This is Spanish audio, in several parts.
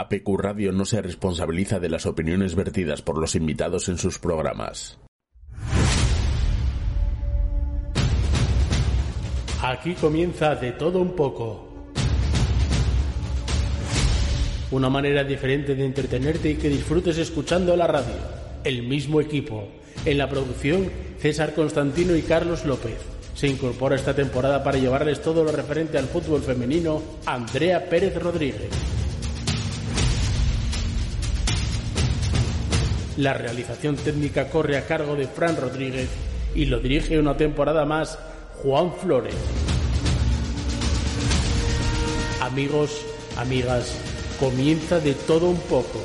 APQ Radio no se responsabiliza de las opiniones vertidas por los invitados en sus programas. Aquí comienza de todo un poco. Una manera diferente de entretenerte y que disfrutes escuchando la radio. El mismo equipo. En la producción, César Constantino y Carlos López. Se incorpora esta temporada para llevarles todo lo referente al fútbol femenino, Andrea Pérez Rodríguez. La realización técnica corre a cargo de Fran Rodríguez y lo dirige una temporada más Juan Flores. Amigos, amigas, comienza de todo un poco.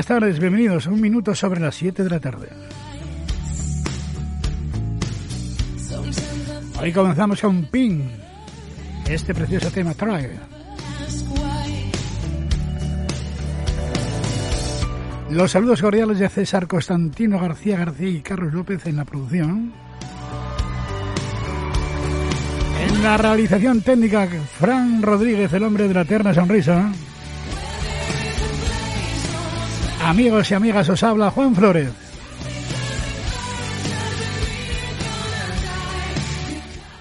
Buenas tardes, bienvenidos a un minuto sobre las 7 de la tarde. Hoy comenzamos con Ping, este precioso tema Try. Los saludos cordiales de César Constantino García García y Carlos López en la producción. En la realización técnica, Fran Rodríguez, el hombre de la eterna sonrisa. Amigos y amigas, os habla Juan Flores.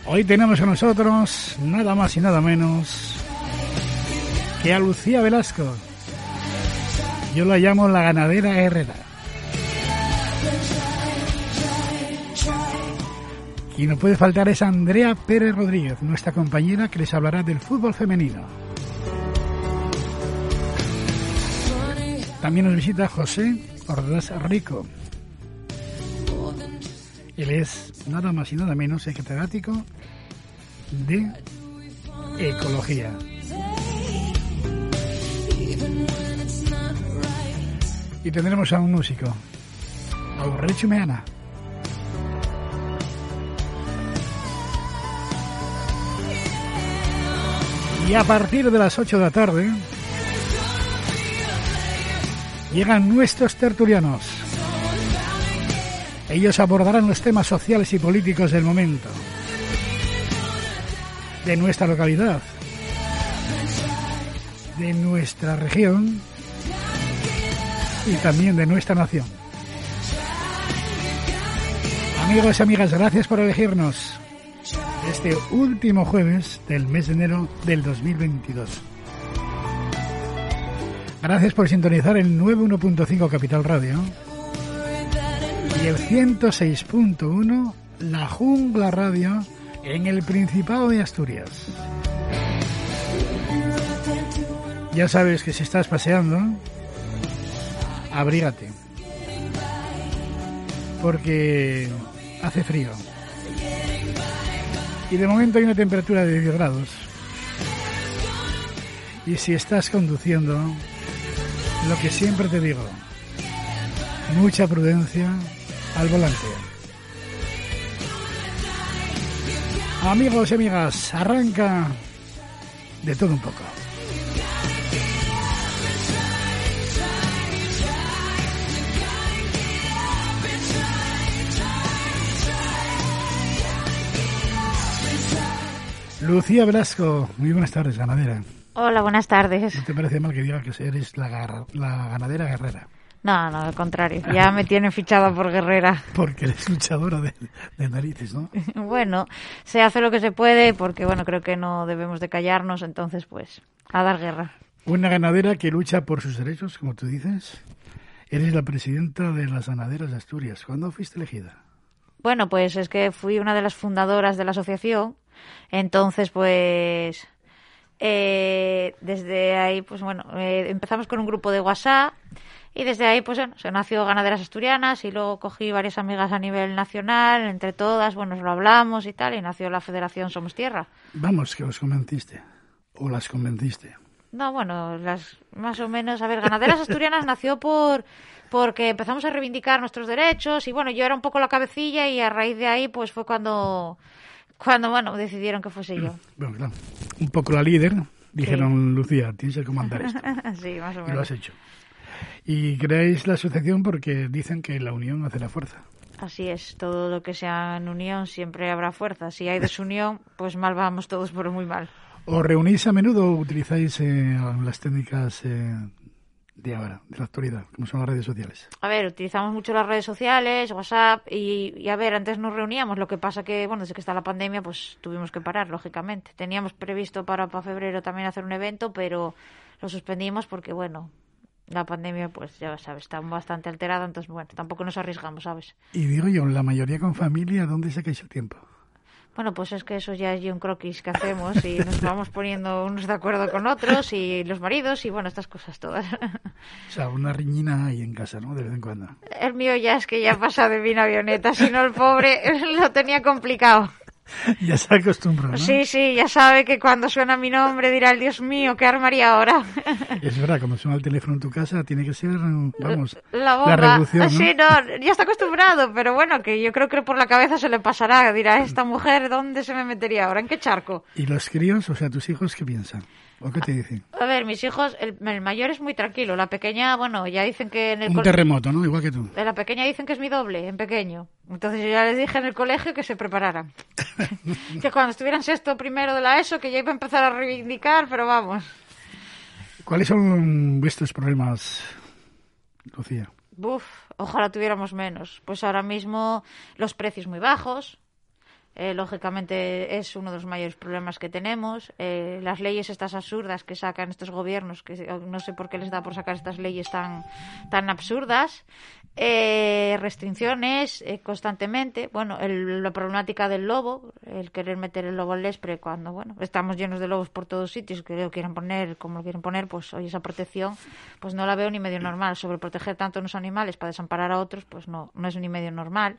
Hoy tenemos a nosotros nada más y nada menos que a Lucía Velasco. Yo la llamo la ganadera Herrera. Y no puede faltar es Andrea Pérez Rodríguez, nuestra compañera que les hablará del fútbol femenino. También nos visita José Ordaz Rico. Él es nada más y nada menos el catedrático de Ecología. Y tendremos a un músico, Aurelio Meana. Y a partir de las 8 de la tarde llegan nuestros tertulianos. Ellos abordarán los temas sociales y políticos del momento, de nuestra localidad, de nuestra región y también de nuestra nación. Amigos y amigas, gracias por elegirnos este último jueves del mes de enero del 2022. Gracias por sintonizar el 91.5 Capital Radio y el 106.1 La Jungla Radio en el Principado de Asturias. Ya sabes que si estás paseando, abrígate. Porque hace frío. Y de momento hay una temperatura de 10 grados. Y si estás conduciendo, lo que siempre te digo, mucha prudencia al volante. Amigos y amigas, arranca de todo un poco. Lucía Velasco, muy buenas tardes, ganadera. Hola, buenas tardes. ¿No te parece mal que diga que eres la, ganadera guerrera? No, no, al contrario. Ya me tienen fichada por guerrera. Porque eres luchadora de, de narices, ¿no? Bueno, se hace lo que se puede porque, bueno, creo que no debemos de callarnos, entonces, pues, a dar guerra. Una ganadera que lucha por sus derechos, como tú dices. Eres la presidenta de las ganaderas de Asturias. ¿Cuándo fuiste elegida? Bueno, pues es que fui una de las fundadoras de la asociación, entonces, pues, eh, desde ahí, pues bueno, eh, empezamos con un grupo de WhatsApp y desde ahí, pues bueno, se nació Ganaderas Asturianas y luego cogí varias amigas a nivel nacional, entre todas, bueno, nos lo hablamos y tal, y nació la Federación Somos Tierra. Vamos, que os convenciste. O las convenciste. No, bueno, las más o menos, a ver, Ganaderas Asturianas nació por porque empezamos a reivindicar nuestros derechos y bueno, yo era un poco la cabecilla y a raíz de ahí pues fue cuando cuando bueno, decidieron que fuese yo. Bueno, claro. Un poco la líder, dijeron Lucía, tienes que comandar esto. sí, más o menos. Y lo has hecho. Y creáis la asociación porque dicen que la unión hace la fuerza. Así es, todo lo que sea en unión siempre habrá fuerza. Si hay desunión, pues mal vamos todos, pero muy mal. ¿Os reunís a menudo o utilizáis eh, las técnicas eh, de ahora, de la actualidad, como son las redes sociales? A ver, utilizamos mucho las redes sociales, WhatsApp, y, y, a ver, antes nos reuníamos, lo que pasa que, bueno, desde que está la pandemia, pues tuvimos que parar, lógicamente. Teníamos previsto para, para febrero también hacer un evento, pero lo suspendimos porque, bueno, la pandemia, pues ya sabes, está bastante alterada, entonces, bueno, tampoco nos arriesgamos, ¿sabes? Y digo yo, la mayoría con familia, ¿dónde sacáis el tiempo? Bueno, pues es que eso ya es un croquis que hacemos y nos vamos poniendo unos de acuerdo con otros y los maridos y bueno, estas cosas todas. O sea, una riñina ahí en casa, ¿no? De vez en cuando. El mío ya es que ya pasa de mi avioneta, si no el pobre lo tenía complicado. ya se acostumbró, ¿no? Sí, sí, ya sabe que cuando suena mi nombre dirá el Dios mío, ¿qué armaría ahora? es verdad, cuando suena el teléfono en tu casa tiene que ser, vamos, la, la revolución, ¿no? Sí, no, ya está acostumbrado, pero bueno, que yo creo que por la cabeza se le pasará, dirá, esta mujer, ¿dónde se me metería ahora? ¿En qué charco? ¿Y los críos, o sea, tus hijos, qué piensan? ¿O qué te dicen? A ver, mis hijos, el, el, mayor es muy tranquilo. La pequeña, bueno, ya dicen que en el Un terremoto, ¿no? Igual que tú. La pequeña dicen que es mi doble, en pequeño. Entonces yo ya les dije en el colegio que se prepararan. que cuando estuvieran sexto primero de la ESO, que ya iba a empezar a reivindicar, pero vamos. ¿Cuáles son vuestros problemas, Lucía? Buf, ojalá tuviéramos menos. Pues ahora mismo los precios muy bajos, eh, lógicamente es uno de los mayores problemas que tenemos. Eh, las leyes estas absurdas que sacan estos gobiernos, que no sé por qué les da por sacar estas leyes tan, tan absurdas. Eh, restricciones constantemente. Bueno, el, la problemática del lobo, el querer meter el lobo al lespre cuando, bueno, estamos llenos de lobos por todos sitios, que lo quieren poner como lo quieren poner, pues hoy esa protección, pues no la veo ni medio normal. Sobre proteger tanto a unos animales para desamparar a otros, pues no, no es ni medio normal.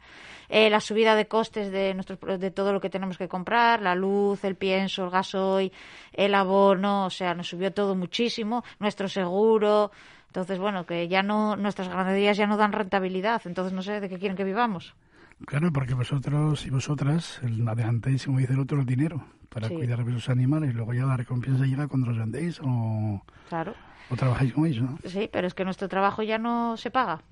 la subida de costes de nuestros de todo lo que tenemos que comprar, la luz, el pienso, el gasoil, el abono, o sea, nos subió todo muchísimo, nuestro seguro. Entonces, bueno, que ya no, nuestras ganaderías ya no dan rentabilidad, entonces no sé de qué quieren que vivamos. Claro, porque vosotros y vosotras adelantáis, como dice el otro, el dinero para Sí. cuidar de esos animales y luego ya la recompensa llega cuando los vendéis o, Claro. o trabajáis con ellos, ¿no? Sí, pero es que nuestro trabajo ya no se paga.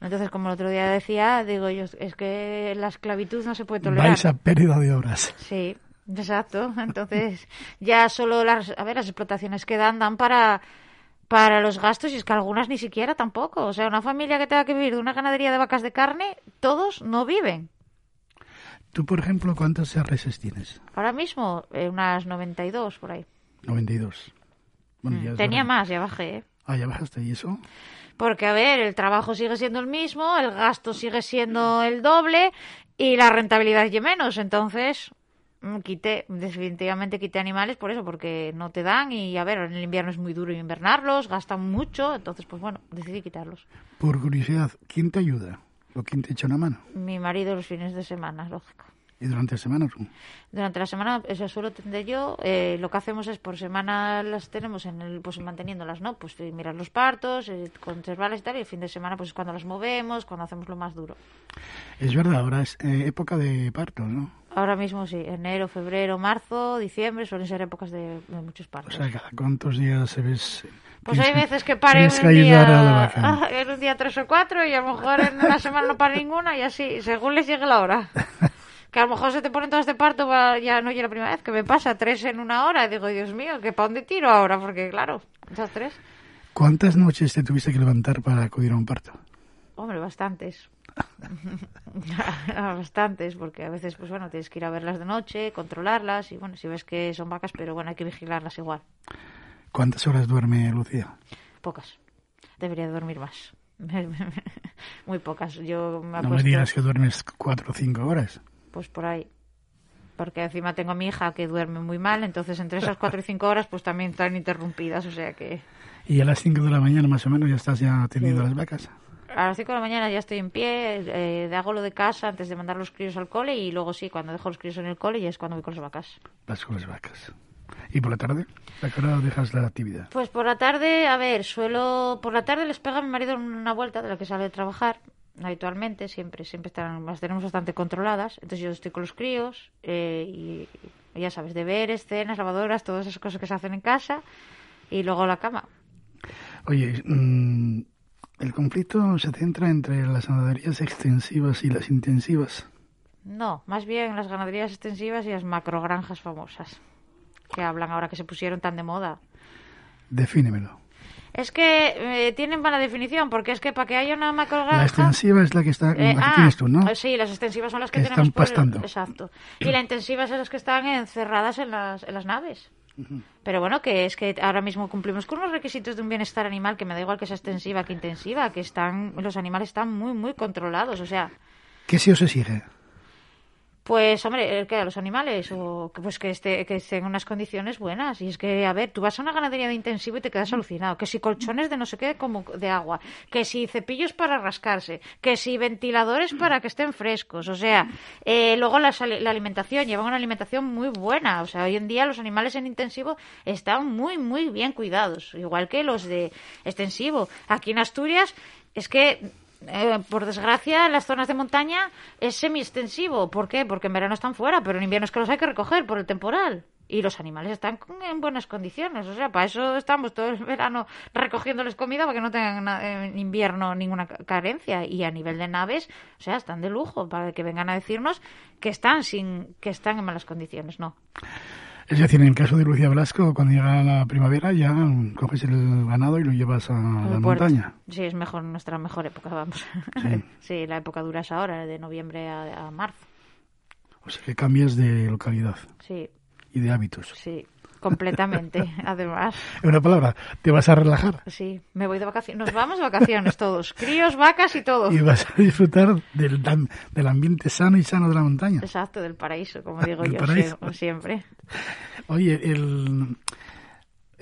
Entonces, como el otro día decía, digo yo, es que la esclavitud no se puede tolerar. Vais a pérdida de horas. Sí, exacto. Entonces, ya solo las, a ver, las explotaciones que dan dan para para los gastos y es que algunas ni siquiera tampoco. O sea, una familia que tenga que vivir de una ganadería de vacas de carne, todos no viven. Tú, por ejemplo, ¿cuántas reses tienes? Ahora mismo, eh, unas 92 por ahí. 92. Bueno, ya Mm, Tenía más, ya bajé. ¿eh? Ah, ya bajaste. ¿Y eso? Porque, a ver, el trabajo sigue siendo el mismo, el gasto sigue siendo el doble y la rentabilidad es menos. Entonces, quité, definitivamente quité animales por eso, porque no te dan y, a ver, en el invierno es muy duro invernarlos, gastan mucho, entonces, pues bueno, decidí quitarlos. Por curiosidad, ¿quién te ayuda? ¿O quién te echa una mano? Mi marido los fines de semana, lógico. ¿Y durante la semana? Durante la semana eso suelo tender yo. eh, lo que hacemos es por semana las tenemos en el, pues manteniéndolas, ¿no? Pues eh, mirar los partos, eh, conservarlas y tal. Y el fin de semana pues es cuando las movemos, cuando hacemos lo más duro. Es verdad, ahora es eh, época de parto, ¿no? Ahora mismo sí, enero, febrero, marzo, diciembre suelen ser épocas de, de muchos O partos. sea, ¿cada cuántos días se ves? pues hay veces que paren un día, ah, en un día tres o cuatro y a lo mejor en una semana no para ninguna y así, según les llegue la hora. Que a lo mejor se te ponen todas de parto, ya no llega la primera vez, que me pasa tres en una hora. Y digo, Dios mío, ¿que para dónde tiro ahora? Porque claro, esas tres, ¿Cuántas noches te tuviste que levantar para acudir a un parto? hombre, bastantes. bastantes, porque a veces, pues bueno, tienes que ir a verlas de noche, controlarlas y bueno, si ves que son vacas, pero bueno, hay que vigilarlas igual. ¿Cuántas horas duerme Lucía? Pocas. Debería dormir más. Muy pocas. Yo me No me acuesto, digas que duermes cuatro o cinco horas. pues por ahí. Porque encima tengo a mi hija que duerme muy mal, entonces entre esas cuatro y cinco horas pues también están interrumpidas, o sea que Y a las cinco de la mañana más o menos ya estás ya atendiendo Sí. las vacas. A las cinco de la mañana ya estoy en pie, eh, hago lo de casa antes de mandar los críos al cole y luego sí, cuando dejo los críos en el cole ya es cuando voy con las vacas. Vas con las vacas. ¿Y por la tarde? ¿A qué hora dejas la actividad? Pues por la tarde, a ver, suelo... Por la tarde les pega a mi marido una vuelta de la que sale de trabajar habitualmente, siempre, siempre están, las tenemos bastante controladas. Entonces yo estoy con los críos eh, y, ya sabes, deberes, cenas, lavadoras, todas esas cosas que se hacen en casa y luego la cama. Oye, mm, el conflicto se centra entre las ganaderías extensivas y las intensivas. No, más bien las ganaderías extensivas y las macrogranjas famosas, que hablan ahora que se pusieron tan de moda. Defínemelo. Es que eh, tienen mala definición, porque es que para que haya una macrogranja... La extensiva es la que está, eh, ah, tienes tú, ¿no? Sí, las extensivas son las que, que tenemos están pastando. Exacto. Y la intensiva son las que están encerradas en las, en las naves. Pero bueno, que es que ahora mismo cumplimos con unos requisitos de un bienestar animal que me da igual que sea extensiva que intensiva, que están los animales están muy, muy controlados, o sea... ¿Qué se os exige? Pues, hombre, que a los animales, o pues que, esté, que estén en unas condiciones buenas. Y es que, a ver, tú vas a una ganadería de intensivo y te quedas alucinado. Que si colchones de no sé qué, como de agua. Que si cepillos para rascarse. Que si ventiladores para que estén frescos. O sea, eh, luego la, la alimentación, llevan una alimentación muy buena. O sea, hoy en día los animales en intensivo están muy, muy bien cuidados. Igual que los de extensivo. Aquí en Asturias es que eh, por desgracia, en las zonas de montaña es semi-extensivo. ¿Por qué? Porque en verano están fuera, pero en invierno es que los hay que recoger por el temporal. Y los animales están en buenas condiciones. O sea, para eso estamos todo el verano recogiéndoles comida para que no tengan en invierno ninguna carencia. Y a nivel de naves, o sea, están de lujo para que vengan a decirnos que están, sin, que están en malas condiciones. No. Es decir, en el caso de Lucía Blasco, cuando llega la primavera ya coges el ganado y lo llevas a la montaña. Sí, es mejor nuestra mejor época, vamos. Sí, la época dura es ahora, de noviembre a, a marzo. O sea que cambias de localidad. Sí. Y de hábitos. Sí, completamente, además. En una palabra, ¿te vas a relajar? Sí, me voy de vacaciones. Nos vamos de vacaciones todos, críos, vacas y todo. Y vas a disfrutar del, del ambiente sano y sano de la montaña. Exacto, del paraíso, como digo yo siempre. Oye, el...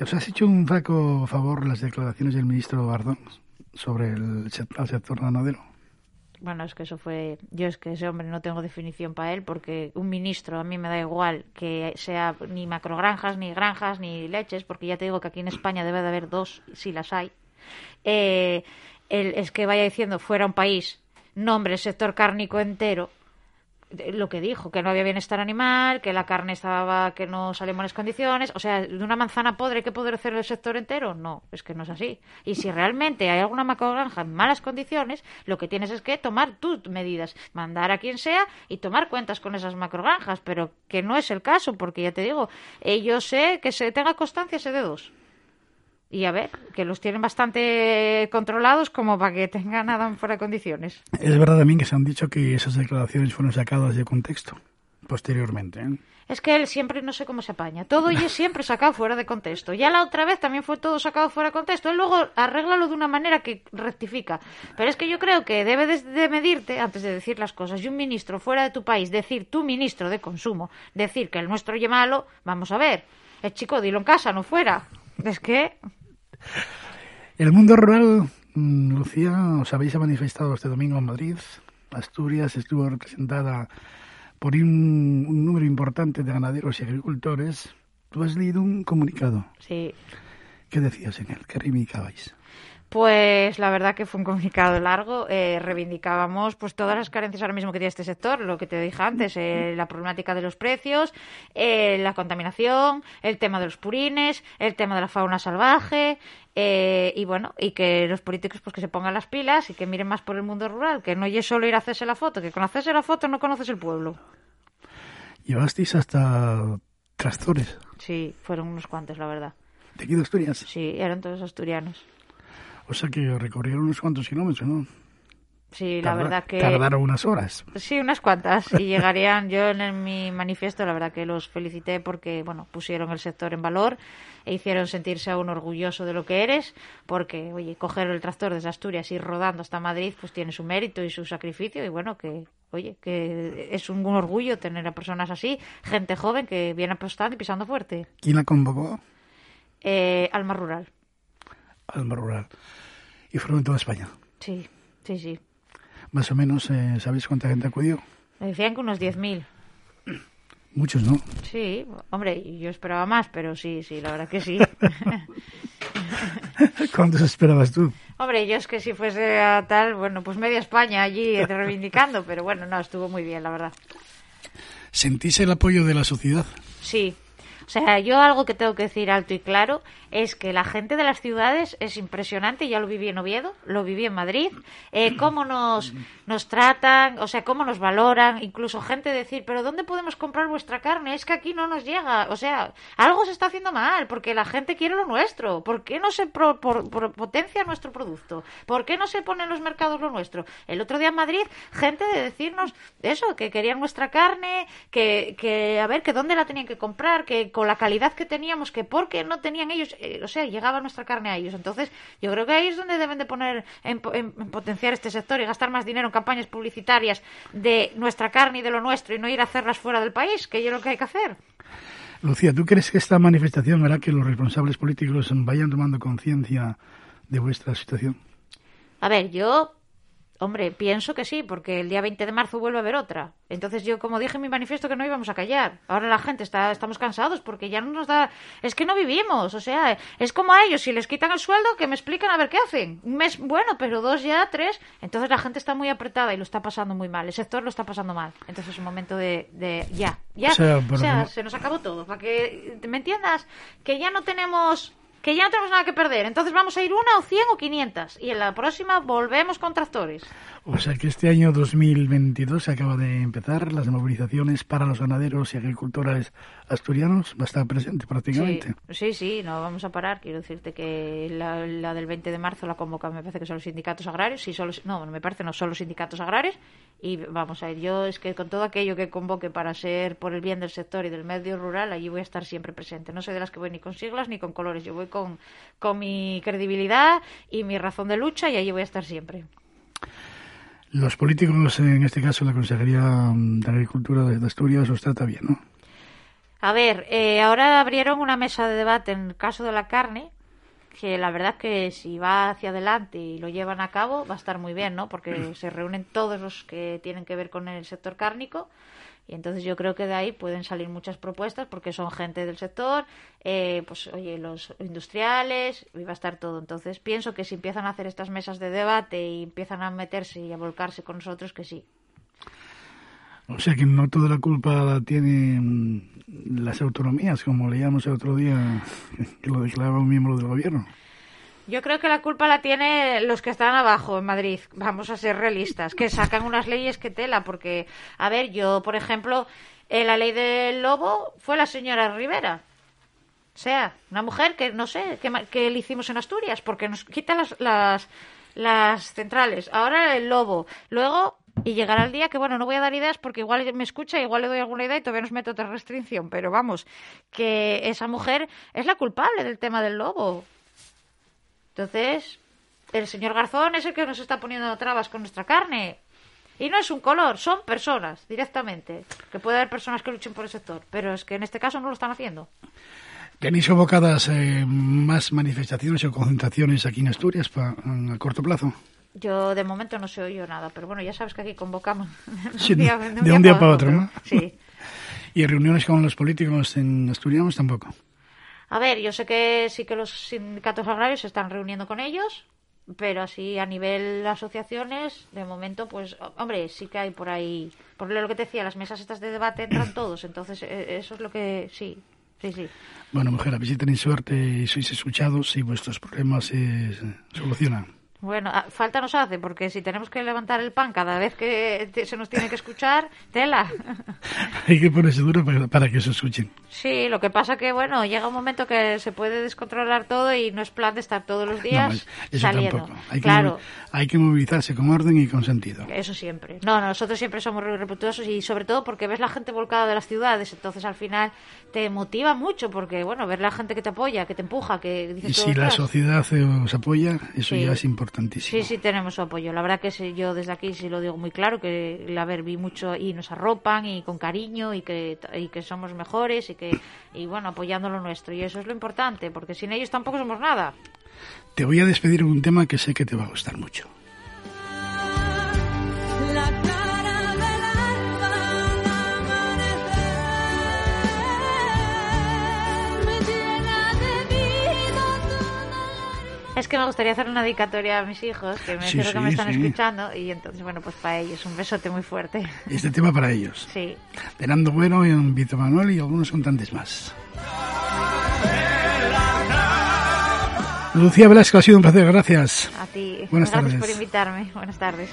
¿os has hecho un flaco favor las declaraciones del ministro Bardón sobre el, el sector ganadero? Bueno, es que eso fue, yo es que ese hombre no tengo definición para él porque un ministro a mí me da igual que sea ni macrogranjas, ni granjas, ni leches, porque ya te digo que aquí en España debe de haber dos, si las hay. Eh, es que vaya diciendo fuera un país, nombre el sector cárnico entero lo que dijo, que no había bienestar animal, que la carne estaba, que no salía en buenas condiciones. O sea, de una manzana podre, ¿qué poder hacer el sector entero? No, es que no es así. Y si realmente hay alguna macrogranja en malas condiciones, lo que tienes es que tomar tus medidas, mandar a quien sea y tomar cuentas con esas macrogranjas, pero que no es el caso, porque ya te digo, yo sé que se tenga constancia ese de dos y a ver, que los tienen bastante controlados como para que tengan nada fuera de condiciones. Es verdad también que se han dicho que esas declaraciones fueron sacadas de contexto posteriormente. ¿eh? Es que él siempre no sé cómo se apaña. Todo y es siempre sacado fuera de contexto. Ya la otra vez también fue todo sacado fuera de contexto. Él luego arréglalo de una manera que rectifica. Pero es que yo creo que debe de medirte antes de decir las cosas. Y un ministro fuera de tu país, decir tu ministro de consumo, decir que el nuestro oye malo, vamos a ver. El chico, dilo en casa, no fuera. Es que el mundo rural, mm, Lucía, os habéis manifestado este domingo en Madrid. Asturias estuvo representada por un, número importante de ganaderos y agricultores. Tú has leído un comunicado. Sí. ¿Qué decías en él? ¿Qué reivindicabais? Pues la verdad que fue un comunicado largo. Eh, reivindicábamos pues todas las carencias ahora mismo que tiene este sector, lo que te dije antes, eh, la problemática de los precios, eh, la contaminación, el tema de los purines, el tema de la fauna salvaje y bueno, y que los políticos pues que se pongan las pilas y que miren más por el mundo rural, que no es solo ir a hacerse la foto, que con hacerse la foto no conoces el pueblo. ¿Llevasteis hasta trastores? Sí, fueron unos cuantos, la verdad. ¿De aquí de Asturias? Sí, eran todos asturianos. O sea que recorrieron unos cuantos kilómetros, ¿no? Sí, la verdad que... Tardaron unas horas. Sí, unas cuantas. Y llegarían, yo en mi manifiesto, la verdad que los felicité porque, bueno, pusieron el sector en valor e hicieron sentirse a uno orgulloso de lo que eres, porque, oye, coger el tractor desde Asturias y ir rodando hasta Madrid, pues tiene su mérito y su sacrificio y, bueno, que, oye, que es un, orgullo tener a personas así, gente joven que viene apostando y pisando fuerte. ¿Quién la convocó? Eh, Alma Rural. Alma Rural y fueron en toda España. Sí, sí, sí. Más o menos, eh, ¿sabéis cuánta gente acudió? Me decían que unos 10.000. Muchos, ¿no? Sí, hombre, yo esperaba más, pero sí, sí, la verdad que sí. ¿Cuántos esperabas tú? Hombre, yo es que si fuese a tal, bueno, pues media España allí reivindicando, pero bueno, no, estuvo muy bien, la verdad. ¿Sentís el apoyo de la sociedad? Sí, o sea, yo algo que tengo que decir alto y claro es que la gente de las ciudades es impresionante, ya lo viví en Oviedo, lo viví en Madrid, eh, cómo nos, nos tratan, o sea, cómo nos valoran, incluso gente decir, pero ¿dónde podemos comprar vuestra carne? Es que aquí no nos llega, o sea, algo se está haciendo mal, porque la gente quiere lo nuestro, ¿por qué no se potencia nuestro producto? ¿Por qué no se pone en los mercados lo nuestro? El otro día en Madrid, gente de decirnos eso, que querían nuestra carne, que, que a ver, que dónde la tenían que comprar, que con la calidad que teníamos, que porque no tenían ellos, eh, o sea, llegaba nuestra carne a ellos. Entonces, yo creo que ahí es donde deben de poner en, potenciar este sector y gastar más dinero en campañas publicitarias de nuestra carne y de lo nuestro y no ir a hacerlas fuera del país, que es lo que hay que hacer. Lucía, ¿tú crees que esta manifestación hará que los responsables políticos vayan tomando conciencia de vuestra situación? A ver, yo Hombre, pienso que sí, porque el día 20 de marzo vuelve a haber otra. Entonces yo, como dije en mi manifiesto, que no íbamos a callar. Ahora la gente está, estamos cansados porque ya no nos da... Es que no vivimos, o sea, es como a ellos, si les quitan el sueldo, que me explican a ver qué hacen. Un mes, bueno, pero dos ya, tres. Entonces la gente está muy apretada y lo está pasando muy mal. El sector lo está pasando mal. Entonces es un momento de... de ya, ya. O sea, se nos acabó todo. Para que me entiendas, que ya no tenemos que ya no tenemos nada que perder. Entonces vamos a ir una o cien o quinientas. Y en la próxima volvemos con tractores. O sea que este año 2022 se acaba de empezar las movilizaciones para los ganaderos y agricultores asturianos. Va a estar presente prácticamente. Sí, sí, no vamos a parar. Quiero decirte que la, del 20 de marzo la convoca, me parece que son los sindicatos agrarios. Sí, solo, no, me parece no son los sindicatos agrarios. Y vamos a ir. Yo es que con todo aquello que convoque para ser por el bien del sector y del medio rural, allí voy a estar siempre presente. No soy de las que voy ni con siglas ni con colores. Yo voy con, con mi credibilidad y mi razón de lucha y allí voy a estar siempre. Los políticos, en este caso la Consejería de Agricultura de Asturias, os trata bien, ¿no? A ver, eh, ahora abrieron una mesa de debate en el caso de la carne, que la verdad que si va hacia adelante y lo llevan a cabo va a estar muy bien, ¿no? Porque se reúnen todos los que tienen que ver con el sector cárnico y entonces yo creo que de ahí pueden salir muchas propuestas porque son gente del sector, eh, pues oye, los industriales, y va a estar todo. Entonces pienso que si empiezan a hacer estas mesas de debate y empiezan a meterse y a volcarse con nosotros, que sí. O sea que no toda la culpa la tienen las autonomías, como leíamos el otro día que lo declaraba un miembro del gobierno. Yo creo que la culpa la tienen los que están abajo en Madrid. Vamos a ser realistas, que sacan unas leyes que tela, porque, a ver, yo, por ejemplo, eh, la ley del lobo fue la señora Rivera. O sea, una mujer que no sé qué, le hicimos en Asturias, porque nos quita las, las, las centrales. Ahora el lobo. Luego y llegará el día que, bueno, no voy a dar ideas porque igual me escucha, igual le doy alguna idea y todavía nos meto otra restricción, pero vamos, que esa mujer es la culpable del tema del lobo. Entonces, el señor Garzón es el que nos está poniendo trabas con nuestra carne. Y no es un color, son personas directamente. Que puede haber personas que luchen por el sector, pero es que en este caso no lo están haciendo. ¿Tenéis convocadas eh, más manifestaciones o concentraciones aquí en Asturias pa, a corto plazo? Yo de momento no se oído nada, pero bueno, ya sabes que aquí convocamos de, un día, para otro, ¿no? Sí. ¿Y reuniones con los políticos en Asturias tampoco? A ver, yo sé que sí que los sindicatos agrarios se están reuniendo con ellos, pero así a nivel de asociaciones, de momento, pues, hombre, sí que hay por ahí, por lo que te decía, las mesas estas de debate entran todos, entonces e, eso es lo que sí, sí, sí. Bueno, mujer, a ver si tenéis suerte y sois escuchados y vuestros problemas se solucionan. Bueno, ah, falta nos hace, porque si tenemos que levantar el pan cada vez que se nos tiene que escuchar, tela. Hay que ponerse duro para, que se escuchen. Sí, lo que pasa que, bueno, llega un momento que se puede descontrolar todo y no es plan de estar todos los días saliendo. Hay claro. Que, hay que movilizarse con orden y con sentido. Eso siempre. No, nosotros siempre somos respetuosos y sobre todo porque ves la gente volcada de las ciudades, entonces al final te motiva mucho porque, bueno, ver la gente que te apoya, que te empuja, que dices... Y si la sociedad os apoya, eso ya es importante. Sí, sí, tenemos su apoyo. La verdad que yo desde aquí sí lo digo muy claro, que la ver vi mucho y nos arropan y con cariño y que, y que somos mejores y que, y bueno, apoyando lo nuestro. Y eso es lo importante, porque sin ellos tampoco somos nada. Te voy a despedir con un tema que sé que te va a gustar mucho. Es que me gustaría hacer una dedicatoria a mis hijos, que me Sí, que me están sí. escuchando, y entonces, bueno, pues para ellos, un besote muy fuerte. Este tema para ellos. Sí. De Nando Bueno, y Vito Manuel y algunos cantantes más. Lucía Velasco, ha sido un placer, gracias. A ti. Buenas Gracias tardes. por invitarme. Buenas tardes.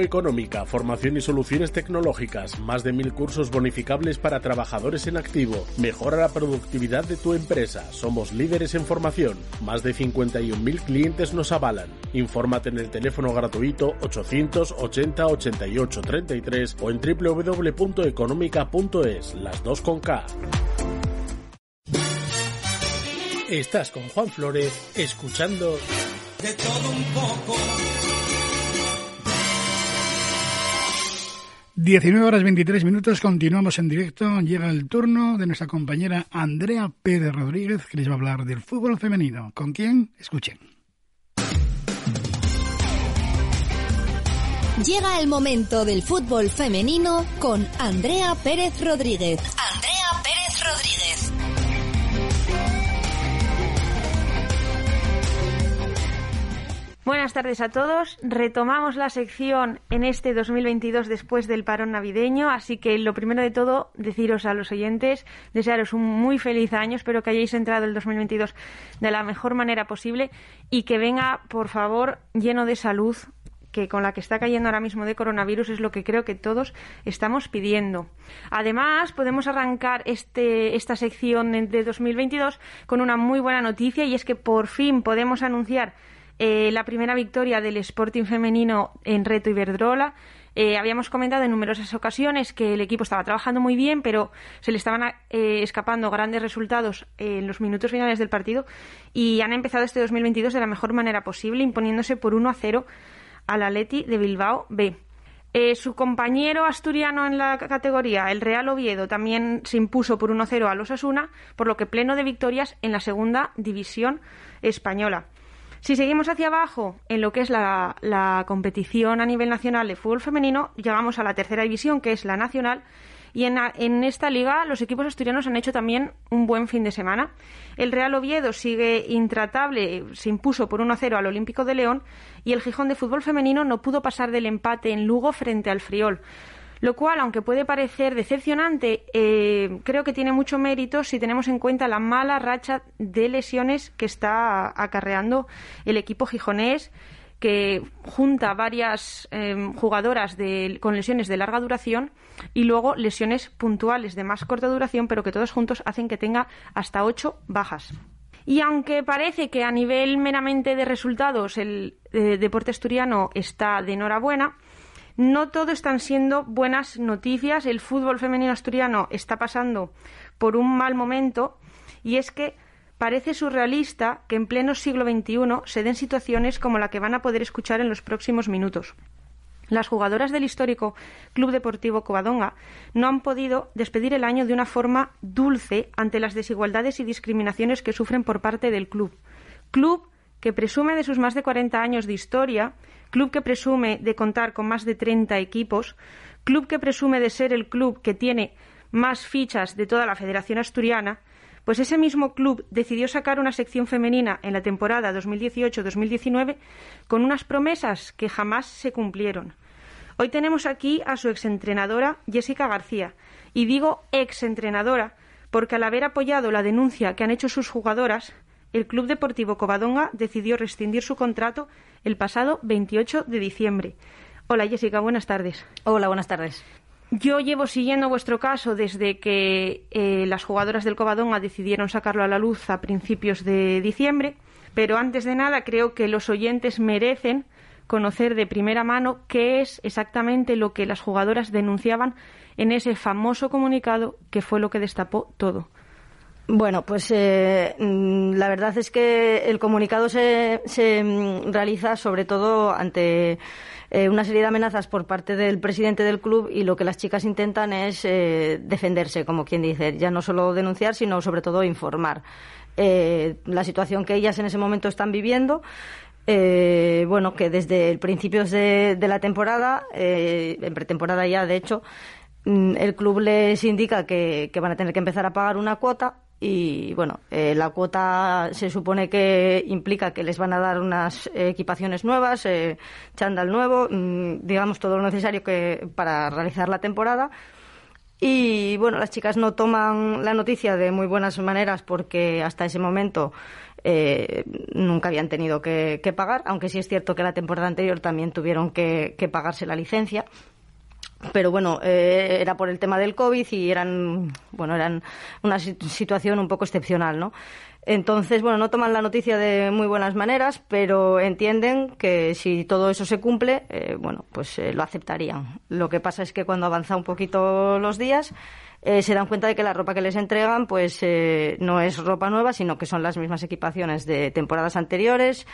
Económica, formación y soluciones tecnológicas, más de mil cursos bonificables para trabajadores en activo. Mejora la productividad de tu empresa. Somos líderes en formación. Más de 51.000 clientes nos avalan. Infórmate en el teléfono gratuito 880 88 33 o en www.económica.es, las dos con K. Estás con Juan Flores, escuchando De todo un poco. 19 horas 23 minutos, continuamos en directo. Llega el turno de nuestra compañera Andrea Pérez Rodríguez, que les va a hablar del fútbol femenino. ¿Con quién? Escuchen. Llega el momento del fútbol femenino con Andrea Pérez Rodríguez. Andrea Pérez Rodríguez. Buenas tardes a todos. Retomamos la sección en este 2022 después del parón navideño, así que lo primero de todo, deciros a los oyentes, desearos un muy feliz año, espero que hayáis entrado el 2022 de la mejor manera posible y que venga, por favor, lleno de salud, que con la que está cayendo ahora mismo de coronavirus es lo que creo que todos estamos pidiendo. Además, podemos arrancar este, esta sección de 2022 con una muy buena noticia y es que por fin podemos anunciar eh, la primera victoria del Sporting femenino en Reto Iberdrola. Eh, habíamos comentado en numerosas ocasiones que el equipo estaba trabajando muy bien, pero se le estaban eh, escapando grandes resultados en los minutos finales del partido y han empezado este 2022 de la mejor manera posible, imponiéndose por 1 a 0 al Atleti de Bilbao B. Eh, su compañero asturiano en la categoría, el Real Oviedo, también se impuso por 1-0 a los Asuna, por lo que pleno de victorias en la segunda división española. Si seguimos hacia abajo en lo que es la, competición a nivel nacional de fútbol femenino, llegamos a la tercera división, que es la nacional, y en, en esta liga los equipos asturianos han hecho también un buen fin de semana. El Real Oviedo sigue intratable, se impuso por 1-0 al Olímpico de León y el Gijón de fútbol femenino no pudo pasar del empate en Lugo frente al Friol. Lo cual, aunque puede parecer decepcionante, eh, creo que tiene mucho mérito si tenemos en cuenta la mala racha de lesiones que está acarreando el equipo gijonés que junta varias eh, jugadoras con lesiones de larga duración y luego lesiones puntuales de más corta duración, pero que todos juntos hacen que tenga hasta ocho bajas. Y aunque parece que a nivel meramente de resultados el eh, deporte asturiano está de enhorabuena, no todo están siendo buenas noticias. El fútbol femenino asturiano está pasando por un mal momento y es que parece surrealista que en pleno siglo XXI se den situaciones como la que van a poder escuchar en los próximos minutos. Las jugadoras del histórico Club Deportivo Covadonga no han podido despedir el año de una forma dulce ante las desigualdades y discriminaciones que sufren por parte del club. Club que presume de sus más de 40 años de historia, club que presume de contar con más de 30 equipos, club que presume de ser el club que tiene más fichas de toda la Federación Asturiana, pues ese mismo club decidió sacar una sección femenina en la temporada 2018-2019 con unas promesas que jamás se cumplieron. Hoy tenemos aquí a su exentrenadora Jessica García, y digo exentrenadora porque al haber apoyado la denuncia que han hecho sus jugadoras, el Club Deportivo Covadonga decidió rescindir su contrato el pasado 28 de diciembre. Hola Jessica, buenas tardes. Hola, buenas tardes. Yo llevo siguiendo vuestro caso desde que eh, las jugadoras del Covadonga decidieron sacarlo a la luz a principios de diciembre, pero antes de nada creo que los oyentes merecen conocer de primera mano qué es exactamente lo que las jugadoras denunciaban en ese famoso comunicado que fue lo que destapó todo. Bueno, pues eh, mm, la verdad es que el comunicado se, mm, realiza sobre todo ante eh, una serie de amenazas por parte del presidente del club y lo que las chicas intentan es eh, defenderse, como quien dice, ya no solo denunciar, sino sobre todo informar eh, la situación que ellas en ese momento están viviendo. Eh, bueno, que desde el principio de, la temporada, eh, en pretemporada ya, de hecho, mm, el club les indica que van a tener que empezar a pagar una cuota y bueno, eh, la cuota se supone que implica que les van a dar unas equipaciones nuevas, eh, chándal nuevo, mm, digamos todo lo necesario que para realizar la temporada. Y bueno, las chicas no toman la noticia de muy buenas maneras porque hasta ese momento eh, nunca habían tenido que, que pagar, aunque sí es cierto que la temporada anterior también tuvieron que, que pagarse la licencia pero bueno, eh, era por el tema del COVID y eran, bueno, eran una sit- situación un poco excepcional, ¿no? Entonces, bueno, no toman la noticia de muy buenas maneras, pero entienden que si todo eso se cumple, eh, bueno, pues eh, lo aceptarían. Lo que pasa es que cuando avanza un poquito los días, eh, se dan cuenta de que la ropa que les entregan, pues eh, no es ropa nueva, sino que son las mismas equipaciones de temporadas anteriores,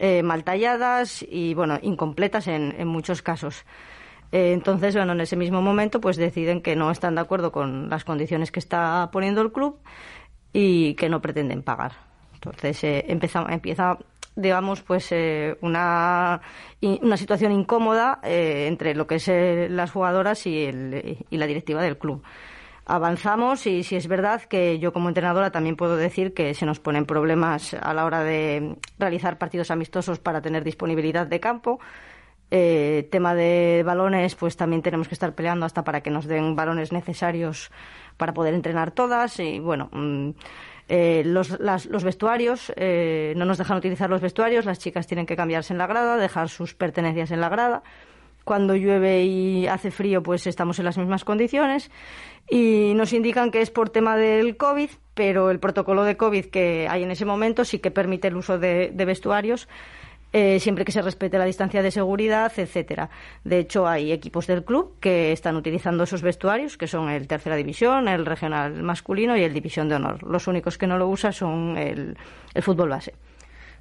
eh, mal talladas y, bueno, incompletas en, en muchos casos. Eh, entonces, bueno, en ese mismo momento, pues deciden que no están de acuerdo con las condiciones que está poniendo el club y que no pretenden pagar. Entonces, eh, empieza, digamos, pues eh, una, una situación incómoda eh, entre lo que es las jugadoras y, el, y la directiva del club. Avanzamos y si es verdad que yo como entrenadora también puedo decir que se nos ponen problemas a la hora de realizar partidos amistosos para tener disponibilidad de campo. Eh, tema de balones, pues también tenemos que estar peleando hasta para que nos den balones necesarios para poder entrenar todas. Y bueno, mm, eh, los, las- los vestuarios, eh, no nos dejan utilizar los vestuarios, las chicas tienen que cambiarse en la grada, dejar sus pertenencias en la grada. Cuando llueve y hace frío, pues estamos en las mismas condiciones. Y nos indican que es por tema del COVID, pero el protocolo de COVID que hay en ese momento sí que permite el uso de, de vestuarios. Eh, siempre que se respete la distancia de seguridad, etcétera. De hecho, hay equipos del club que están utilizando esos vestuarios, que son el tercera división, el regional masculino y el división de honor. Los únicos que no lo usan son el, el fútbol base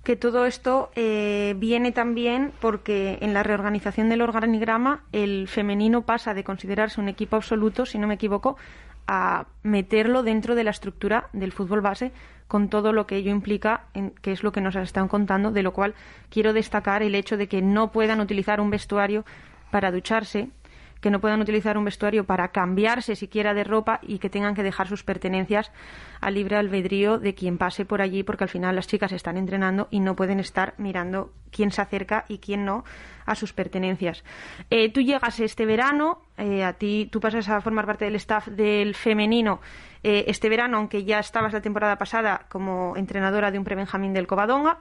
que todo esto eh, viene también porque en la reorganización del organigrama el femenino pasa de considerarse un equipo absoluto, si no me equivoco, a meterlo dentro de la estructura del fútbol base con todo lo que ello implica, en, que es lo que nos están contando, de lo cual quiero destacar el hecho de que no puedan utilizar un vestuario para ducharse, que no puedan utilizar un vestuario para cambiarse siquiera de ropa y que tengan que dejar sus pertenencias al libre albedrío de quien pase por allí, porque al final las chicas están entrenando y no pueden estar mirando quién se acerca y quién no a sus pertenencias. Eh, tú llegas este verano, eh, a ti, tú pasas a formar parte del staff del femenino eh, este verano, aunque ya estabas la temporada pasada como entrenadora de un prebenjamín del Covadonga.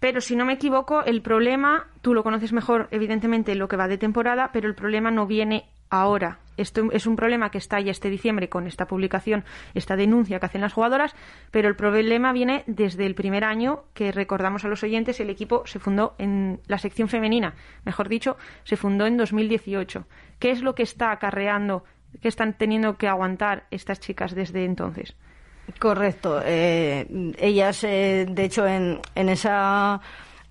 Pero si no me equivoco, el problema, tú lo conoces mejor, evidentemente, lo que va de temporada, pero el problema no viene ahora. Esto es un problema que está ya este diciembre con esta publicación, esta denuncia que hacen las jugadoras, pero el problema viene desde el primer año que recordamos a los oyentes, el equipo se fundó en la sección femenina, mejor dicho, se fundó en 2018. ¿Qué es lo que está acarreando, qué están teniendo que aguantar estas chicas desde entonces? Correcto. Eh, ellas, eh, de hecho, en, en esa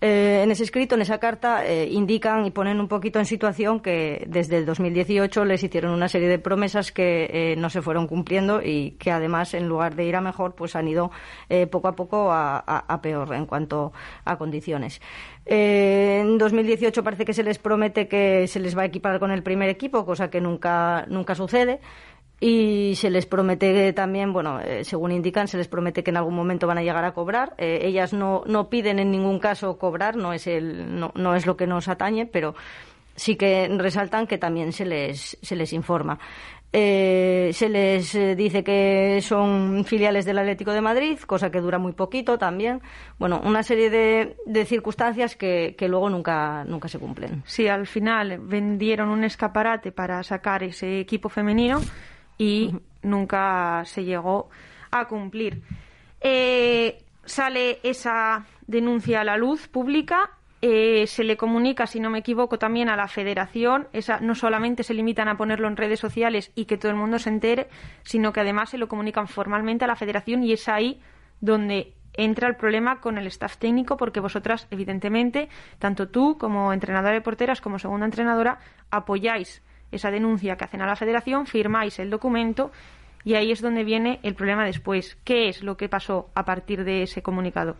eh, en ese escrito, en esa carta, eh, indican y ponen un poquito en situación que desde el 2018 les hicieron una serie de promesas que eh, no se fueron cumpliendo y que además, en lugar de ir a mejor, pues han ido eh, poco a poco a, a- peor en cuanto a condiciones. Eh, en 2018 parece que se les promete que se les va a equiparar con el primer equipo, cosa que nunca, nunca sucede. Y se les promete también, bueno, eh, según indican, se les promete que en algún momento van a llegar a cobrar. Eh, ellas no, no piden en ningún caso cobrar, no es, el, no, no es lo que nos atañe, pero sí que resaltan que también se les, se les informa. Eh, se les eh, dice que son filiales del Atlético de Madrid, cosa que dura muy poquito también. Bueno, una serie de, de circunstancias que, que luego nunca, nunca se cumplen. Sí, al final vendieron un escaparate para sacar ese equipo femenino y nunca se llegó a cumplir. Eh, sale esa denuncia a la luz pública. eh, se le comunica, si no me equivoco, también a la federación. Esa, no solamente se limitan a ponerlo en redes sociales y que todo el mundo se entere, sino que además se lo comunican formalmente a la federación y es ahí donde entra el problema con el staff técnico porque vosotras, evidentemente, tanto tú como entrenadora de porteras como segunda entrenadora, apoyáis esa denuncia que hacen a la federación, firmáis el documento y ahí es donde viene el problema después. ¿Qué es lo que pasó a partir de ese comunicado?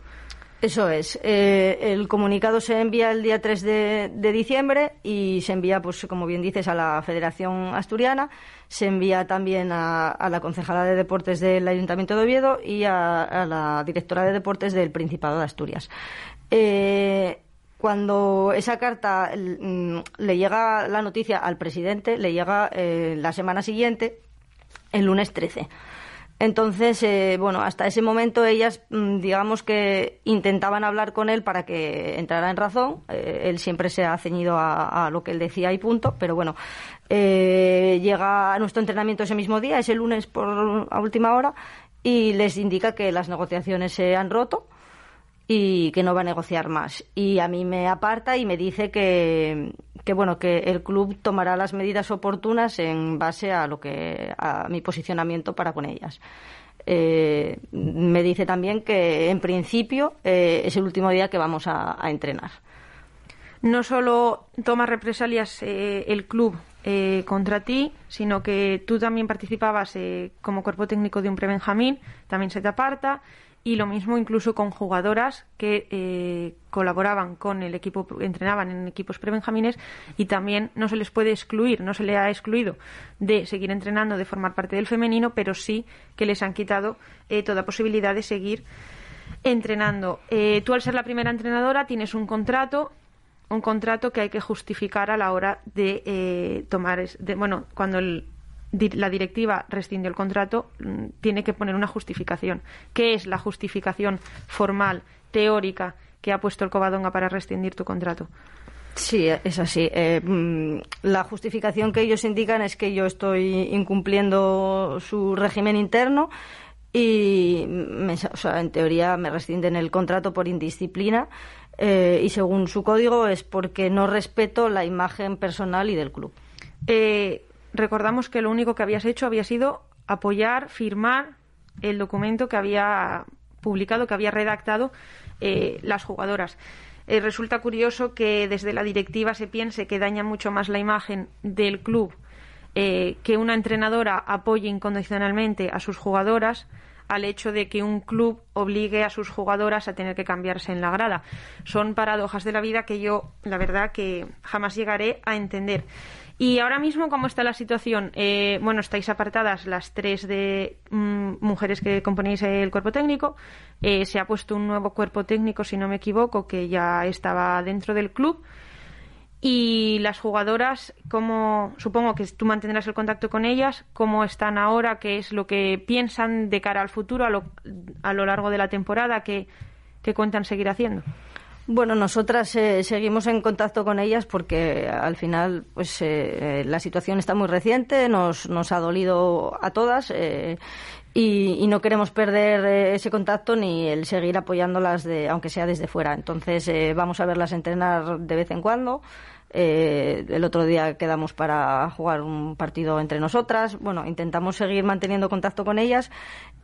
Eso es. Eh, el comunicado se envía el día 3 de, diciembre y se envía, pues como bien dices, a la Federación Asturiana. Se envía también a, la concejala de deportes del Ayuntamiento de Oviedo y a, a la directora de deportes del Principado de Asturias. Eh, cuando esa carta mm, le llega la noticia al presidente, le llega eh, la semana siguiente, el lunes 13. Entonces, eh, bueno, hasta ese momento ellas, mm, digamos que intentaban hablar con él para que entrara en razón. Eh, él siempre se ha ceñido a, lo que él decía y punto. Pero bueno, eh, llega a nuestro entrenamiento ese mismo día, ese lunes por a última hora, y les indica que las negociaciones se han roto y que no va a negociar más. Y a mí me aparta y me dice que, bueno, que el club tomará las medidas oportunas en base a lo que a mi posicionamiento para con ellas. Eh, me dice también que en principio eh, es el último día que vamos a, entrenar. No solo toma represalias eh, el club eh, contra ti, sino que tú también participabas como cuerpo técnico de un prebenjamín, también se te aparta. Y lo mismo incluso con jugadoras que eh, colaboraban con el equipo, entrenaban en equipos prebenjamines y también no se les puede excluir, no se le ha excluido de seguir entrenando, de formar parte del femenino, pero sí que les han quitado eh, toda posibilidad de seguir entrenando. Eh, tú al ser la primera entrenadora tienes un contrato un contrato que hay que justificar a la hora de eh, tomar, bueno, cuando el- la directiva rescinde el contrato, mm, tiene que poner una justificación. ¿Qué es la justificación formal, teórica, que ha puesto el Covadonga para rescindir tu contrato? Sí, es así. Eh, mm, la justificación que ellos indican es que yo estoy incumpliendo su régimen interno y, me- o sea, en teoría, me rescinden el contrato por indisciplina. eh, y según su código es porque no respeto la imagen personal y del club. Eh, recordamos que lo único que habías hecho había sido apoyar, firmar el documento que había publicado, que había redactado eh, las jugadoras. Eh, resulta curioso que desde la directiva se piense que daña mucho más la imagen del club eh, que una entrenadora apoye incondicionalmente a sus jugadoras al hecho de que un club obligue a sus jugadoras a tener que cambiarse en la grada. Son paradojas de la vida que yo, la verdad, que jamás llegaré a entender. Y ahora mismo, ¿cómo está la situación? Eh, bueno, estáis apartadas las tres de mm, mujeres que componéis el cuerpo técnico. Eh, se ha puesto un nuevo cuerpo técnico, si no me equivoco, que ya estaba dentro del club. Y las jugadoras, ¿cómo, supongo que tú mantendrás el contacto con ellas, cómo están ahora, qué es lo que piensan de cara al futuro a lo, a lo largo de la temporada, qué, qué cuentan seguir haciendo. Bueno, nosotras eh, seguimos en contacto con ellas porque al final pues eh, la situación está muy reciente, nos, nos ha dolido a todas eh, y, y no queremos perder eh, ese contacto ni el seguir apoyándolas, de, aunque sea desde fuera. Entonces eh, vamos a verlas entrenar de vez en cuando. Eh, el otro día quedamos para jugar un partido entre nosotras. Bueno, intentamos seguir manteniendo contacto con ellas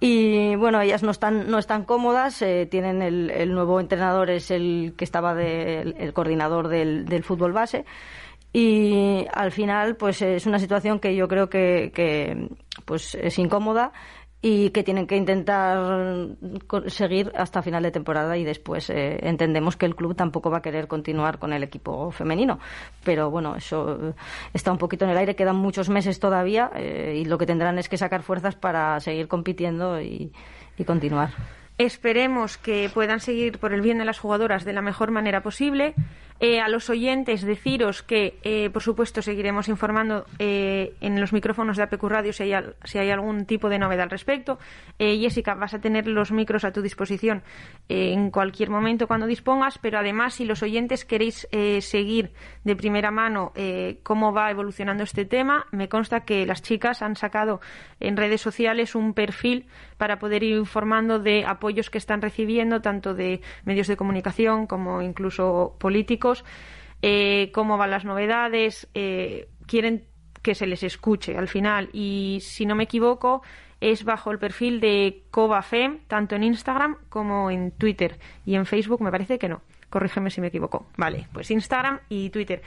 y bueno, ellas no están no están cómodas. eh, tienen el, el nuevo entrenador es el que estaba de, el, coordinador del, del fútbol base y al final pues es una situación que yo creo que, que pues es incómoda y que tienen que intentar seguir hasta final de temporada y después eh, entendemos que el club tampoco va a querer continuar con el equipo femenino pero bueno eso eh, está un poquito en el aire quedan muchos meses todavía eh, y lo que tendrán es que sacar fuerzas para seguir compitiendo y, y continuar Esperemos que puedan seguir por el bien de las jugadoras de la mejor manera posible. Eh, a los oyentes deciros que, eh, por supuesto, seguiremos informando eh, en los micrófonos de APQ Radio si hay, algún tipo de novedad al respecto. Jessica, vas a tener los micros a tu disposición en cualquier momento cuando dispongas, pero además, si los oyentes queréis seguir de primera mano cómo va evolucionando este tema, me consta que las chicas han sacado en redes sociales un perfil para poder ir informando de apoyos que están recibiendo, tanto de medios de comunicación como incluso políticos, eh, cómo van las novedades, eh, quieren que se les escuche al final. Y si no me equivoco, es bajo el perfil de CobaFem, tanto en Instagram como en Twitter. Y en Facebook me parece que no. Corrígeme si me equivoco. Vale, pues Instagram y Twitter.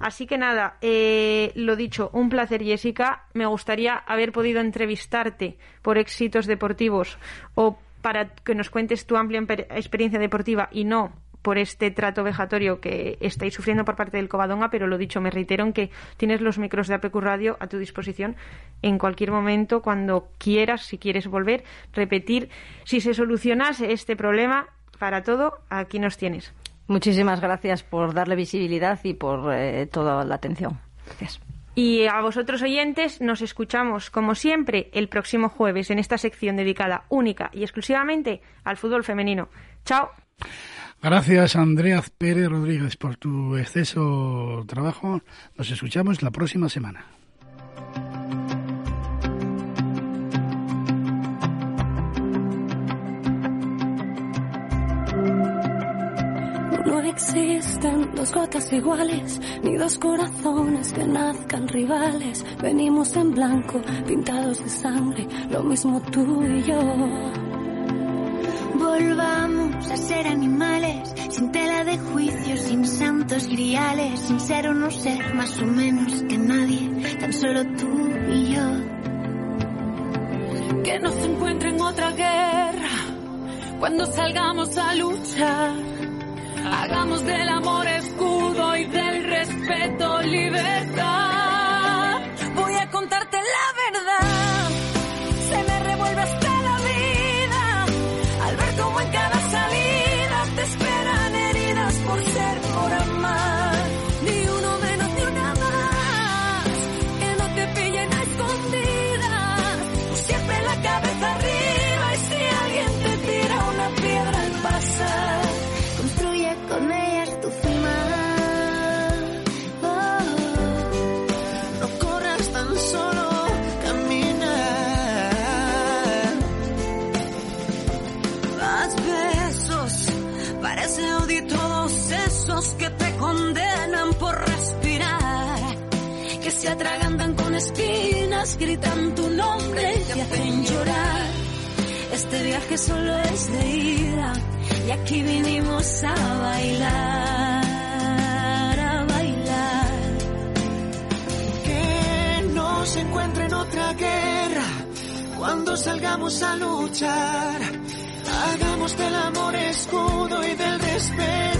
Así que nada, eh, lo dicho, un placer Jessica. Me gustaría haber podido entrevistarte por éxitos deportivos o para que nos cuentes tu amplia experiencia deportiva y no por este trato vejatorio que estáis sufriendo por parte del Covadonga, pero lo dicho, me reitero en que tienes los micros de APQ Radio a tu disposición en cualquier momento, cuando quieras, si quieres volver, repetir. Si se solucionase este problema, para todo, aquí nos tienes. muchísimas gracias por darle visibilidad y por eh, toda la atención gracias Y a vosotros oyentes nos escuchamos como siempre el próximo jueves en esta sección dedicada única y exclusivamente al fútbol femenino. Chao. Gracias, Andrea Pérez Rodríguez, por tu exceso trabajo. Nos escuchamos la próxima semana. No existen dos gotas iguales, ni dos corazones que nazcan rivales. Venimos en blanco, pintados de sangre, lo mismo tú y yo. Volvamos a ser animales, sin tela de juicio, sin santos griales, sin ser o no ser más o menos que nadie, tan solo tú y yo. Que nos encuentren otra guerra cuando salgamos a luchar. Hagamos del amor escudo y del respeto libertad. Voy a contarte andan con espinas, gritan tu nombre y hacen llorar. Este viaje solo es de ida y aquí vinimos a bailar, a bailar. Que no se encuentre en otra guerra cuando salgamos a luchar. Hagamos del amor escudo y del respeto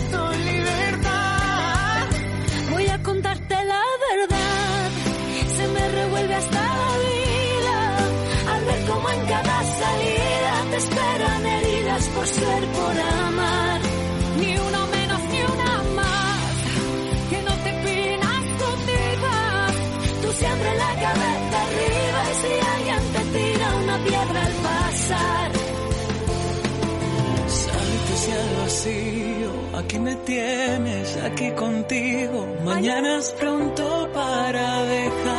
ser, por amar. Ni uno menos ni una más, que no te pillen a escondidas. Tú siempre la cabeza arriba y si alguien te tira una piedra al pasar. Saltes al vacío, aquí me tienes, aquí contigo. Mañana es pronto para dejar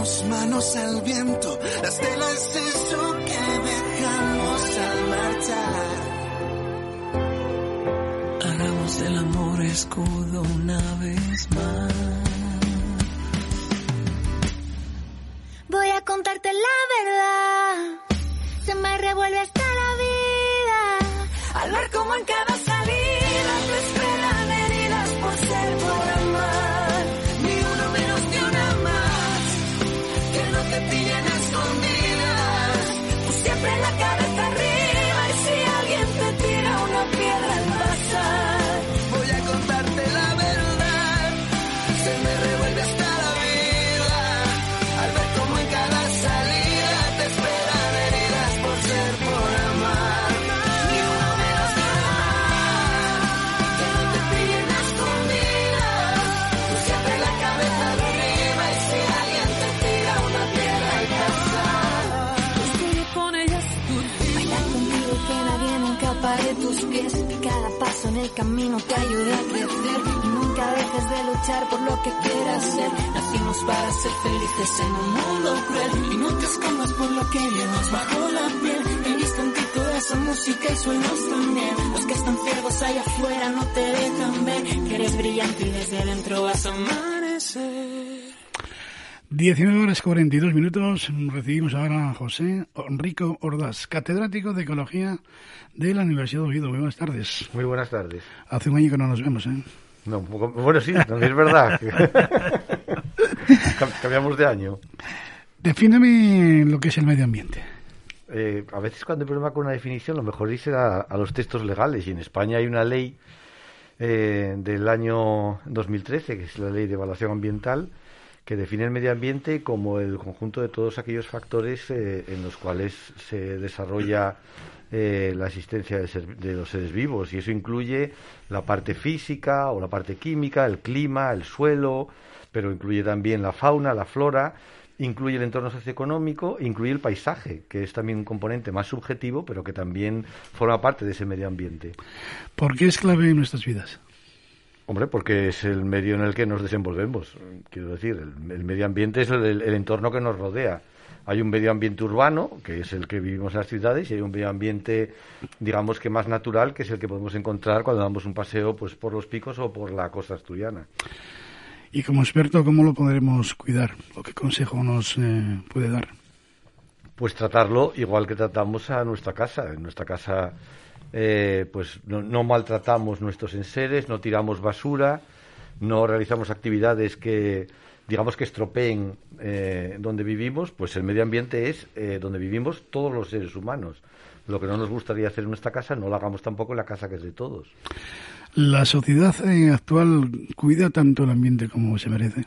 entrelacemos manos al viento. Las telas eso que dejamos al marchar. Hagamos del amor escudo una vez más. Voy a contarte la verdad. Se me revuelve hasta la vida. Al ver cómo en cada camino te ayude a crecer. Y nunca dejes de luchar por lo que quieras ser. Nacimos para ser felices en un mundo cruel y no te escondas por lo que llevas bajo la piel. He visto en ti toda esa música y sueños también. Los que están ciegos allá afuera no te dejan ver que eres brillante y desde dentro vas a amanecer. 19 horas 42 minutos. Recibimos ahora a José Enrico Ordaz, catedrático de Ecología de la Universidad de Oviedo. Muy buenas tardes. Muy buenas tardes. Hace un año que no nos vemos, ¿eh? No, bueno, sí, también es verdad. Cam- Cambiamos de año. Defíname lo que es el medio ambiente. Eh, a veces cuando hay problema con una definición, lo mejor ir a, a los textos legales. Y en España hay una ley eh, del año 2013, que es la ley de evaluación ambiental, que define el medio ambiente como el conjunto de todos aquellos factores eh, en los cuales se desarrolla eh, la existencia de, ser- de los seres vivos. Y eso incluye la parte física o la parte química, el clima, el suelo, pero incluye también la fauna, la flora, incluye el entorno socioeconómico, incluye el paisaje, que es también un componente más subjetivo, pero que también forma parte de ese medio ambiente. ¿Por qué es clave en nuestras vidas? Hombre, porque es el medio en el que nos desenvolvemos. Quiero decir, el, el medio ambiente es el, el entorno que nos rodea. Hay un medio ambiente urbano, que es el que vivimos en las ciudades, y hay un medio ambiente, digamos que más natural, que es el que podemos encontrar cuando damos un paseo pues por los picos o por la costa asturiana. Y como experto, ¿cómo lo podremos cuidar? ¿O qué consejo nos eh, puede dar? Pues tratarlo igual que tratamos a nuestra casa. En nuestra casa, eh, pues no, no maltratamos nuestros enseres, no tiramos basura, no realizamos actividades que, digamos, que estropeen eh, donde vivimos. Pues el medio ambiente es eh, donde vivimos todos los seres humanos. Lo que no nos gustaría hacer en nuestra casa, no lo hagamos tampoco en la casa que es de todos. ¿La sociedad actual cuida tanto el ambiente como se merece?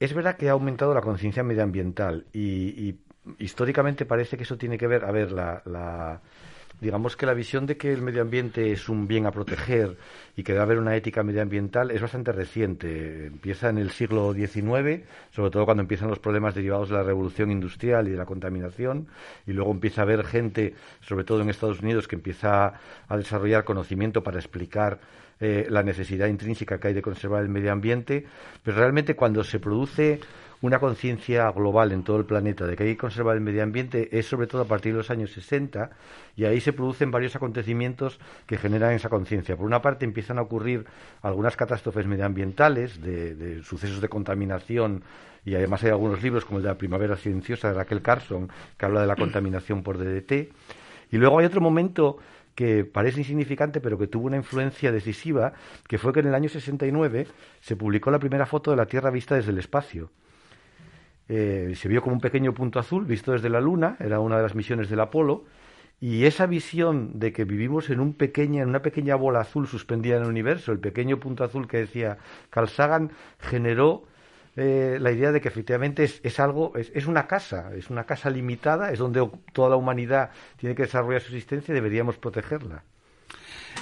Es verdad que ha aumentado la conciencia medioambiental y, y históricamente parece que eso tiene que ver, a ver, la, la- digamos que la visión de que el medio ambiente es un bien a proteger y que debe haber una ética medioambiental es bastante reciente. Empieza en el siglo XIX, sobre todo cuando empiezan los problemas derivados de la revolución industrial y de la contaminación, y luego empieza a haber gente, sobre todo en Estados Unidos, que empieza a desarrollar conocimiento para explicar eh, la necesidad intrínseca que hay de conservar el medio ambiente, pero realmente cuando se produce una conciencia global en todo el planeta de que hay que conservar el medio ambiente es sobre todo a partir de los años 60 y ahí se producen varios acontecimientos que generan esa conciencia. Por una parte empiezan a ocurrir algunas catástrofes medioambientales de, de sucesos de contaminación y además hay algunos libros como el de la primavera silenciosa de Raquel Carson que habla de la contaminación por DDT y luego hay otro momento que parece insignificante, pero que tuvo una influencia decisiva, que fue que en el año 69 se publicó la primera foto de la Tierra vista desde el espacio. Eh, se vio como un pequeño punto azul visto desde la Luna, era una de las misiones del Apolo, y esa visión de que vivimos en, un pequeña, en una pequeña bola azul suspendida en el universo, el pequeño punto azul que decía Carl generó eh, la idea de que efectivamente es, algo, es, una casa, es una casa limitada, es donde toda la humanidad tiene que desarrollar su existencia y deberíamos protegerla.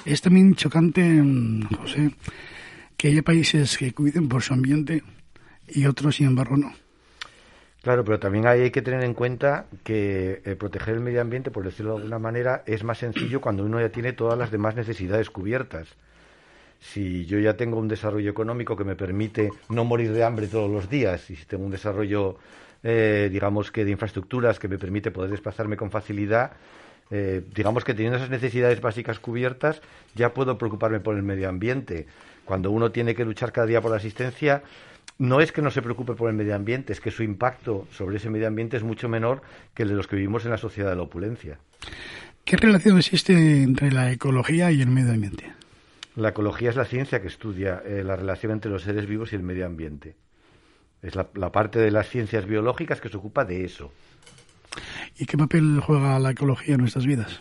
Es también chocante, mm, José, que haya países que cuiden por su ambiente y otros, sin embargo, no. Claro, pero también hay que tener en cuenta que eh, proteger el medio ambiente, por decirlo de alguna manera, es más sencillo cuando uno ya tiene todas las demás necesidades cubiertas. Si yo ya tengo un desarrollo económico que me permite no morir de hambre todos los días, y si tengo un desarrollo, eh, digamos que de infraestructuras que me permite poder desplazarme con facilidad, eh, digamos que teniendo esas necesidades básicas cubiertas, ya puedo preocuparme por el medio ambiente. Cuando uno tiene que luchar cada día por la asistencia, no es que no se preocupe por el medio ambiente, es que su impacto sobre ese medio ambiente es mucho menor que el de los que vivimos en la sociedad de la opulencia. ¿Qué relación existe entre la ecología y el medio ambiente? La ecología es la ciencia que estudia eh, la relación entre los seres vivos y el medio ambiente. Es la, parte de las ciencias biológicas que se ocupa de eso. ¿Y qué papel juega la ecología en nuestras vidas?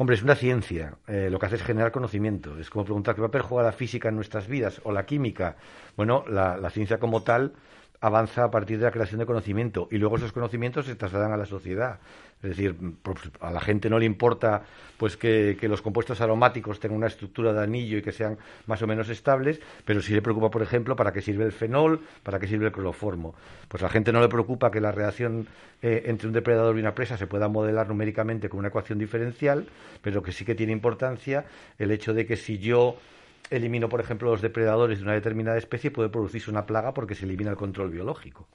Hombre, es una ciencia. Eh, lo que hace es generar conocimiento. Es como preguntar qué papel juega la física en nuestras vidas o la química. Bueno, la, la ciencia como tal avanza a partir de la creación de conocimiento y luego esos conocimientos se trasladan a la sociedad. Es decir, pues, a la gente no le importa pues que, los compuestos aromáticos tengan una estructura de anillo y que sean más o menos estables, pero sí le preocupa, por ejemplo, para qué sirve el fenol, para qué sirve el cloroformo. Pues a la gente no le preocupa que la reacción eh, entre un depredador y una presa se pueda modelar numéricamente con una ecuación diferencial, pero que sí que tiene importancia el hecho de que si yo elimino, por ejemplo, los depredadores de una determinada especie, puede producirse una plaga porque se elimina el control biológico.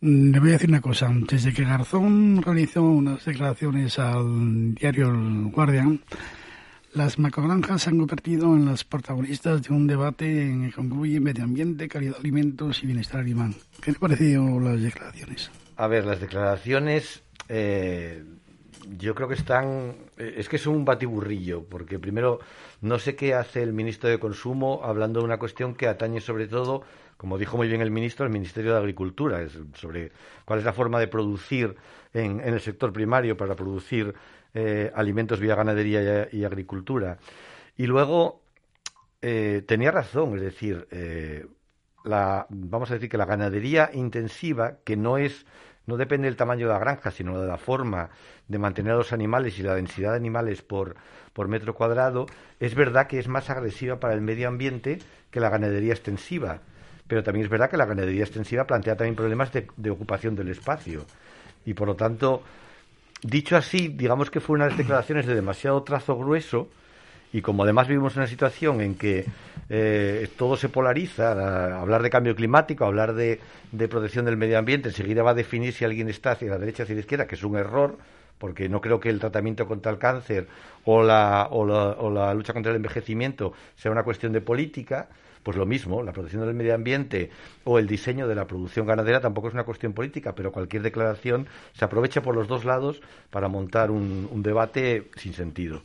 Le voy a decir una cosa. Desde que Garzón realizó unas declaraciones al diario El Guardian, las macrogranjas se han convertido en las protagonistas de un debate en que concluye medio ambiente, calidad de alimentos y bienestar animal. ¿Qué le parecieron las declaraciones? A ver, las declaraciones eh, yo creo que están. Eh, es que es un batiburrillo, porque primero no sé qué hace el ministro de Consumo hablando de una cuestión que atañe sobre todo, como dijo muy bien el ministro, al Ministerio de Agricultura, sobre cuál es la forma de producir en, el sector primario para producir eh, alimentos vía ganadería y, agricultura. Y luego eh, tenía razón, es decir, la, vamos a decir que la ganadería intensiva, que no es no depende del tamaño de la granja, sino de la forma de mantener a los animales y la densidad de animales por, por metro cuadrado, es verdad que es más agresiva para el medio ambiente que la ganadería extensiva. Pero también es verdad que la ganadería extensiva plantea también problemas de, ocupación del espacio. Y por lo tanto, dicho así, digamos que fue unas declaraciones de demasiado trazo grueso, y como además vivimos una situación en que eh, todo se polariza, hablar de cambio climático, hablar de, protección del medio ambiente, enseguida va a definir si alguien está hacia la derecha o hacia la izquierda, que es un error, porque no creo que el tratamiento contra el cáncer o la, o la lucha contra el envejecimiento sea una cuestión de política, pues lo mismo, la protección del medio ambiente o el diseño de la producción ganadera tampoco es una cuestión política, pero cualquier declaración se aprovecha por los dos lados para montar un debate sin sentido.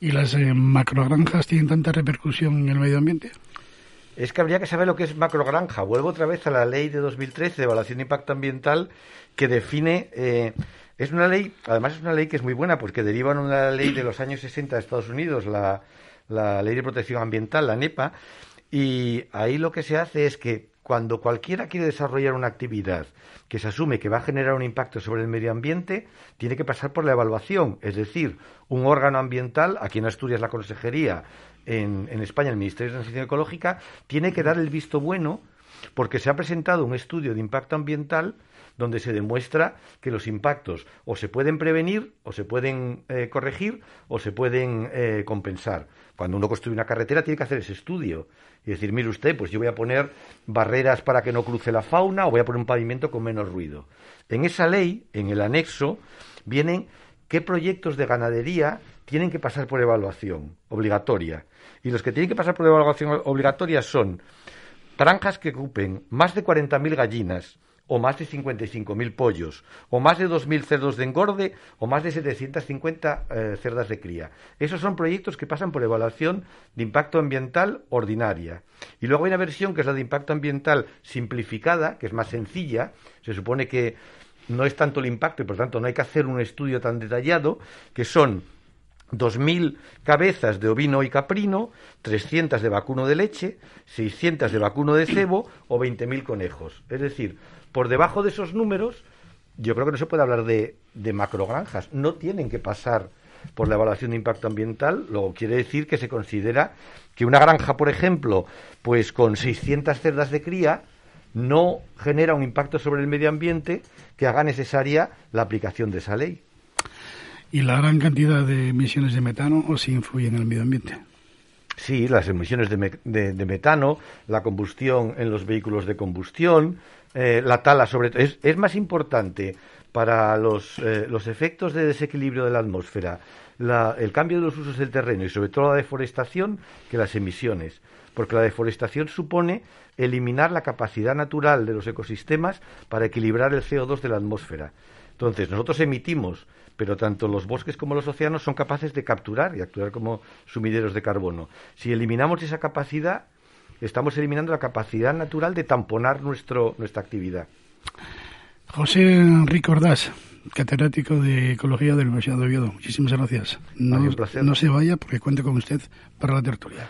¿Y las eh, macrogranjas tienen tanta repercusión en el medio ambiente? Es que habría que saber lo que es macrogranja. Vuelvo otra vez a la ley de 2013 de evaluación de impacto ambiental que define. Eh, es una ley, además es una ley que es muy buena porque deriva en una ley de los años 60 de Estados Unidos, la Ley de Protección Ambiental, la NEPA, y ahí lo que se hace es que cuando cualquiera quiere desarrollar una actividad que se asume que va a generar un impacto sobre el medio ambiente, tiene que pasar por la evaluación. Es decir, un órgano ambiental, aquí en Asturias la Consejería, en, España el Ministerio de Transición Ecológica, tiene que dar el visto bueno porque se ha presentado un estudio de impacto ambiental donde se demuestra que los impactos o se pueden prevenir, o se pueden eh, corregir, o se pueden eh, compensar. Cuando uno construye una carretera tiene que hacer ese estudio y decir, mire usted, pues yo voy a poner barreras para que no cruce la fauna o voy a poner un pavimento con menos ruido. En esa ley, en el anexo, vienen qué proyectos de ganadería tienen que pasar por evaluación obligatoria. Y los que tienen que pasar por evaluación obligatoria son granjas que ocupen más de 40.000 gallinas, o más de 55.000 pollos, o más de 2.000 cerdos de engorde, o más de 750 eh, cerdas de cría. Esos son proyectos que pasan por evaluación de impacto ambiental ordinaria. Y luego hay una versión que es la de impacto ambiental simplificada, que es más sencilla. Se supone que no es tanto el impacto y por tanto no hay que hacer un estudio tan detallado, que son 2.000 cabezas de ovino y caprino, 300 de vacuno de leche, 600 de vacuno de cebo o 20.000 conejos. Es decir, por debajo de esos números, yo creo que no se puede hablar de, de macrogranjas. No tienen que pasar por la evaluación de impacto ambiental, lo quiere decir que se considera que una granja, por ejemplo, pues con 600 cerdas de cría, no genera un impacto sobre el medio ambiente que haga necesaria la aplicación de esa ley. ¿Y la gran cantidad de emisiones de metano o si influye en el medio ambiente? Sí, las emisiones de, metano, la combustión en los vehículos de combustión, eh, la tala sobre todo. Es, más importante para los, eh, los, efectos de desequilibrio de la atmósfera el cambio de los usos del terreno y sobre todo la deforestación que las emisiones. Porque la deforestación supone eliminar la capacidad natural de los ecosistemas para equilibrar el CO2 de la atmósfera. Entonces, nosotros emitimos, pero tanto los bosques como los océanos son capaces de capturar y actuar como sumideros de carbono. Si eliminamos esa capacidad, estamos eliminando la capacidad natural de tamponar nuestro, nuestra actividad. José Enrique Ordaz, catedrático de Ecología de la Universidad de Oviedo. Muchísimas gracias. No, no se vaya porque cuento con usted para la tertulia.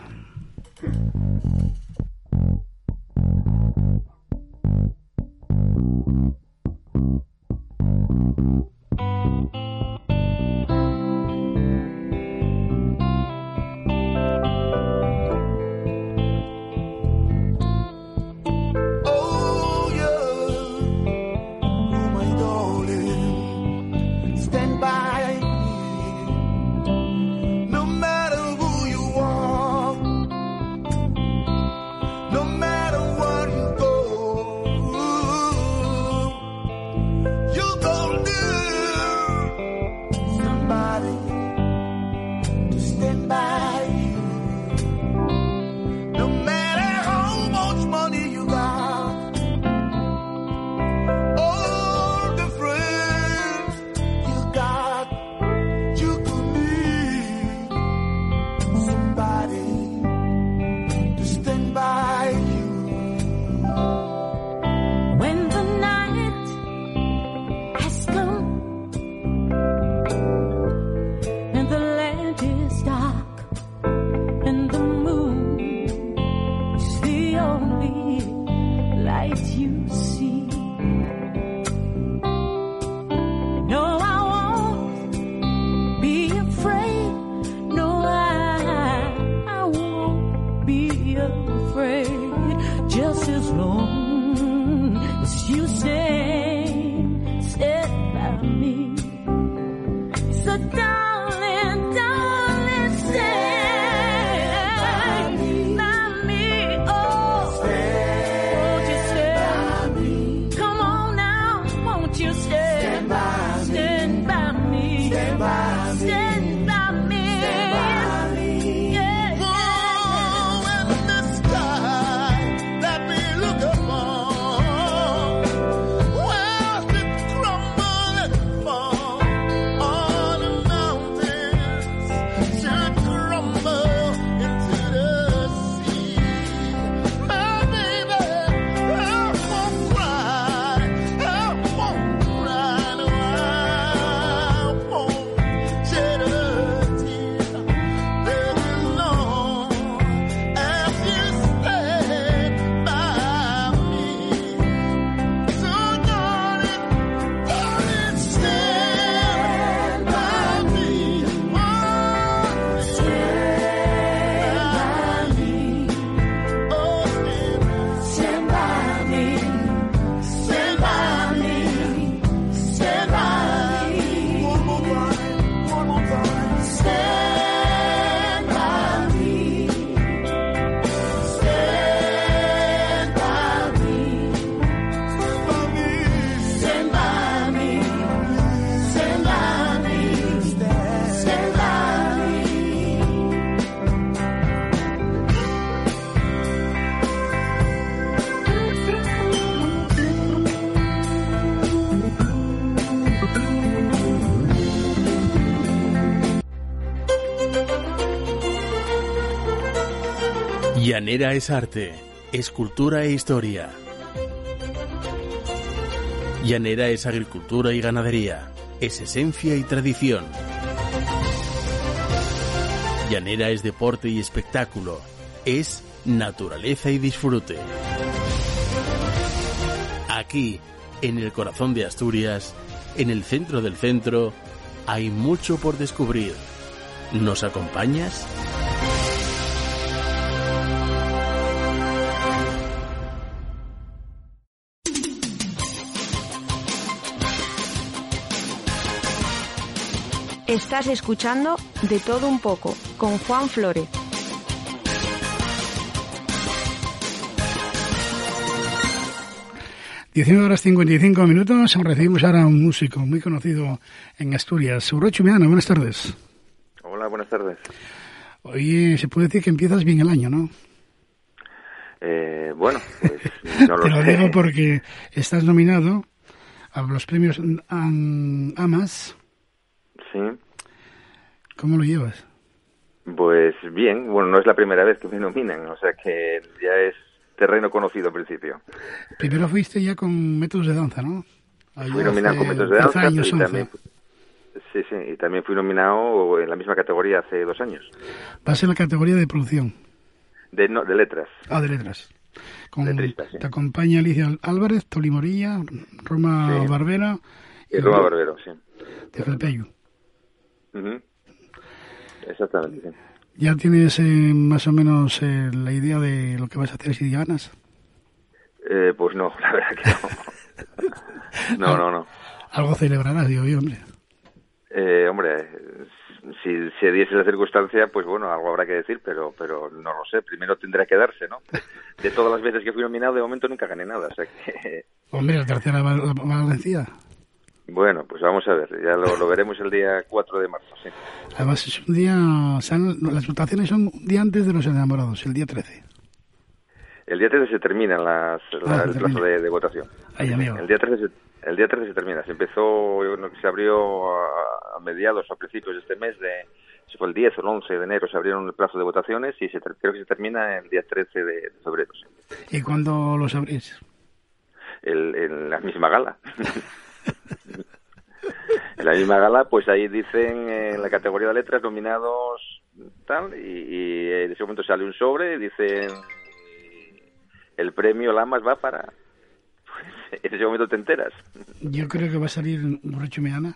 Llanera es arte, es cultura e historia. Llanera es agricultura y ganadería, es esencia y tradición. Llanera es deporte y espectáculo, es naturaleza y disfrute. Aquí, en el corazón de Asturias, en el centro del centro, hay mucho por descubrir. ¿Nos acompañas? Estás escuchando De todo un poco con Juan Flores. Diecinueve horas 55 minutos. Recibimos ahora a un músico muy conocido en Asturias. Urocho buenas tardes. Hola, buenas tardes. Oye, se puede decir que empiezas bien el año, ¿no? Eh, bueno, pues no lo Te lo sé. digo porque estás nominado a los premios Am- AMAS. Sí, ¿Cómo lo llevas? pues bien, bueno, no es la primera vez que me nominan, o sea que ya es terreno conocido en principio. Primero fuiste ya con métodos de danza, ¿no? Allá Fui nominado con métodos de 10 danza años, y 11. también, sí, sí, y también fui nominado en la misma categoría hace dos años, Vas en la categoría de producción. de, no, de letras. Ah, de letras. Con, Letrista, sí. Te acompaña Alicia Álvarez, Toli Morilla, Roma Sí. Barbera Y Roma Barbero, sí. de Felpeyu. Exactamente, sí. ¿Ya tienes eh, más o menos eh, la idea de lo que vas a hacer si ganas? Eh, pues no, la verdad que no. No, no, no. Algo celebrarás, digo yo, hombre. Eh, hombre, si se diese la circunstancia, pues bueno, algo habrá que decir, pero pero no lo sé. Primero tendrá que darse, ¿no? De todas las veces que fui nominado, de momento nunca gané nada. O sea que, Hombre, la tercera. Bueno, pues vamos a ver. Ya lo, lo veremos el día 4 de marzo, sí. Además, es un día. las votaciones son un día antes de los enamorados, el día 13. El día 13 se termina las, la- Ah, el plazo de, de votación. Ay, amigo. El día 13 se, el día 13 se termina. Se empezó, se abrió a, a mediados, a principios de este mes, de, si fue el 10 o el 11 de enero, se abrieron el plazo de votaciones y se, creo que se termina el día 13 de, de febrero. ¿Y cuándo lo sabrís? el, en la misma gala. en la misma gala, pues ahí dicen eh, en la categoría de letras nominados tal, y, y en ese momento sale un sobre y dicen el premio Lamas va para... Pues en ese momento te enteras. Yo creo que va a salir Borracho Meana.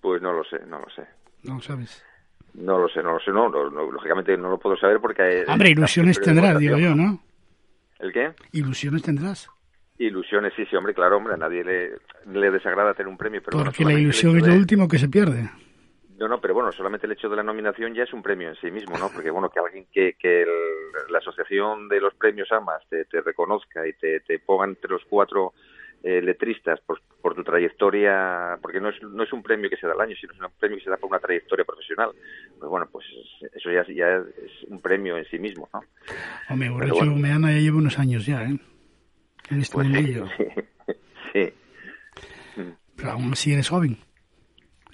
Pues no lo sé, no lo sé. No lo sabes. No lo sé, no lo sé, no, no, no, lógicamente no lo puedo saber porque... hay- Hombre, ilusiones tendrás, digo yo. ¿no? ¿El qué? Ilusiones tendrás. Ilusiones, sí, sí, hombre, claro, hombre, a nadie le, le desagrada tener un premio, pero bueno, Porque la ilusión es lo de- último que se pierde. No, no, pero bueno, solamente el hecho de la nominación ya es un premio en sí mismo, ¿no? Porque bueno, que alguien que, que el- la asociación de los premios AMAS te, te reconozca y te, te ponga entre los cuatro eh, letristas por, por tu trayectoria, porque no es, no es un premio que se da al año, sino es un premio que se da por una trayectoria profesional. Pues bueno, pues eso ya, ya es un premio en sí mismo, ¿no? Hombre, Borracho bueno. Meana ya lleva unos años ya, ¿eh? En este Pues sí, mundillo. sí, sí. Pero aún así eres joven.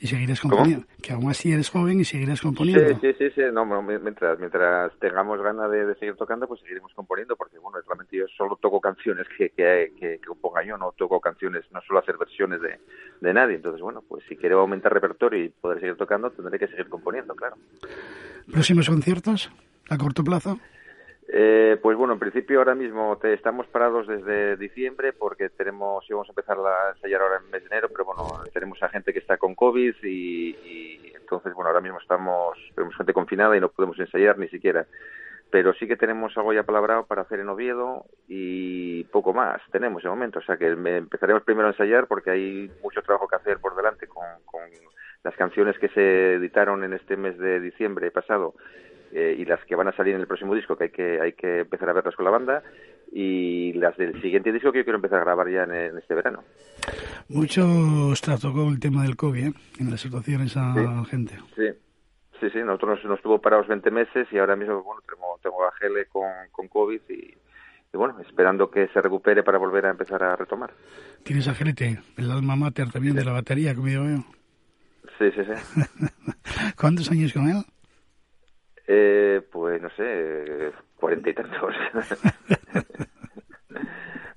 Y seguirás ¿Cómo? componiendo. Que aún así eres joven y seguirás Sí, componiendo. sí, sí, sí, no, no, mientras, mientras tengamos ganas de, de seguir tocando, pues seguiremos componiendo, porque bueno, realmente yo solo toco canciones que, que, que, que componga yo, no toco canciones, no suelo hacer versiones de, de nadie, entonces bueno, pues si quiero aumentar repertorio y poder seguir tocando, tendré que seguir componiendo, claro. ¿Próximos conciertos? ¿A corto plazo? Eh, pues bueno, en principio ahora mismo te, estamos parados desde diciembre porque tenemos, íbamos a empezar a ensayar ahora en mes de enero, pero bueno, tenemos a gente que está con COVID y, entonces, bueno, ahora mismo estamos, tenemos gente confinada y no podemos ensayar ni siquiera. Pero sí que tenemos algo ya palabrado para hacer en Oviedo y poco más tenemos de momento. O sea que empezaremos primero a ensayar porque hay mucho trabajo que hacer por delante con, con las canciones que se editaron en este mes de diciembre pasado eh, y las que van a salir en el próximo disco, que hay que hay que empezar a verlas con la banda, y las del siguiente disco que yo quiero empezar a grabar ya en, en este verano. Muchos tocó el tema del COVID, ¿eh? En las situaciones a la gente. Sí, sí, sí, nosotros nos, nos tuvo parados 20 meses y ahora mismo, bueno, tengo, tengo a Gele con, con COVID y, y bueno, esperando que se recupere para volver a empezar a retomar. Tienes a Gelete, el alma mater también de la batería, como digo yo. Sí, sí, sí. ¿Cuántos años con él? Eh, pues no sé, cuarenta y tantos.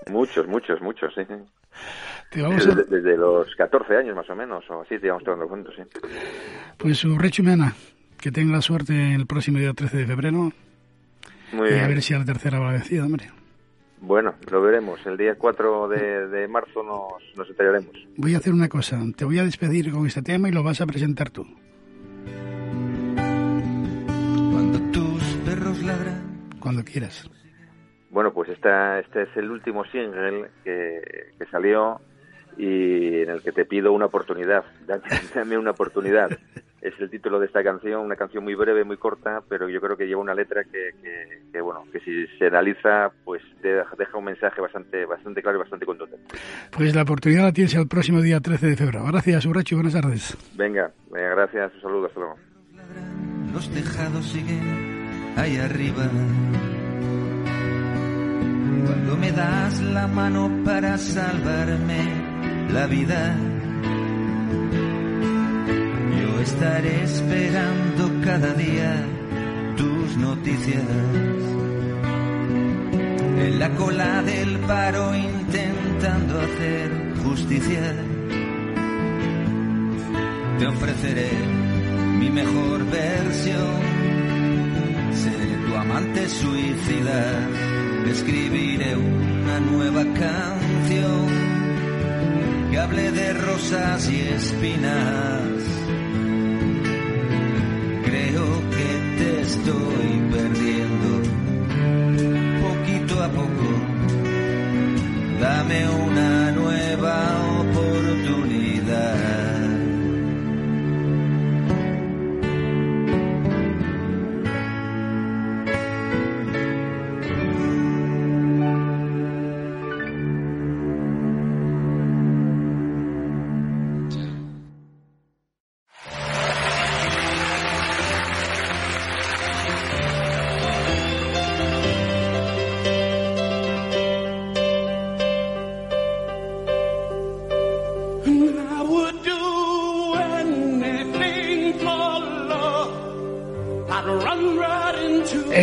muchos, muchos, muchos, sí. desde, desde, los 14 años más o menos, o así, digamos, tomando juntos, sí. Pues Urrechu Mena, que tenga suerte el próximo día 13 de febrero. Muy y bien. a ver si a la tercera va vencida, hombre. Bueno, lo veremos. El día 4 de, de marzo nos, nos enteraremos. Voy a hacer una cosa. Te voy a despedir con este tema y lo vas a presentar tú. Cuando quieras. Bueno, pues esta, este es el último single que, que salió y en el que te pido una oportunidad. Dame, dame una oportunidad. Es el título de esta canción, una canción muy breve, muy corta, pero yo creo que lleva una letra que, que, que bueno, que si se analiza, pues te deja, un mensaje bastante, bastante claro y bastante contundente. Pues la oportunidad la tienes el próximo día 13 de febrero. Gracias, Urrechu. Buenas tardes. Venga, venga, gracias, un saludo, hasta luego. Los tejados siguen ahí arriba. Cuando me das la mano para salvarme la vida, yo estaré esperando cada día tus noticias. En la cola del paro intentando hacer justicia, te ofreceré mi mejor versión. Tu amante suicida, escribiré una nueva canción que hable de rosas y espinas. Creo que te estoy perdiendo poquito a poco. Dame una nueva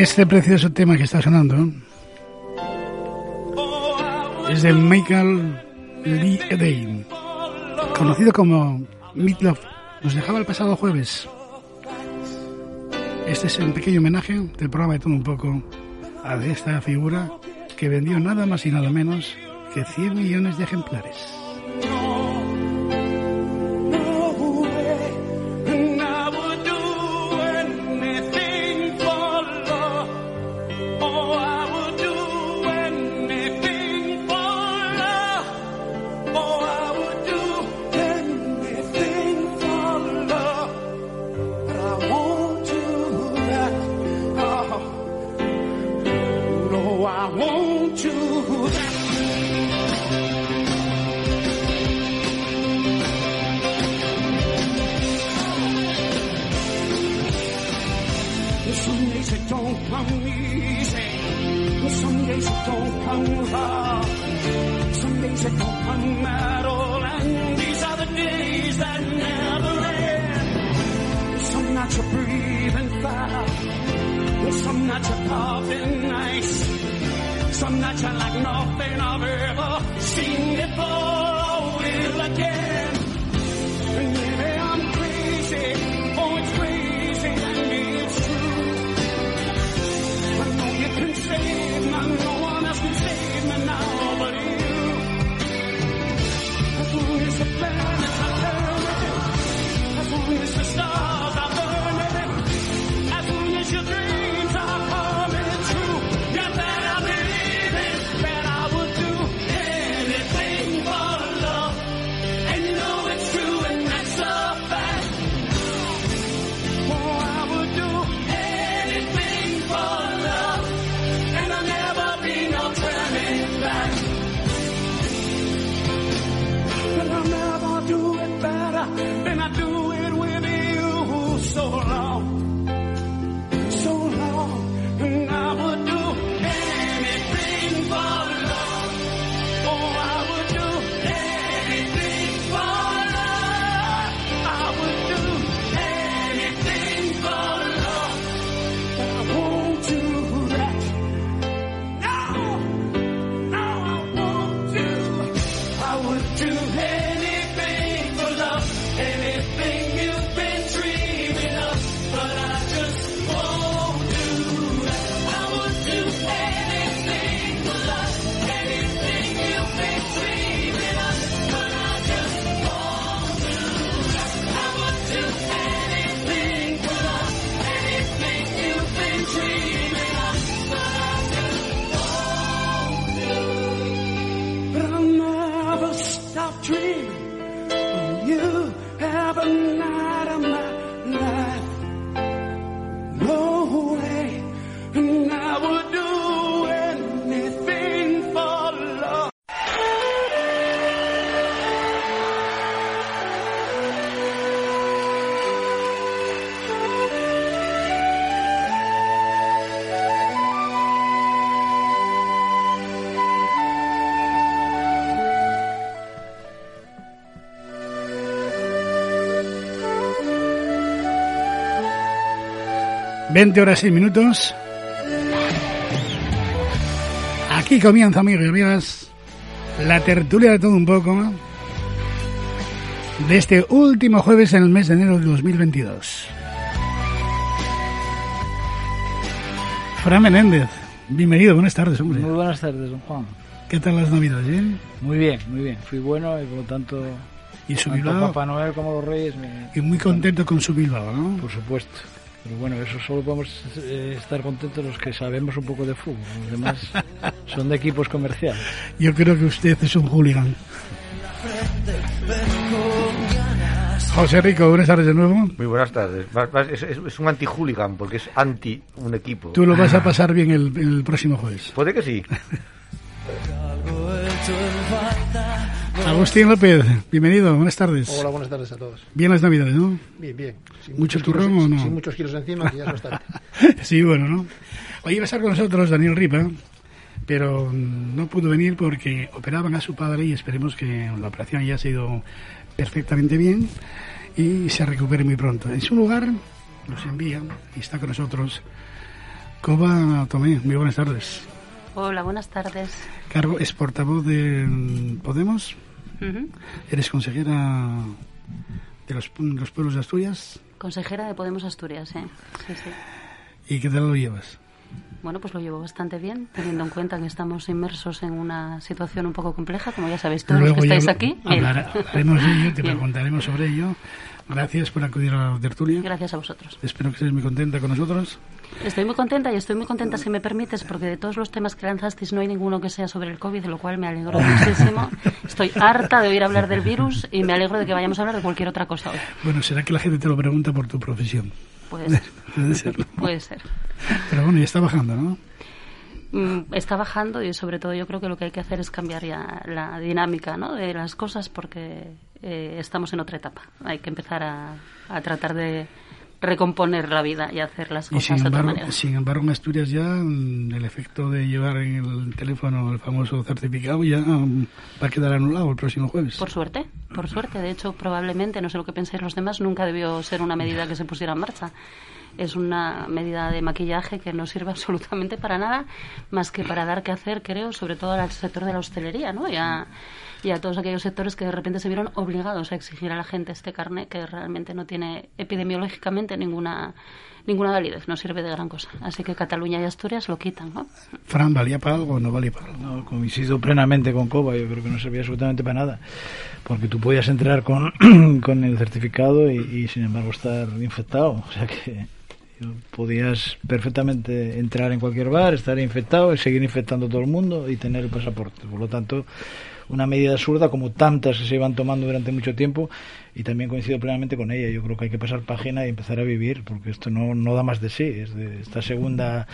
Este precioso tema que está sonando es de Michael Lee Edey, conocido como Meatloaf. Nos dejaba el pasado jueves. Este es un pequeño homenaje del programa de todo un poco a esta figura que vendió nada más y nada menos que 100 millones de ejemplares. Don't come hard. Some days it don't come at all. And these are the days that never end. Some nights you're breathing fire. Some nights you're coughing ice. Some nights you're like nothing I've ever seen before or will again. 20 horas 6 minutos. Aquí comienza, amigos y amigas, la tertulia de todo un poco de este último jueves en el mes de enero de 2022. Fran Menéndez, bienvenido, buenas tardes, hombre. Muy buenas tardes, don Juan. ¿Qué tal las navidades, bien? Muy bien, muy bien. Fui bueno y por lo tanto y su Bilbao, Papá Noel como los Reyes. Y muy contento con su Bilbao, ¿no? Por supuesto. Pero bueno, eso solo podemos eh, estar contentos los que sabemos un poco de fútbol. Los demás son de equipos comerciales. Yo creo que usted es un hooligan. José Rico, buenas tardes de nuevo. Muy buenas tardes. Es, es- es un anti-hooligan porque es anti un equipo. Tú lo vas a pasar bien el, el próximo jueves. Puede que sí. Agustín López, bienvenido, buenas tardes. Hola, buenas tardes a todos. Bien las navidades, ¿no? Bien, bien. Sin ¿Mucho muchos turrón kilos- o no? Sin muchos kilos encima, que ya es bastante. sí, bueno, ¿no? Hoy iba a estar con nosotros Daniel Ripa, pero no pudo venir porque operaban a su padre y esperemos que la operación haya sido perfectamente bien y se recupere muy pronto. En su lugar nos envía y está con nosotros Coba Tomé. Muy buenas tardes. Hola, buenas tardes. Cargo es portavoz de mm, Eres consejera de los, los pueblos de Asturias. Consejera de Podemos Asturias, ¿eh? Sí, sí. ¿Y qué tal lo llevas? Bueno, pues lo llevo bastante bien, teniendo en cuenta que estamos inmersos en una situación un poco compleja, como ya sabéis todos los que estáis aquí. Hablar- hablaremos de ello, te Bien. preguntaremos sobre ello. Gracias por acudir a la tertulia. Gracias a vosotros. Espero que estés muy contenta con nosotros. Estoy muy contenta y estoy muy contenta, si me permites, porque de todos los temas que lanzasteis no hay ninguno que sea sobre el COVID, lo cual me alegro muchísimo. Estoy harta de oír hablar del virus y me alegro de que vayamos a hablar de cualquier otra cosa hoy. Bueno, será que la gente te lo pregunta por tu profesión. Puede ser. Puede ser. Puede ser. Pero bueno, ya está bajando, ¿no? Mm, está bajando y sobre todo yo creo que lo que hay que hacer es cambiar ya la dinámica ¿no? de las cosas porque eh, estamos en otra etapa. Hay que empezar a, a tratar de recomponer la vida y hacer las cosas sin de otra manera. sin embargo, en Asturias ya mm, el efecto de llevar en el teléfono el famoso certificado ya mm, va a quedar anulado el próximo jueves. Por suerte, por suerte. De hecho, probablemente, no sé lo que pensáis los demás, nunca debió ser una medida que se pusiera en marcha. Es una medida de maquillaje que no sirve absolutamente para nada, más que para dar que hacer, creo, sobre todo al sector de la hostelería, ¿no? Y a, y a todos aquellos sectores que de repente se vieron obligados a exigir a la gente este carnet que realmente no tiene epidemiológicamente ninguna ninguna validez, no sirve de gran cosa. Así que Cataluña y Asturias lo quitan, ¿no? Fran, ¿valía para algo o no valía para algo? No, coincido plenamente con Coba, yo creo que no servía absolutamente para nada, porque tú podías entrar con, con el certificado y, y, sin embargo estar infectado, o sea que podías perfectamente entrar en cualquier bar, estar infectado y seguir infectando a todo el mundo y tener el pasaporte. Por lo tanto, una medida absurda como tantas que se iban tomando durante mucho tiempo y también coincido plenamente con ella. Yo creo que hay que pasar página y empezar a vivir porque esto no, no da más de sí. Es de esta segunda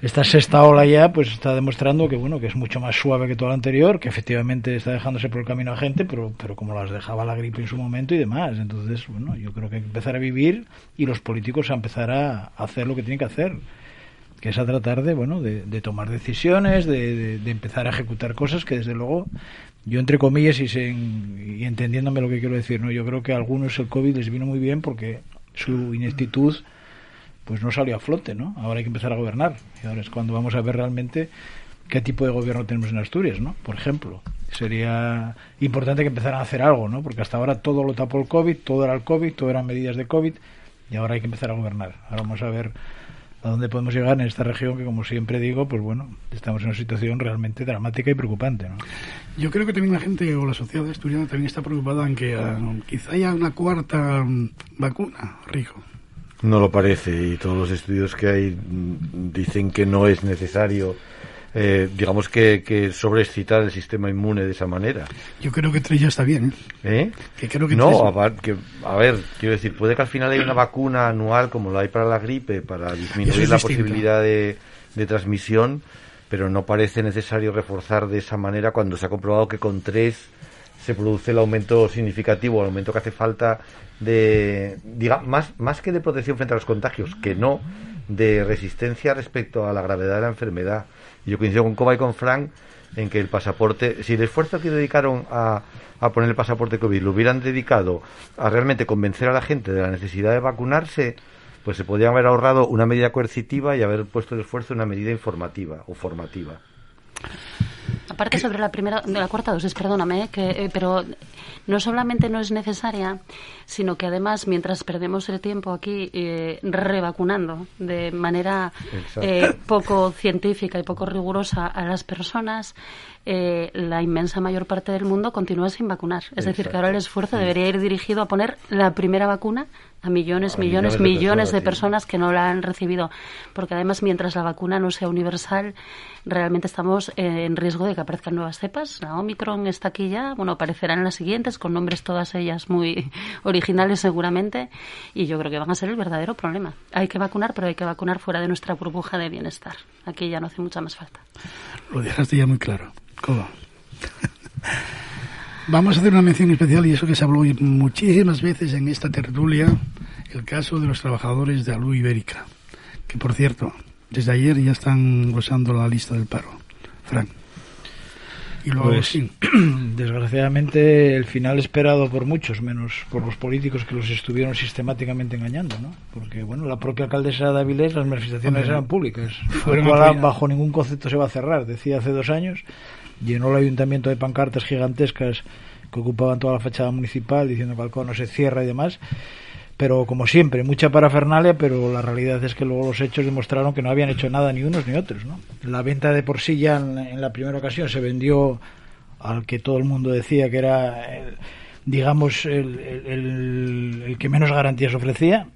esta sexta ola ya pues está demostrando que bueno que es mucho más suave que toda la anterior que efectivamente está dejándose por el camino a gente pero pero como las dejaba la gripe en su momento y demás entonces bueno yo creo que hay que empezar a vivir y los políticos a empezar a hacer lo que tienen que hacer que es a tratar de bueno de, de tomar decisiones de, empezar a ejecutar cosas que desde luego yo entre comillas y, se, y entendiéndome lo que quiero decir no yo creo que a algunos el covid les vino muy bien porque su ineptitud pues no salió a flote, ¿no? Ahora hay que empezar a gobernar. Y ahora es cuando vamos a ver realmente qué tipo de gobierno tenemos en Asturias, ¿no? Por ejemplo, sería importante que empezaran a hacer algo, ¿no? Porque hasta ahora todo lo tapó el COVID, todo era el COVID, todo eran medidas de COVID, y ahora hay que empezar a gobernar. Ahora vamos a ver a dónde podemos llegar en esta región que, como siempre digo, pues bueno, estamos en una situación realmente dramática y preocupante, ¿no? Yo creo que también la gente o la sociedad asturiana también está preocupada en que uh, quizá haya una cuarta um, vacuna, Rico. No lo parece y todos los estudios que hay dicen que no es necesario eh, digamos que, que sobreexcitar el sistema inmune de esa manera. Yo creo que tres ya está bien, ¿eh? ¿Eh? Que creo que no, a, va- que- a ver, quiero decir, puede que al final haya una vacuna anual como la hay para la gripe para disminuir es la distinto. posibilidad de, de transmisión, pero no parece necesario reforzar de esa manera cuando se ha comprobado que con tres se produce el aumento significativo, el aumento que hace falta de, diga, más, más que de protección frente a los contagios, que no, de resistencia respecto a la gravedad de la enfermedad. Yo coincido con Coba y con Frank en que el pasaporte, si el esfuerzo que dedicaron a, a poner el pasaporte COVID lo hubieran dedicado a realmente convencer a la gente de la necesidad de vacunarse, pues se podrían haber ahorrado una medida coercitiva y haber puesto el esfuerzo en una medida informativa o formativa. Aparte sobre la primera, de la cuarta dosis, perdóname, eh, que, eh, pero no solamente no es necesaria, sino que además mientras perdemos el tiempo aquí eh, revacunando de manera eh, poco científica y poco rigurosa a las personas, eh, la inmensa mayor parte del mundo continúa sin vacunar. Es decir, que ahora el esfuerzo debería ir dirigido a poner la primera vacuna a millones, A millones, millones de millones de personas, sí. personas que no la han recibido. Porque además, mientras la vacuna no sea universal, realmente estamos eh, en riesgo de que aparezcan nuevas cepas. La Omicron está aquí ya, bueno, aparecerán las siguientes, con nombres todas ellas muy originales seguramente, y yo creo que van a ser el verdadero problema. Hay que vacunar, pero hay que vacunar fuera de nuestra burbuja de bienestar. Aquí ya no hace mucha más falta. Lo dejaste ya muy claro. Coba. Vamos a hacer una mención especial y eso que se habló muchísimas veces en esta tertulia, el caso de los trabajadores de Alú Ibérica, que por cierto, desde ayer ya están gozando la lista del paro. Frank. Y luego Pues, sí. desgraciadamente el final esperado por muchos, menos por los políticos que los estuvieron sistemáticamente engañando, ¿no? Porque, bueno, la propia alcaldesa de Avilés, las manifestaciones Hombre, eran públicas. fueron bajo ningún concepto se va a cerrar, decía hace dos años. Llenó el ayuntamiento de pancartas gigantescas que ocupaban toda la fachada municipal diciendo que Alcoa no se cierra y demás. Pero como siempre, mucha parafernalia, pero la realidad es que luego los hechos demostraron que no habían hecho nada ni unos ni otros. ¿no? La venta de por sí ya en, la primera ocasión se vendió al que todo el mundo decía que era, digamos, el- el que menos garantías ofrecía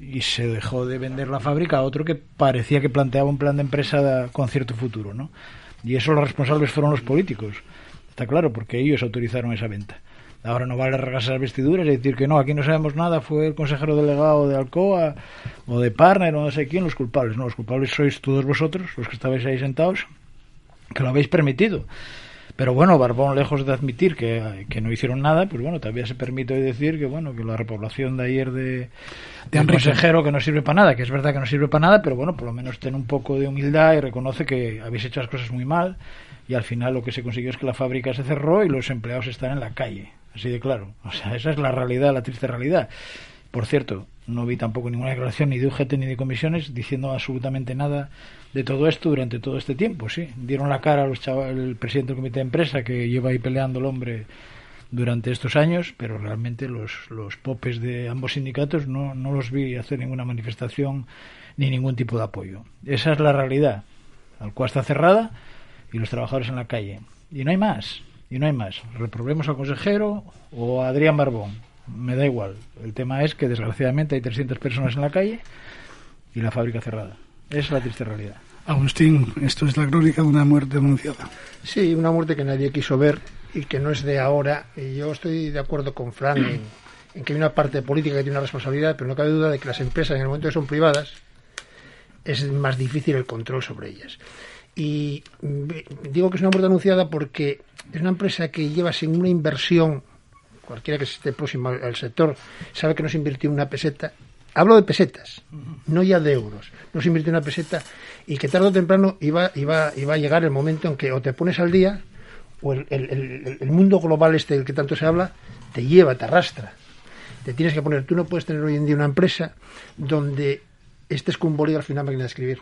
y se dejó de vender la fábrica a otro que parecía que planteaba un plan de empresa con cierto futuro. ¿no? Y eso los responsables fueron los políticos. Está claro, porque ellos autorizaron esa venta. Ahora no vale las vestiduras y decir que no, aquí no sabemos nada, fue el consejero delegado de Alcoa o de Partner o no sé quién los culpables. No, los culpables sois todos vosotros, los que estabais ahí sentados, que lo habéis permitido. Pero bueno, Barbón, lejos de admitir que, que no hicieron nada, pues bueno, todavía se permite hoy decir que bueno, que la repoblación de ayer de, de un consejero que no sirve para nada, que es verdad que no sirve para nada, pero bueno, por lo menos ten un poco de humildad y reconoce que habéis hecho las cosas muy mal y al final lo que se consiguió es que la fábrica se cerró y los empleados están en la calle, así de claro. O sea, esa es la realidad, la triste realidad. Por cierto, no vi tampoco ninguna declaración ni de UGT ni de comisiones diciendo absolutamente nada de todo esto durante todo este tiempo, sí. Dieron la cara a los chava- el presidente del comité de empresa que lleva ahí peleando el hombre durante estos años, pero realmente los, los popes de ambos sindicatos no, no los vi hacer ninguna manifestación ni ningún tipo de apoyo. Esa es la realidad. Alcoa está cerrada y los trabajadores en la calle. Y no hay más, y no hay más. Reprobemos al consejero o a Adrián Barbón. Me da igual. El tema es que desgraciadamente hay 300 personas en la calle y la fábrica cerrada. Esa es la triste realidad. Agustín, esto es la crónica de una muerte anunciada. Sí, una muerte que nadie quiso ver y que no es de ahora. Y yo estoy de acuerdo con Fran en, en que hay una parte política que tiene una responsabilidad, pero no cabe duda de que las empresas, en el momento que son privadas, es más difícil el control sobre ellas. Y mm, digo que es una muerte anunciada porque es una empresa que lleva sin una inversión, cualquiera que esté próximo al, sector, sabe que no se invirtió una peseta. Hablo de pesetas, no ya de euros. No se invirtió una peseta y que tarde o temprano iba, iba, iba a llegar el momento en que o te pones al día o el- el mundo global este del que tanto se habla te lleva, te arrastra. Te tienes que poner, tú no puedes tener hoy en día una empresa donde estés con un bolígrafo y una máquina de escribir.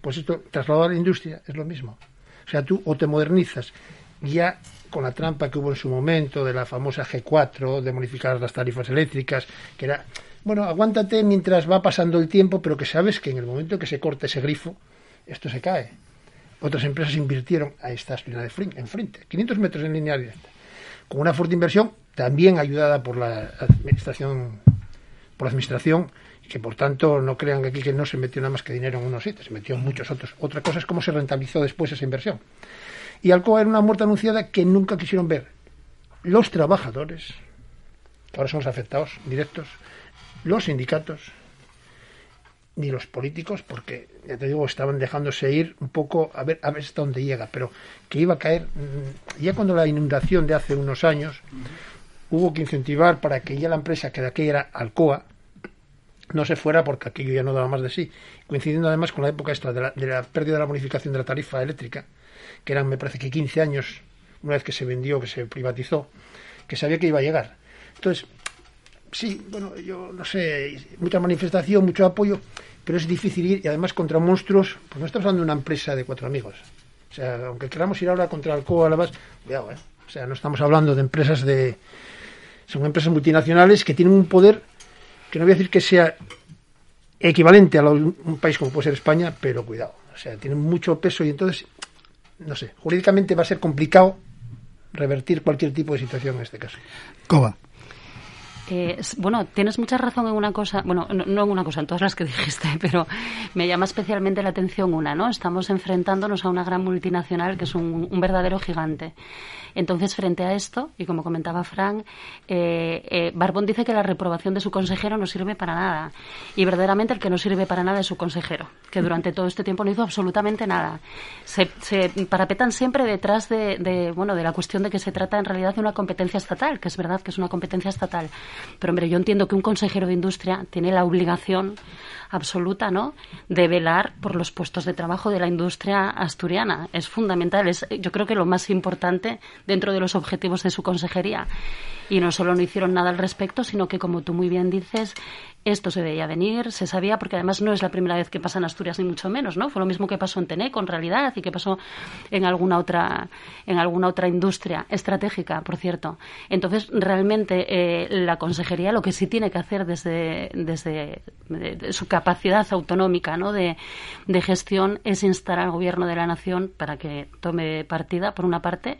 Pues esto, trasladado a la industria, es lo mismo. O sea, tú o te modernizas ya con la trampa que hubo en su momento de la famosa G4, de modificar las tarifas eléctricas, que era, bueno, aguántate mientras va pasando el tiempo, pero que sabes que en el momento que se corte ese grifo, esto se cae. Otras empresas invirtieron, ahí está Aspirina de Frin- enfrente, 500 metros en línea directa, con una fuerte inversión, también ayudada por la administración, por la administración, que por tanto no crean aquí que no se metió nada más que dinero en unos sitios, se metió en muchos otros. Otra cosa es cómo se rentabilizó después esa inversión. Y Alcoa era una muerte anunciada que nunca quisieron ver. Los trabajadores, ahora son los afectados directos, los sindicatos, ni los políticos, porque ya te digo, estaban dejándose ir un poco a ver, a ver hasta dónde llega, pero que iba a caer, mm, ya cuando la inundación de hace unos años, hubo que incentivar para que ya la empresa que de aquí era Alcoa, no se fuera porque aquello ya no daba más de sí, coincidiendo además con la época esta de la, de la pérdida de la bonificación de la tarifa eléctrica, que eran me parece que 15 años, una vez que se vendió, que se privatizó, que sabía que iba a llegar. Entonces, sí, bueno, yo no sé, mucha manifestación, mucho apoyo, pero es difícil ir y además contra monstruos, pues no estamos hablando de una empresa de cuatro amigos. O sea, aunque queramos ir ahora contra Alcoa, la más, cuidado, ¿eh? O sea, no estamos hablando de empresas de. Son empresas multinacionales que tienen un poder que no voy a decir que sea equivalente a un país como puede ser España, pero cuidado. O sea, tienen mucho peso y entonces, no sé, jurídicamente va a ser complicado revertir cualquier tipo de situación en este caso. Coba. Eh, bueno, tienes mucha razón en una cosa, bueno, no, no, en una cosa, en todas las que dijiste, pero me llama especialmente la atención una, ¿no? Estamos enfrentándonos a una gran multinacional que es un, un verdadero gigante. Entonces, frente a esto, y como comentaba Frank, eh, eh, Barbón dice que la reprobación de su consejero no sirve para nada. Y verdaderamente el que no sirve para nada es su consejero, que durante todo este tiempo no hizo absolutamente nada. Se, se parapetan siempre detrás de, de, bueno, de la cuestión de que se trata en realidad de una competencia estatal, que es verdad que es una competencia estatal. Pero, hombre, yo entiendo que un consejero de industria tiene la obligación absoluta, ¿no? De velar por los puestos de trabajo de la industria asturiana. Es fundamental. Es, yo creo que lo más importante dentro de los objetivos de su consejería. Y no solo no hicieron nada al respecto, sino que, como tú muy bien dices, esto se veía venir, se sabía, porque además no es la primera vez que pasa en Asturias, ni mucho menos, ¿no? Fue lo mismo que pasó en Teneco, en realidad, y que pasó en alguna otra, en alguna otra industria estratégica, por cierto. Entonces, realmente, eh, la consejería lo que sí tiene que hacer desde, desde de, de su capacidad autonómica, ¿no? De, de gestión es instar al gobierno de la nación para que tome partida, por una parte,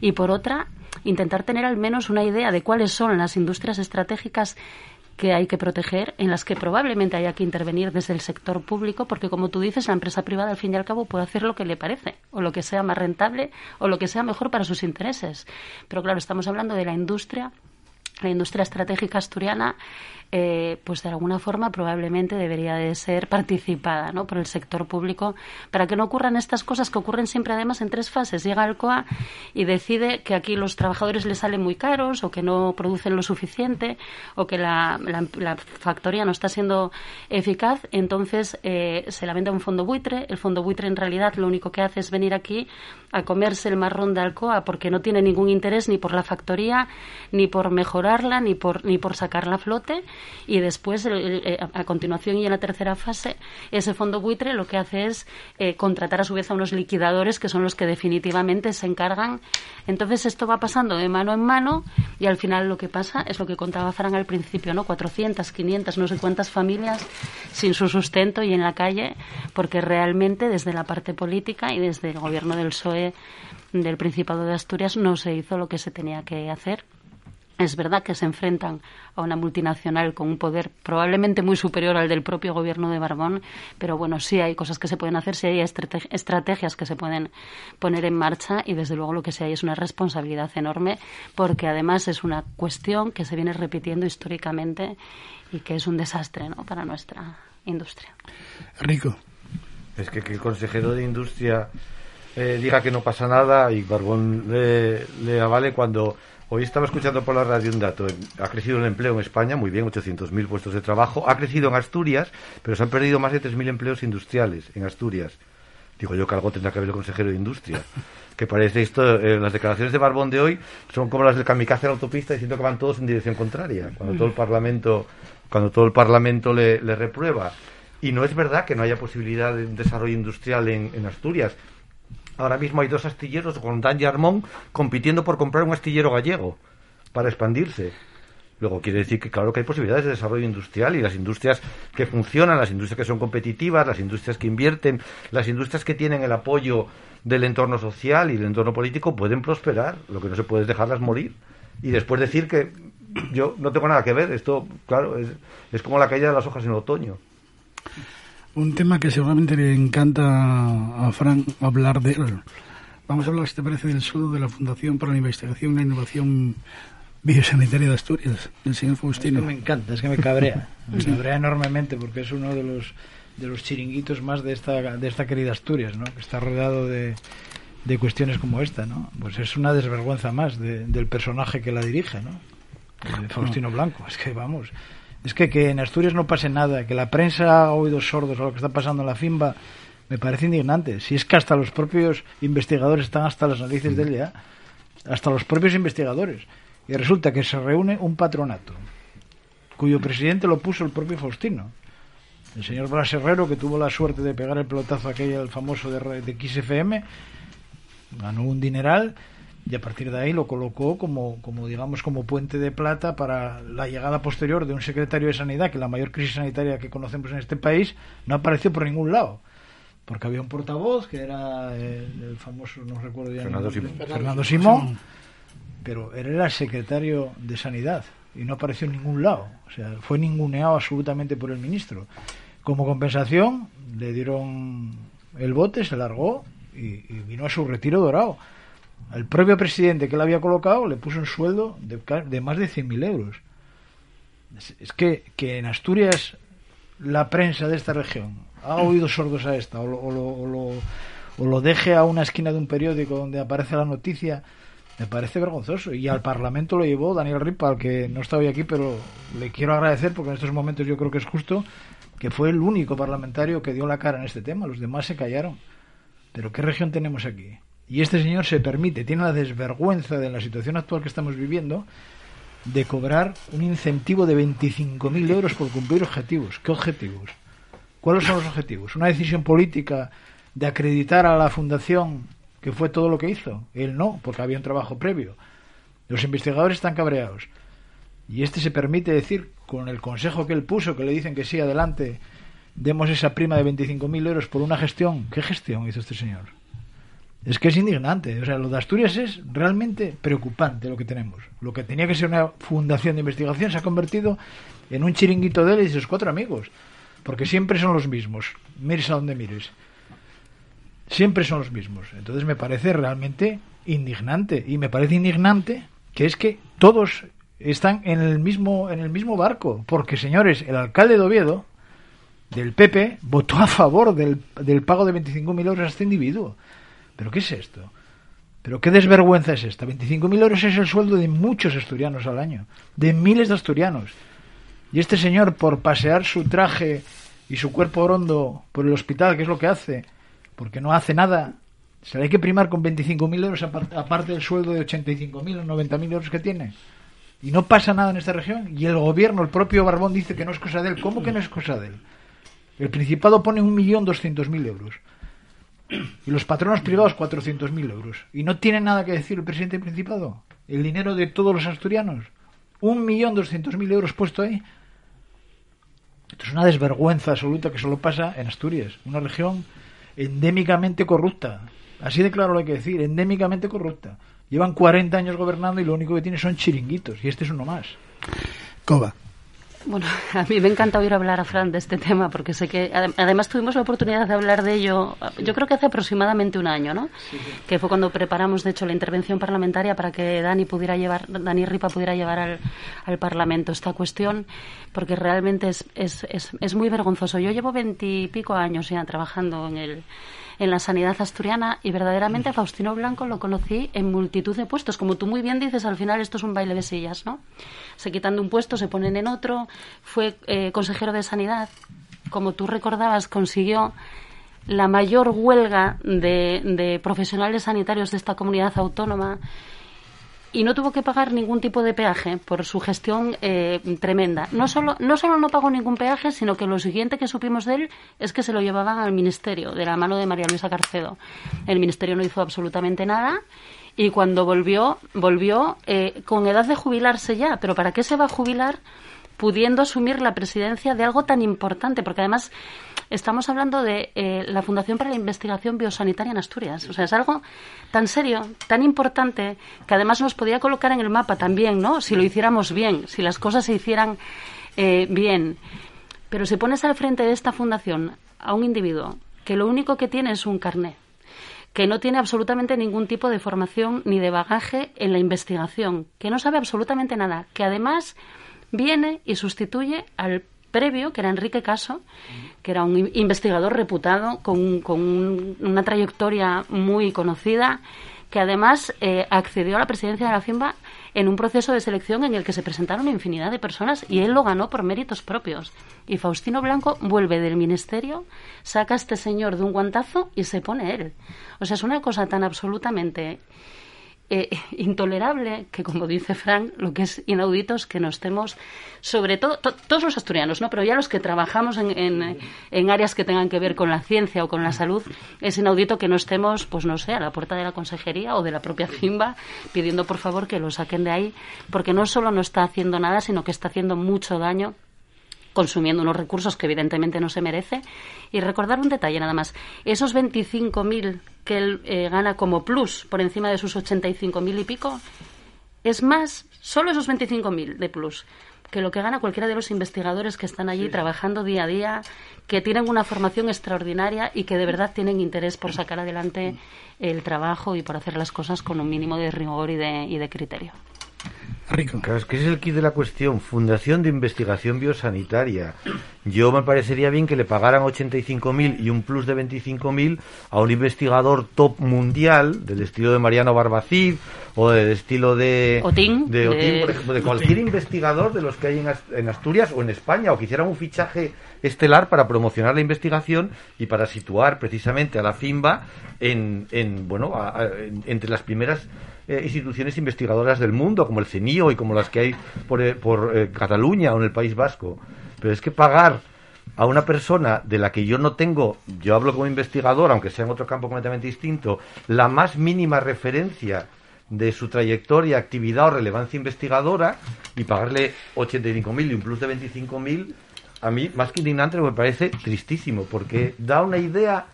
y por otra, intentar tener al menos una idea de cuáles son las industrias estratégicas que hay que proteger, en las que probablemente haya que intervenir desde el sector público, porque como tú dices, la empresa privada al fin y al cabo puede hacer lo que le parece, o lo que sea más rentable, o lo que sea mejor para sus intereses. Pero claro, estamos hablando de la industria, la industria estratégica asturiana, eh, pues de alguna forma probablemente debería de ser participada ¿no? por el sector público para que no ocurran estas cosas que ocurren siempre además en tres fases. Llega Alcoa y decide que aquí los trabajadores le salen muy caros o que no producen lo suficiente o que la, la, la factoría no está siendo eficaz, entonces eh, se la vende a un fondo buitre. El fondo buitre en realidad lo único que hace es venir aquí a comerse el marrón de Alcoa porque no tiene ningún interés ni por la factoría, ni por mejorarla, ni por, ni por sacarla a flote y después, a continuación y en la tercera fase, ese fondo buitre lo que hace es eh, contratar a su vez a unos liquidadores que son los que definitivamente se encargan. Entonces esto va pasando de mano en mano y al final lo que pasa es lo que contaba Fran al principio, ¿no? 400, 500, no sé cuántas familias sin su sustento y en la calle porque realmente desde la parte política y desde el gobierno del PSOE del Principado de Asturias no se hizo lo que se tenía que hacer. Es verdad que se enfrentan a una multinacional con un poder probablemente muy superior al del propio gobierno de Barbón, pero bueno, sí hay cosas que se pueden hacer, sí hay estrategias que se pueden poner en marcha y desde luego lo que sí hay es una responsabilidad enorme porque además es una cuestión que se viene repitiendo históricamente y que es un desastre ¿no? para nuestra industria. Rico. Es que, que el consejero de Industria eh, diga que no pasa nada y Barbón le, le avale cuando Hoy estaba escuchando por la radio un dato. Ha crecido el empleo en España, muy bien, 800.000 puestos de trabajo. Ha crecido en Asturias, pero se han perdido más de 3.000 empleos industriales en Asturias. Digo yo que algo tendrá que ver el consejero de Industria. Que parece esto, eh, las declaraciones de Barbón de hoy son como las del kamikaze en la autopista diciendo que van todos en dirección contraria. Cuando todo el Parlamento, cuando todo el Parlamento le, le reprueba. Y no es verdad que no haya posibilidad de desarrollo industrial en, en Asturias. Ahora mismo hay dos astilleros, Gondán y Armón, compitiendo por comprar un astillero gallego para expandirse. Luego quiere decir que claro que hay posibilidades de desarrollo industrial y las industrias que funcionan, las industrias que son competitivas, las industrias que invierten, las industrias que tienen el apoyo del entorno social y del entorno político pueden prosperar. Lo que no se puede es dejarlas morir y después decir que yo no tengo nada que ver. Esto, claro, es, es como la caída de las hojas en otoño. Un tema que seguramente le encanta a Fran hablar de él. Vamos a hablar, si te parece, del sueldo de la Fundación para la Investigación y la Innovación Biosanitaria de Asturias, del señor Faustino. Es que me encanta, es que me cabrea. me cabrea enormemente porque es uno de los de los chiringuitos más de esta de esta querida Asturias, ¿no? Que está rodeado de, de cuestiones como esta, ¿no? Pues es una desvergüenza más de- del personaje que la dirige, ¿no? De Faustino Blanco. Es que vamos, es que que en Asturias no pase nada, que la prensa ha oído sordos a lo que está pasando en la FIMBA, me parece indignante. Si es que hasta los propios investigadores están hasta las narices de él hasta los propios investigadores. Y resulta que se reúne un patronato, cuyo presidente lo puso el propio Faustino. El señor Blas Herrero, que tuvo la suerte de pegar el pelotazo aquel al famoso de, de XFM, ganó un dineral y a partir de ahí lo colocó como, como digamos como puente de plata para la llegada posterior de un secretario de sanidad que la mayor crisis sanitaria que conocemos en este país no apareció por ningún lado. Porque había un portavoz que era el, el famoso no recuerdo ya el Fernando Simón. Fernando Simón pero él era secretario de sanidad y no apareció en ningún lado. O sea fue ninguneado absolutamente por el ministro. Como compensación le dieron el bote se largó y, y vino a su retiro dorado el propio presidente que le había colocado le puso un sueldo de, de más de 100.000 euros. Es, es que, que en Asturias la prensa de esta región ha oído sordos a esta o lo, o lo- o lo- o lo deje a una esquina de un periódico donde aparece la noticia, me parece vergonzoso. Y al Parlamento lo llevó Daniel Ripa, al que no está hoy aquí, pero le quiero agradecer porque en estos momentos yo creo que es justo que fue el único parlamentario que dio la cara en este tema. Los demás se callaron. Pero ¿qué región tenemos aquí? Y este señor se permite, tiene la desvergüenza de la situación actual que estamos viviendo, de cobrar un incentivo de 25.000 euros por cumplir objetivos. ¿Qué objetivos? ¿Cuáles son los objetivos? ¿Una decisión política de acreditar a la fundación que fue todo lo que hizo? Él no, porque había un trabajo previo. Los investigadores están cabreados. Y este se permite decir, con el consejo que él puso, que le dicen que sí, adelante, demos esa prima de 25.000 euros por una gestión. ¿Qué gestión hizo este señor? Es que es indignante. O sea, lo de Asturias es realmente preocupante lo que tenemos. Lo que tenía que ser una fundación de investigación se ha convertido en un chiringuito de él y sus cuatro amigos. Porque siempre son los mismos. Mires a donde mires. Siempre son los mismos. Entonces me parece realmente indignante. Y me parece indignante que es que todos están en el mismo, en el mismo barco. Porque, señores, el alcalde de Oviedo, del PP, votó a favor del, del pago de 25.000 euros a este individuo. ¿Pero qué es esto? ¿Pero qué desvergüenza es esta? 25.000 euros es el sueldo de muchos asturianos al año, de miles de asturianos. Y este señor, por pasear su traje y su cuerpo orondo por el hospital, que es lo que hace, porque no hace nada, se le hay que primar con 25.000 euros apar- aparte del sueldo de 85.000 o 90.000 euros que tiene. Y no pasa nada en esta región. Y el gobierno, el propio Barbón, dice que no es cosa de él. ¿Cómo que no es cosa de él? El Principado pone 1.200.000 euros. Y los patronos privados 400.000 euros. ¿Y no tiene nada que decir el presidente del Principado? El dinero de todos los asturianos. 1.200.000 euros puesto ahí. Esto es una desvergüenza absoluta que solo pasa en Asturias. Una región endémicamente corrupta. Así de claro lo hay que decir. Endémicamente corrupta. Llevan 40 años gobernando y lo único que tienen son chiringuitos. Y este es uno más. Coba. Bueno, a mí me encanta oír hablar a Fran de este tema porque sé que ade- además tuvimos la oportunidad de hablar de ello, yo creo que hace aproximadamente un año, ¿no? Que fue cuando preparamos, de hecho, la intervención parlamentaria para que Dani pudiera llevar, Dani Ripa pudiera llevar al, al Parlamento esta cuestión, porque realmente es, es, es, es muy vergonzoso. Yo llevo veintipico años ya trabajando en el en la sanidad asturiana y verdaderamente a Faustino Blanco lo conocí en multitud de puestos. Como tú muy bien dices, al final esto es un baile de sillas, ¿no? Se quitan de un puesto, se ponen en otro. Fue eh, consejero de sanidad. Como tú recordabas, consiguió la mayor huelga de, de profesionales sanitarios de esta comunidad autónoma y no tuvo que pagar ningún tipo de peaje por su gestión eh, tremenda. No solo, no solo no pagó ningún peaje, sino que lo siguiente que supimos de él es que se lo llevaban al ministerio, de la mano de María Luisa Carcedo. El ministerio no hizo absolutamente nada y cuando volvió, volvió eh, con edad de jubilarse ya. ¿Pero para qué se va a jubilar? pudiendo asumir la presidencia de algo tan importante, porque además estamos hablando de eh, la Fundación para la Investigación Biosanitaria en Asturias. O sea, es algo tan serio, tan importante, que además nos podía colocar en el mapa también, ¿no? Si lo hiciéramos bien, si las cosas se hicieran eh, bien. Pero si pones al frente de esta fundación a un individuo que lo único que tiene es un carné, que no tiene absolutamente ningún tipo de formación ni de bagaje en la investigación, que no sabe absolutamente nada, que además viene y sustituye al previo, que era Enrique Caso, que era un investigador reputado con, con una trayectoria muy conocida, que además eh, accedió a la presidencia de la FIMBA en un proceso de selección en el que se presentaron infinidad de personas y él lo ganó por méritos propios. Y Faustino Blanco vuelve del ministerio, saca a este señor de un guantazo y se pone él. O sea, es una cosa tan absolutamente eh, intolerable que, como dice Frank, lo que es inaudito es que no estemos, sobre todo, todos los asturianos, ¿no? pero ya los que trabajamos en, en, áreas que tengan que ver con la ciencia o con la salud, es inaudito que no estemos, pues no sé, a la puerta de la consejería o de la propia FIMBA pidiendo por favor que lo saquen de ahí, porque no solo no está haciendo nada, sino que está haciendo mucho daño consumiendo unos recursos que evidentemente no se merece. Y recordar un detalle nada más. Esos 25.000 que él eh, gana como plus por encima de sus 85.000 y pico, es más, solo esos 25.000 de plus que lo que gana cualquiera de los investigadores que están allí trabajando día a día, que tienen una formación extraordinaria y que de verdad tienen interés por sacar adelante el trabajo y por hacer las cosas con un mínimo de rigor y de, y de criterio. Rico. Claro, es que ese es el kit de la cuestión. Fundación de Investigación Biosanitaria. Yo me parecería bien que le pagaran 85.000 y un plus de 25.000 a un investigador top mundial del estilo de Mariano Barbacid o del estilo de Otín, de, Otín, por ejemplo, de cualquier investigador de los que hay en, Asturias o en España o que hicieran un fichaje estelar para promocionar la investigación y para situar precisamente a la FIMBA en, en bueno, entre las primeras eh, instituciones investigadoras del mundo, como el CENIO y como las que hay por, eh, por eh, Cataluña o en el País Vasco. Pero es que pagar a una persona de la que yo no tengo, yo hablo como investigador, aunque sea en otro campo completamente distinto, la más mínima referencia de su trayectoria, actividad o relevancia investigadora y pagarle 85.000 y un plus de 25.000, a mí, más que indignante, me parece tristísimo, porque da una idea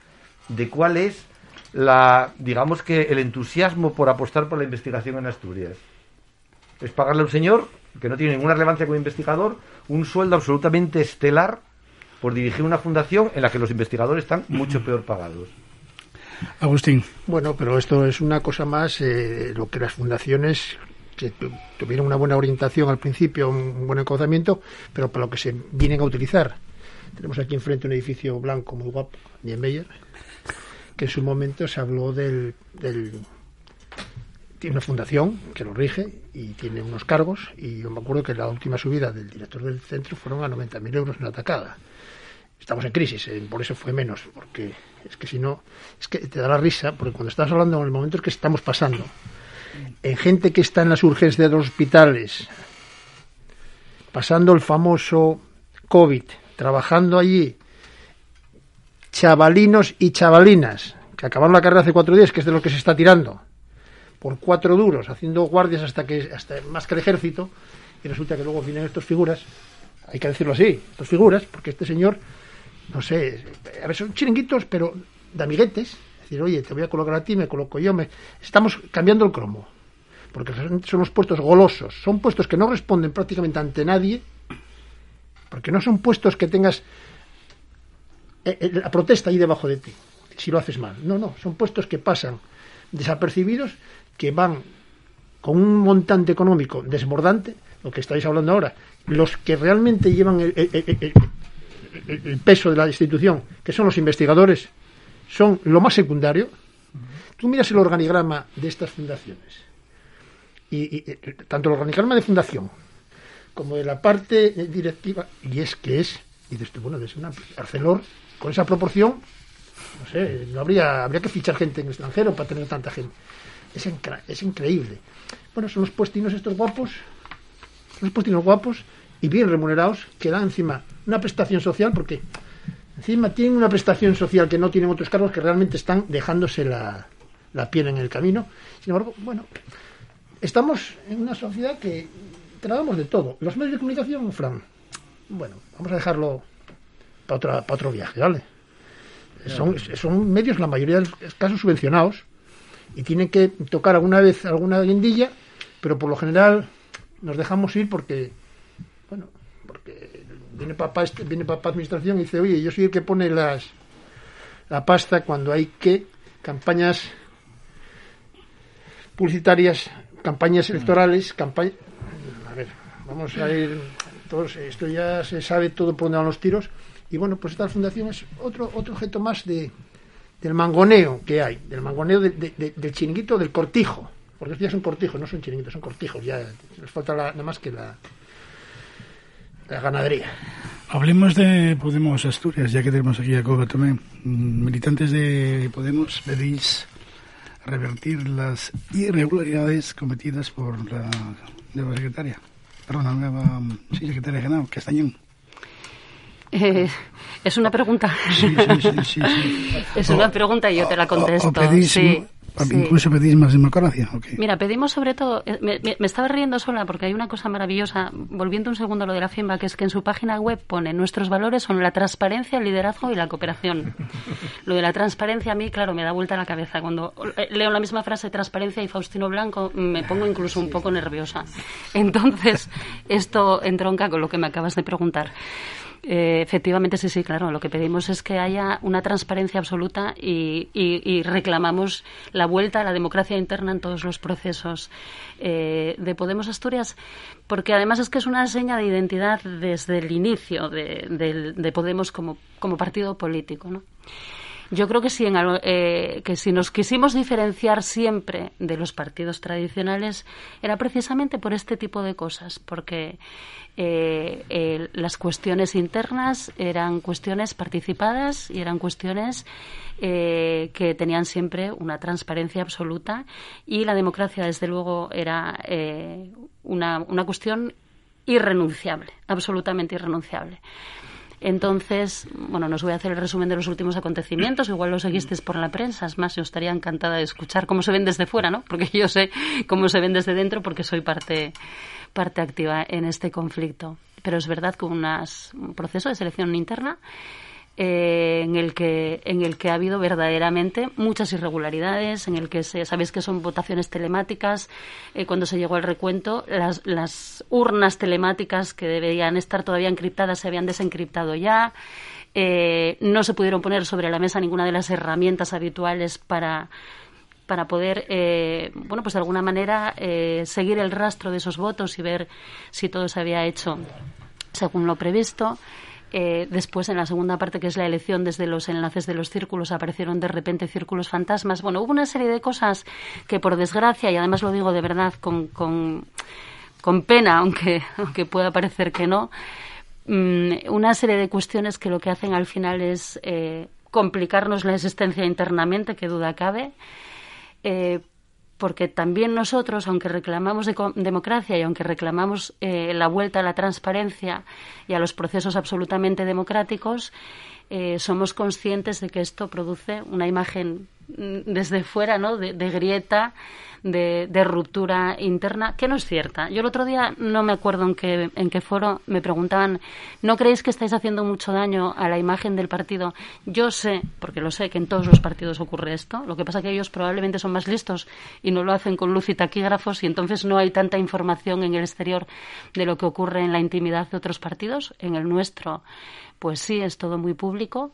de cuál es la, digamos que el entusiasmo por apostar por la investigación en Asturias. Es pagarle a un señor que no tiene ninguna relevancia como investigador un sueldo absolutamente estelar por dirigir una fundación en la que los investigadores están mucho peor pagados. Agustín. Bueno, pero esto es una cosa más, eh, lo que las fundaciones que tuvieron una buena orientación al principio, un buen encauzamiento, pero para lo que se vienen a utilizar. Tenemos aquí enfrente un edificio blanco muy guapo, Niemeyer, que en su momento se habló del, tiene una fundación que lo rige y tiene unos cargos y yo me acuerdo que la última subida del director del centro fueron a 90.000 euros en la atacada. Estamos en crisis, eh, por eso fue menos, porque es que si no, es que te da la risa, porque cuando estás hablando en el momento en que estamos pasando, en gente que está en las urgencias de los hospitales, pasando el famoso COVID, trabajando allí, chavalinos y chavalinas que acabaron la carrera hace cuatro días, que es de lo que se está tirando, por cuatro duros, haciendo guardias hasta que hasta más que el ejército, y resulta que luego vienen estas figuras, hay que decirlo así, estas figuras, porque este señor, no sé, a ver, son chiringuitos, pero de amiguetes, es decir, oye, te voy a colocar a ti, me coloco yo, me... estamos cambiando el cromo, porque son los puestos golosos, son puestos que no responden prácticamente ante nadie, porque no son puestos que tengas la protesta ahí debajo de ti, si lo haces mal. No, no, son puestos que pasan desapercibidos, que van con un montante económico desbordante, lo que estáis hablando ahora, los que realmente llevan el, peso de la institución, que son los investigadores, son lo más secundario. Tú miras el organigrama de estas fundaciones, y, tanto el organigrama de fundación como de la parte directiva, y es que es, y dices bueno, es una Arcelor con esa proporción, no sé, no habría, habría que fichar gente en el extranjero para tener tanta gente. Es, es increíble. Bueno, son los puestinos estos guapos, los puestinos guapos y bien remunerados, que dan encima una prestación social, porque encima tienen una prestación social que no tienen otros cargos que realmente están dejándose la, la piel en el camino. Sin embargo, bueno, estamos en una sociedad que tratamos de todo. Los medios de comunicación, Fran, bueno, vamos a dejarlo para, otra, para otro viaje, ¿vale? Son, son medios, la mayoría de los casos, subvencionados y tienen que tocar alguna vez alguna guindilla, pero por lo general nos dejamos ir porque, bueno, porque viene papá, este, viene papá administración y dice, oye, yo soy el que pone las la pasta cuando hay que campañas publicitarias, campañas electorales, campañas... A ver, vamos a ir... Todos, esto ya se sabe todo por dónde van los tiros. Y bueno, pues esta fundación es otro, otro objeto más de, del mangoneo que hay, del mangoneo del chiringuito del cortijo. Porque ya son cortijos, no son chiringuitos, son cortijos. Ya les falta nada más que la, la ganadería. Hablemos de Podemos Asturias, ya que tenemos aquí a Coba también. Mm, militantes de Podemos, pedís revertir las irregularidades cometidas por la nueva secretaria. Perdón, la nueva sí, secretaria general, Castañón. Eh, es una pregunta. Sí, sí, sí, es una pregunta y yo te la contesto. sí. Incluso pedís más democracia. Mira, pedimos sobre todo, eh, me, estaba riendo sola porque hay una cosa maravillosa, volviendo un segundo a lo de la FIMBA, que es que en su página web pone nuestros valores son la transparencia, el liderazgo y la cooperación. lo de la transparencia a mí, claro, me da vuelta la cabeza. Cuando eh, leo la misma frase transparencia y Faustino Blanco, me pongo incluso un poco nerviosa. Entonces, esto entronca con lo que me acabas de preguntar. Eh, efectivamente, sí, sí, claro. Lo que pedimos es que haya una transparencia absoluta y, reclamamos la vuelta a la democracia interna en todos los procesos eh, de Podemos Asturias, porque además es que es una seña de identidad desde el inicio de, Podemos como, partido político, ¿no? Yo creo que si, eh, que si nos quisimos diferenciar siempre de los partidos tradicionales era precisamente por este tipo de cosas, porque eh, las cuestiones internas eran cuestiones participadas y eran cuestiones eh, que tenían siempre una transparencia absoluta y la democracia, desde luego, era una, una cuestión irrenunciable, absolutamente irrenunciable. Entonces, bueno, no os voy a hacer el resumen de los últimos acontecimientos, igual lo seguisteis por la prensa, es más, yo estaría encantada de escuchar cómo se ven desde fuera, ¿no? Porque yo sé cómo se ven desde dentro porque soy parte, parte activa en este conflicto. Pero es verdad que un proceso de selección interna eh, en el que en el que ha habido verdaderamente muchas irregularidades, en el que se, sabéis que son votaciones telemáticas. Eh, cuando se llegó al recuento, las, las urnas telemáticas que debían estar todavía encriptadas se habían desencriptado ya. Eh, no se pudieron poner sobre la mesa ninguna de las herramientas habituales para para poder, bueno, pues de alguna manera seguir el rastro de esos votos y ver si todo se había hecho según lo previsto. Eh, después, en la segunda parte, que es la elección desde los enlaces de los círculos, aparecieron de repente círculos fantasmas. Bueno, hubo una serie de cosas que, por desgracia, y además lo digo de verdad con, con, pena, aunque, aunque pueda parecer que no, mm, una serie de cuestiones que lo que hacen al final es eh, complicarnos la existencia internamente, que duda cabe. Eh, porque también nosotros, aunque reclamamos democracia y aunque reclamamos eh, la vuelta a la transparencia y a los procesos absolutamente democráticos, eh, somos conscientes de que esto produce una imagen mm, desde fuera, ¿no? de grieta, de, ruptura interna, que no es cierta. Yo el otro día, no me acuerdo en qué, en qué foro, me preguntaban, ¿no creéis que estáis haciendo mucho daño a la imagen del partido? Yo sé, porque lo sé, que en todos los partidos ocurre esto. Lo que pasa es que ellos probablemente son más listos y no lo hacen con luz y taquígrafos y entonces no hay tanta información en el exterior de lo que ocurre en la intimidad de otros partidos. En el nuestro, pues sí, es todo muy público.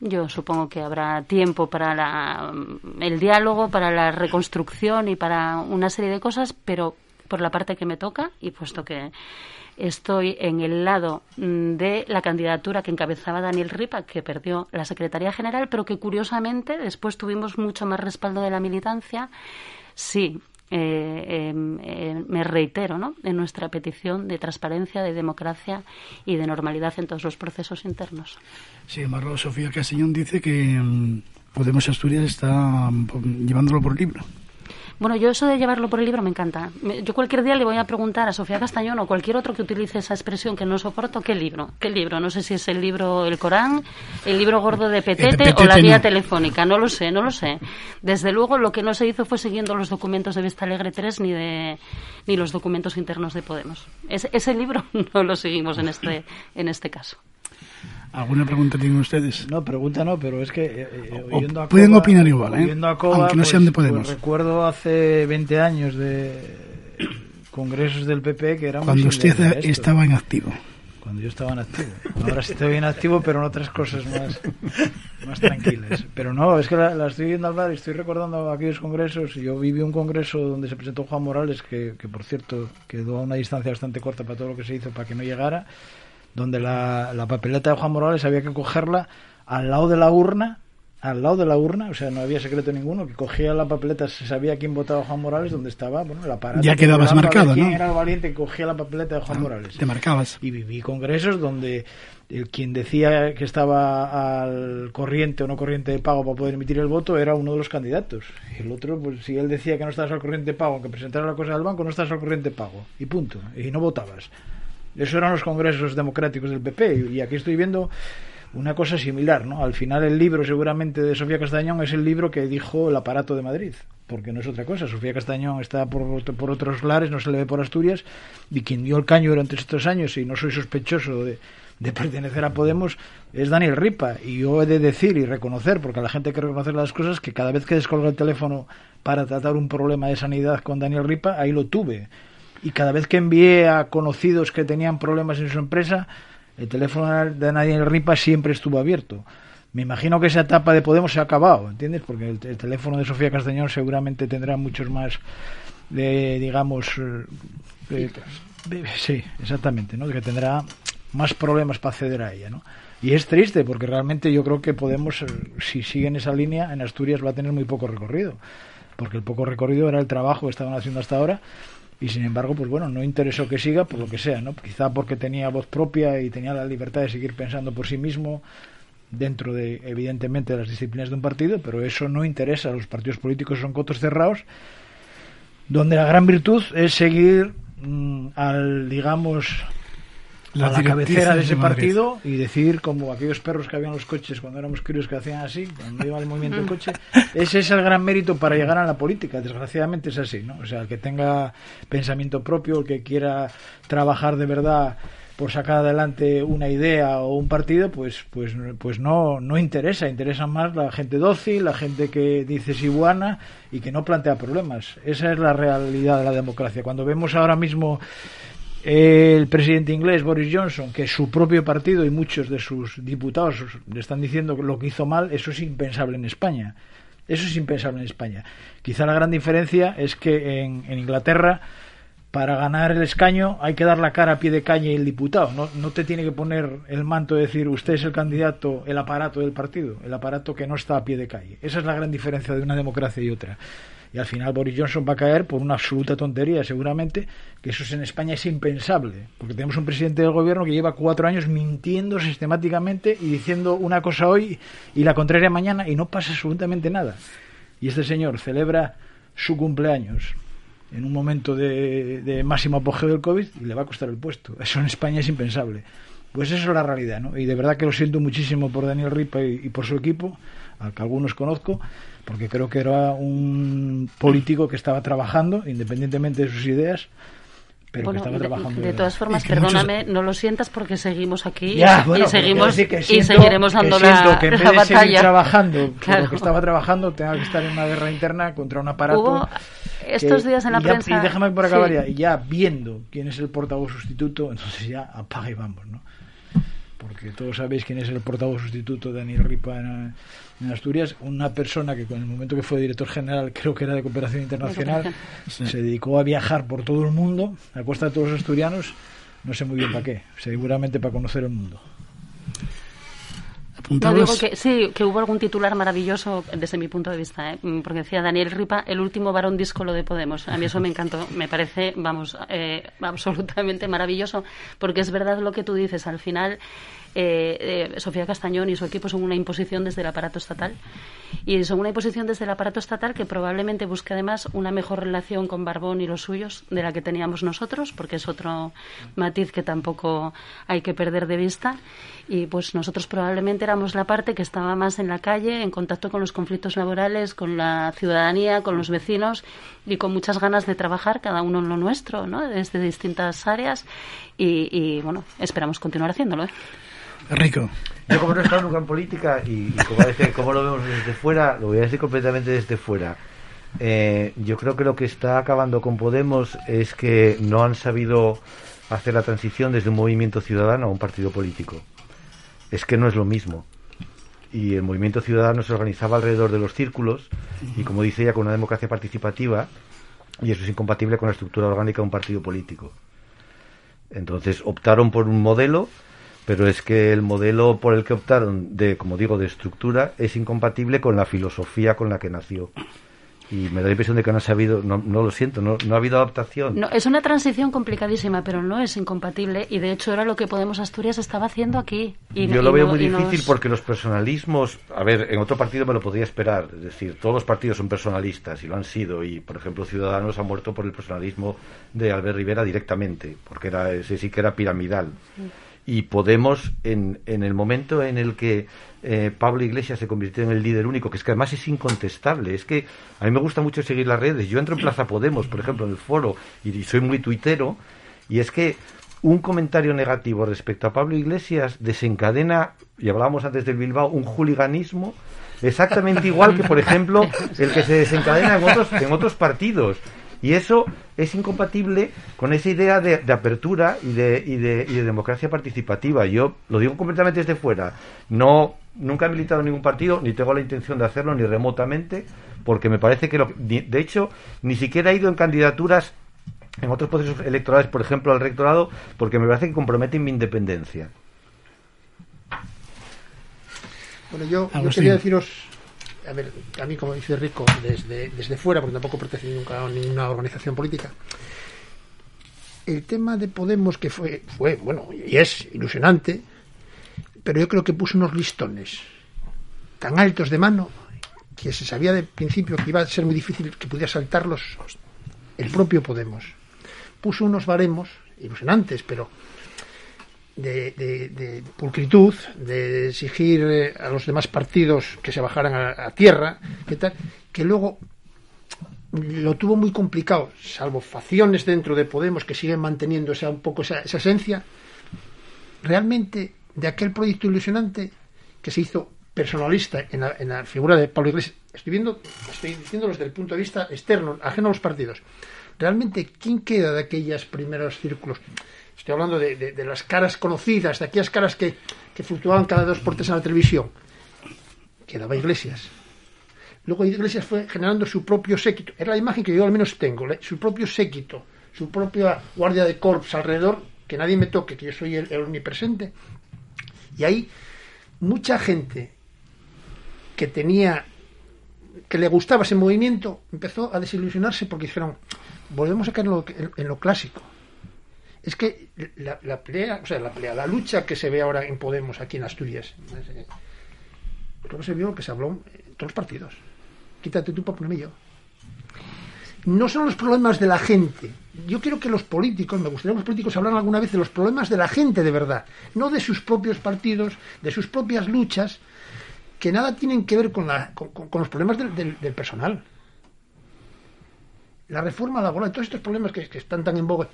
Yo supongo que habrá tiempo para el diálogo, para la reconstrucción y para una serie de cosas, pero por la parte que me toca y puesto que estoy en el lado mm, de la candidatura que encabezaba Daniel Ripa, que perdió la Secretaría General, pero que curiosamente después tuvimos mucho más respaldo de la militancia. Sí, eh, em, eh, me reitero ¿no? en nuestra petición de transparencia, de democracia y de normalidad en todos los procesos internos. Sin embargo, Sofía Castellón dice que mm, Podemos Asturias está llevándolo por libro. Bueno, yo eso de llevarlo por el libro me encanta. Yo cualquier día le voy a preguntar a Sofía Castañón o cualquier otro que utilice esa expresión que no soporto, ¿qué libro? ¿Qué libro? No sé si es el libro El Corán, el libro gordo de Petete, Petete o la guía no. telefónica. No lo sé, no lo sé. Desde luego lo que no se hizo fue siguiendo los documentos de Vista Alegre 3 ni, de, ni los documentos internos de Podemos. Ese, ese libro no lo seguimos en este, en este caso. ¿Alguna pregunta tienen ustedes? No, pregunta no, pero es que eh, eh, oyendo a pueden Coba- opinar igual, ¿eh? a Coba, Aunque no pues- sean de pues Podemos. recuerdo hace 20 años de congresos del PP que eran Cuando usted estaba en activo. Cuando yo estaba en activo. Ahora estoy en activo, pero en otras cosas más, más tranquilas. Pero no, es que la, la estoy viendo hablar y estoy recordando aquellos congresos. Yo viví un congreso donde se presentó Juan Morales, que, que por cierto quedó a una distancia bastante corta para todo lo que se hizo para que no llegara, donde la, la papeleta de Juan Morales había que cogerla al lado de la urna al lado de la urna, o sea, no había secreto ninguno, que cogía la papeleta, se sabía quién votaba Juan Morales, donde estaba, bueno, el aparato. Ya quedabas marcado, quién ¿no? era el valiente que cogía la papeleta de Juan Ah, Morales. te marcabas. Y viví congresos donde el quien decía que estaba al corriente o no corriente de pago para poder emitir el voto era uno de los candidatos. Y el otro, pues si él decía que no estabas al corriente de pago, aunque presentara la cosa del banco, no estabas al corriente de pago. Y punto. Y no votabas. Eso eran los congresos democráticos del PP. Y aquí estoy viendo una cosa similar, ¿no? Al final el libro seguramente de Sofía Castañón es el libro que dijo el aparato de Madrid, porque no es otra cosa. Sofía Castañón está por, por otros lares, no se le ve por Asturias, y quien dio el caño durante estos años, y no soy sospechoso de, pertenecer a Podemos, es Daniel Ripa. Y yo he de decir y reconocer, porque la gente hay que reconocer las cosas, que cada vez que descolgo el teléfono para tratar un problema de sanidad con Daniel Ripa, ahí lo tuve. Y cada vez que envié a conocidos que tenían problemas en su empresa, el teléfono de Daniel Ripa siempre estuvo abierto. Me imagino que esa etapa de Podemos se ha acabado, ¿entiendes? Porque el, el teléfono de Sofía Castañón seguramente tendrá muchos más, de, digamos, eh, sí, exactamente, ¿no? Que tendrá más problemas para acceder a ella, ¿no? Y es triste porque realmente yo creo que Podemos, eh, si sigue en esa línea, en Asturias va a tener muy poco recorrido, porque el poco recorrido era el trabajo que estaban haciendo hasta ahora y sin embargo, pues bueno, no interesó que siga por lo que sea, ¿no? Quizá porque tenía voz propia y tenía la libertad de seguir pensando por sí mismo dentro de, evidentemente, de las disciplinas de un partido, pero eso no interesa. Los partidos políticos son cotos cerrados, donde la gran virtud es seguir mm, al, digamos, Las a la cabecera de ese de partido y decir, como aquellos perros que había en los coches cuando éramos críos que hacían así, cuando iba el movimiento del coche, ese es el gran mérito para llegar a la política. Desgraciadamente es así, ¿no? O sea, el que tenga pensamiento propio, el que quiera trabajar de verdad por sacar adelante una idea o un partido, pues, pues, pues no, no interesa. Interesa más la gente dócil, la gente que dice sí buena y que no plantea problemas. Esa es la realidad de la democracia. Cuando vemos ahora mismo el presidente inglés Boris Johnson, que su propio partido y muchos de sus diputados le están diciendo lo que hizo mal, eso es impensable en España. Eso es impensable en España. Quizá la gran diferencia es que en, Inglaterra, para ganar el escaño, hay que dar la cara a pie de y el diputado. No, no te tiene que poner el manto de decir usted es el candidato, el aparato del partido, el aparato que no está a pie de calle. Esa es la gran diferencia de una democracia y otra. Y al final Boris Johnson va a caer por una absoluta tontería, seguramente, que eso es en España es impensable, porque tenemos un presidente del gobierno que lleva cuatro años mintiendo sistemáticamente y diciendo una cosa hoy y la contraria mañana y no pasa absolutamente nada. Y este señor celebra su cumpleaños en un momento de, de máximo apogeo del COVID y le va a costar el puesto. Eso en España es impensable. Pues eso es la realidad, ¿no? Y de verdad que lo siento muchísimo por Daniel Ripa y, y por su equipo, al que algunos conozco, porque creo que era un político que estaba trabajando, independientemente de sus ideas, pero Bueno, que estaba de, trabajando. de todas formas, que muchos- perdóname, no lo sientas porque seguimos aquí Ya, y bueno, seguimos que y seguiremos que dando siento la, que en la vez de seguir batalla. trabajando Claro. lo que estaba trabajando, tenga que estar en una guerra interna contra un aparato. Hubo estos días en la y ya- prensa- Y déjame por acabar sí. ya, ya viendo quién es el portavoz sustituto, entonces ya apaga y vamos, ¿no? Porque todos sabéis quién es el portavoz sustituto de Daniel Ripa en, en Asturias, una persona que con el momento que fue director general, creo que era de cooperación internacional, Sí. se dedicó a viajar por todo el mundo, a costa de todos los asturianos, no sé muy bien para qué, seguramente para conocer el mundo. No, digo que sí, que hubo algún titular maravilloso desde mi punto de vista, ¿eh? Porque decía Daniel Ripa, el último varón díscolo de Podemos. A mí eso me encantó, me parece, vamos, eh, absolutamente maravilloso, porque es verdad lo que tú dices, al final eh, eh, Sofía Castañón y su equipo son una imposición desde el aparato estatal. Y son una imposición desde el aparato estatal que probablemente busque además una mejor relación con Barbón y los suyos de la que teníamos nosotros, porque es otro matiz que tampoco hay que perder de vista. Y pues nosotros probablemente éramos la parte que estaba más en la calle, en contacto con los conflictos laborales, con la ciudadanía, con los vecinos y con muchas ganas de trabajar, cada uno en lo nuestro, ¿no? desde distintas áreas. Y, bueno, esperamos continuar haciéndolo. ¿eh? Rico. Yo como no he estado nunca en política y, como, lo vemos desde fuera, lo voy a decir completamente desde fuera. Eh, yo creo que lo que está acabando con Podemos es que no han sabido hacer la transición desde un movimiento ciudadano a un partido político. Es que no es lo mismo. Y el movimiento ciudadano se organizaba alrededor de los círculos y, como dice ella, con una democracia participativa y eso es incompatible con la estructura orgánica de un partido político. Entonces optaron por un modelo pero es que el modelo por el que optaron de, como digo, de estructura es incompatible con la filosofía con la que nació. Y me da la impresión de que no ha sabido, no, no lo siento, no, no, ha habido adaptación. No, es una transición complicadísima, pero no es incompatible y de hecho era lo que Podemos Asturias estaba haciendo aquí. Y, Yo lo veo muy difícil porque los personalismos, a ver, en otro partido me lo podría esperar, es decir, todos los partidos son personalistas y lo han sido y, por ejemplo, Ciudadanos ha muerto por el personalismo de Albert Rivera directamente, porque era ese sí que era piramidal y Podemos, en, en el momento en el que eh, Pablo Iglesias se convirtió en el líder único, que es que además es incontestable, es que a mí me gusta mucho seguir las redes, yo entro en Plaza Podemos, por ejemplo, en el foro, y, soy muy tuitero, y es que un comentario negativo respecto a Pablo Iglesias desencadena, y hablábamos antes del Bilbao, un juliganismo exactamente igual que, por ejemplo, el que se desencadena en otros, en otros partidos. Y eso es incompatible con esa idea de, apertura y de, y, de, y de, democracia participativa. Yo lo digo completamente desde fuera. No, nunca he militado en ningún partido, ni tengo la intención de hacerlo, ni remotamente, porque me parece que, lo, de hecho, ni siquiera he ido en candidaturas en otros procesos electorales, por ejemplo, al rectorado, porque me parece que comprometen mi independencia. Bueno, yo, yo quería deciros a ver, a mí, como dice Rico, desde, desde fuera, porque tampoco pertenece nunca a ninguna organización política, el tema de Podemos, que fue, fue, bueno, y es ilusionante, pero yo creo que puso unos listones tan altos de mano que se sabía de principio que iba a ser muy difícil que pudiera saltarlos el propio Podemos. Puso unos baremos ilusionantes, pero de, de, pulcritud, de exigir eh, a los demás partidos que se bajaran a, tierra, que tal, que luego lo tuvo muy complicado, salvo facciones dentro de Podemos que siguen manteniendo esa, un poco esa, esencia, realmente de aquel proyecto ilusionante que se hizo personalista en la, en la figura de Pablo Iglesias, estoy viendo, estoy diciéndolo desde el punto de vista externo, ajeno a los partidos, realmente, ¿quién queda de aquellos primeros círculos? Estoy hablando de, las caras conocidas, de aquellas caras que, fluctuaban cada dos por tres en la televisión. Quedaba Iglesias. Luego Iglesias fue generando su propio séquito. Era la imagen que yo al menos tengo, su propio séquito, su propia guardia de corps alrededor, que nadie me toque, que yo soy el, omnipresente. Y ahí mucha gente que tenía que le gustaba ese movimiento empezó a desilusionarse porque dijeron volvemos a caer en lo clásico es que la, pelea, o sea, la pelea, la lucha que se ve ahora en Podemos aquí en Asturias, creo que se vio que se habló en todos los partidos. Quítate tú para ponerme yo. No son los problemas de la gente. Yo quiero que los políticos, me gustaría que los políticos hablaran alguna vez de los problemas de la gente de verdad, no de sus propios partidos, de sus propias luchas, que nada tienen que ver con, los problemas del, personal. La reforma laboral, todos estos problemas que, que están tan en boga,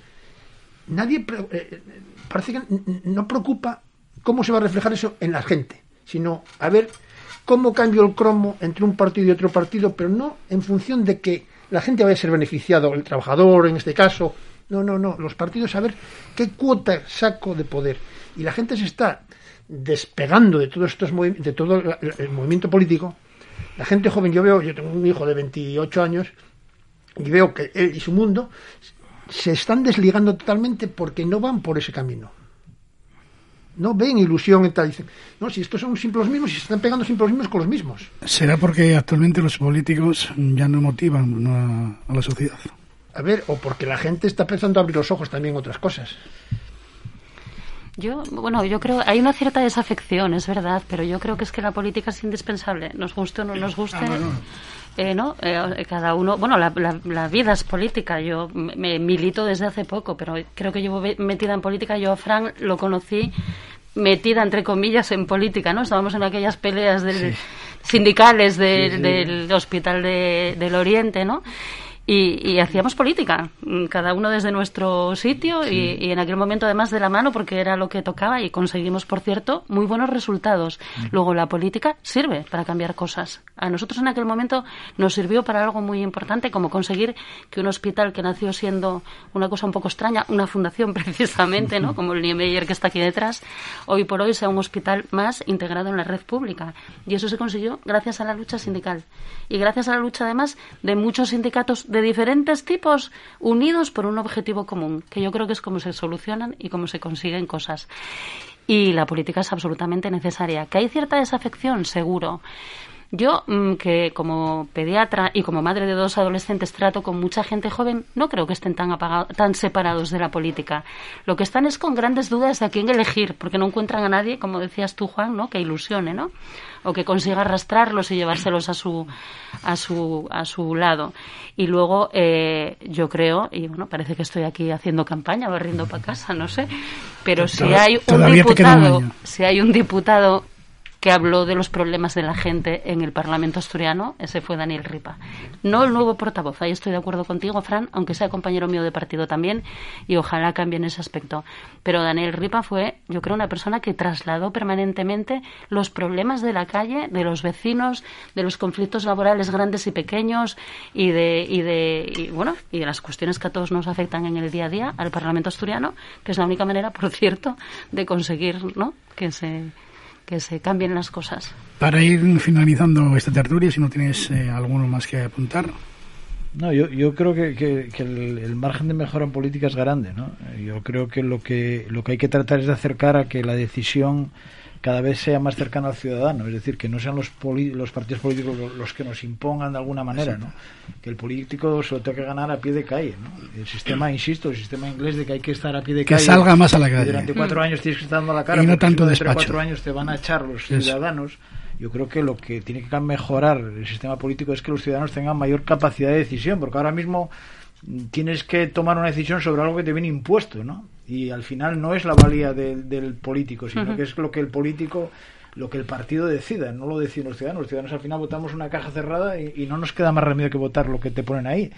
nadie eh, parece que no preocupa cómo se va a reflejar eso en la gente, sino a ver cómo cambio el cromo entre un partido y otro partido, pero no en función de que la gente vaya a ser beneficiado, el trabajador en este caso. No, no, no. Los partidos a ver qué cuota saco de poder. Y la gente se está despegando de todos estos de todo el movimiento político. La gente joven, yo veo, yo tengo un hijo de 28 años y veo que él y su mundo se están desligando totalmente porque no van por ese camino. no ven ilusión en tal. Dicen, no, si estos son siempre los mismos y se están pegando siempre los mismos con los mismos. ¿Será porque actualmente los políticos ya no motivan a, a la sociedad? A ver, o porque la gente está pensando abrir los ojos también a otras cosas. Yo, bueno, yo creo, hay una cierta desafección, es verdad, pero yo creo que es que la política es indispensable, nos guste o no nos guste. Ah, Eh, ¿no? Eh, cada uno, bueno, la, la, la, vida es política. Yo me milito desde hace poco, pero creo que llevo metida en política. Yo a Frank lo conocí metida, entre comillas, en política, ¿no? Estábamos en aquellas peleas del, Sí. sindicales del, Sí, sí. del Hospital de- del Oriente, ¿no? Y, y hacíamos política, mm, cada uno desde nuestro sitio y, y en aquel momento además de la mano porque era lo que tocaba y conseguimos, por cierto, muy buenos resultados. Luego la política sirve para cambiar cosas. A nosotros en aquel momento nos sirvió para algo muy importante como conseguir que un hospital que nació siendo una cosa un poco extraña, una fundación precisamente, ¿no? Como el Niemeyer que está aquí detrás, hoy por hoy sea un hospital más integrado en la red pública. Y eso se consiguió gracias a la lucha sindical y gracias a la lucha además de muchos sindicatos de diferentes tipos unidos por un objetivo común, que yo creo que es como se solucionan y cómo se consiguen cosas. Y la política es absolutamente necesaria. ¿Que hay cierta desafección? Seguro. Yo, mm, que como pediatra y como madre de dos adolescentes trato con mucha gente joven, no creo que estén tan, apagado- tan separados de la política. Lo que están es con grandes dudas de a quién elegir, porque no encuentran a nadie, como decías tú, Juan, ¿no? que ilusione, ¿no? O que consiga arrastrarlos y llevárselos a su, a su, a su lado. Y luego, eh, yo creo, y bueno, parece que estoy aquí haciendo campaña, barriendo para casa, no sé, pero si hay un diputado, si hay un diputado que habló de los problemas de la gente en el Parlamento asturiano, ese fue Daniel Ripa. No el nuevo portavoz, ahí estoy de acuerdo contigo, Fran, aunque sea compañero mío de partido también, y ojalá cambie en ese aspecto. Pero Daniel Ripa fue, yo creo, una persona que trasladó permanentemente los problemas de la calle, de los vecinos, de los conflictos laborales grandes y pequeños, y de, y de y, bueno, y de las cuestiones que a todos nos afectan en el día a día al Parlamento asturiano, que es la única manera, por cierto, de conseguir ¿no? que se que se cambien las cosas. Para ir finalizando esta tertulia, si no tienes eh, alguno más que apuntar. No, yo, yo creo que, que- que el, el margen de mejora en política es grande, ¿no? Yo creo que lo que lo que hay que tratar es de acercar a que la decisión cada vez sea más cercana al ciudadano, es decir, que no sean los poli- los partidos políticos lo- los que nos impongan de alguna manera, ¿no? Que el político se lo tenga que ganar a pie de calle, ¿no? El sistema, insisto, el sistema inglés de que hay que estar a pie de Que calle. salga más a la calle. durante cuatro años tienes que estar dando la cara. Y no tanto si despacho. cuatro años te van a echar los Eso. ciudadanos. Yo creo que lo que tiene que mejorar el sistema político es que los ciudadanos tengan mayor capacidad de decisión, porque ahora mismo mm, tienes que tomar una decisión sobre algo que te viene impuesto, ¿no? Y al final no es la valía del- del político, sino que es lo que el político, lo que el partido decida, no lo deciden los ciudadanos. Los ciudadanos al final votamos una caja cerrada y, y no nos queda más remedio que votar lo que te ponen ahí.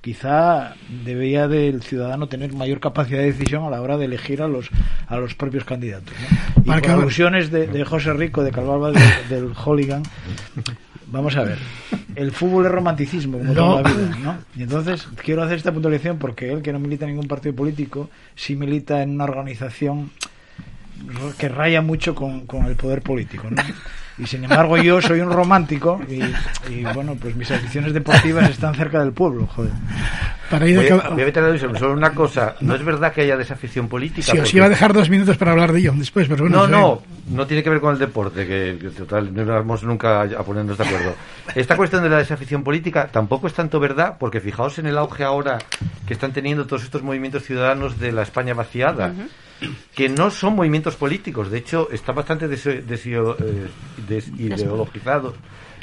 Quizá debería del ciudadano tener mayor capacidad de decisión a la hora de elegir a los a los propios candidatos. ¿no? Y Para por alusiones de, de José Rico de Calvalva de- del Hooligan, vamos a ver. El fútbol es romanticismo, como No. toda la vida, ¿no? Y entonces quiero hacer esta puntualización porque él, que no milita en ningún partido político, sí milita en una organización que raya mucho con, con el poder político, ¿no? Y sin embargo yo soy un romántico y, y, bueno, pues mis aficiones deportivas están cerca del pueblo, joder. Para ir Voy a, voy a meter la alusión, solo una cosa. No es verdad que haya desafección política. Si os porque- iba a dejar dos minutos para hablar de ello después, pero bueno. No, no, no tiene que ver con el deporte, que, que total, no íbamos nunca a ponernos de acuerdo. Esta cuestión de la desafición política tampoco es tanto verdad, porque fijaos en el auge ahora que están teniendo todos estos movimientos ciudadanos de la España vaciada, que no son movimientos políticos, de hecho, están bastante dese- desio- eh, desideologizados.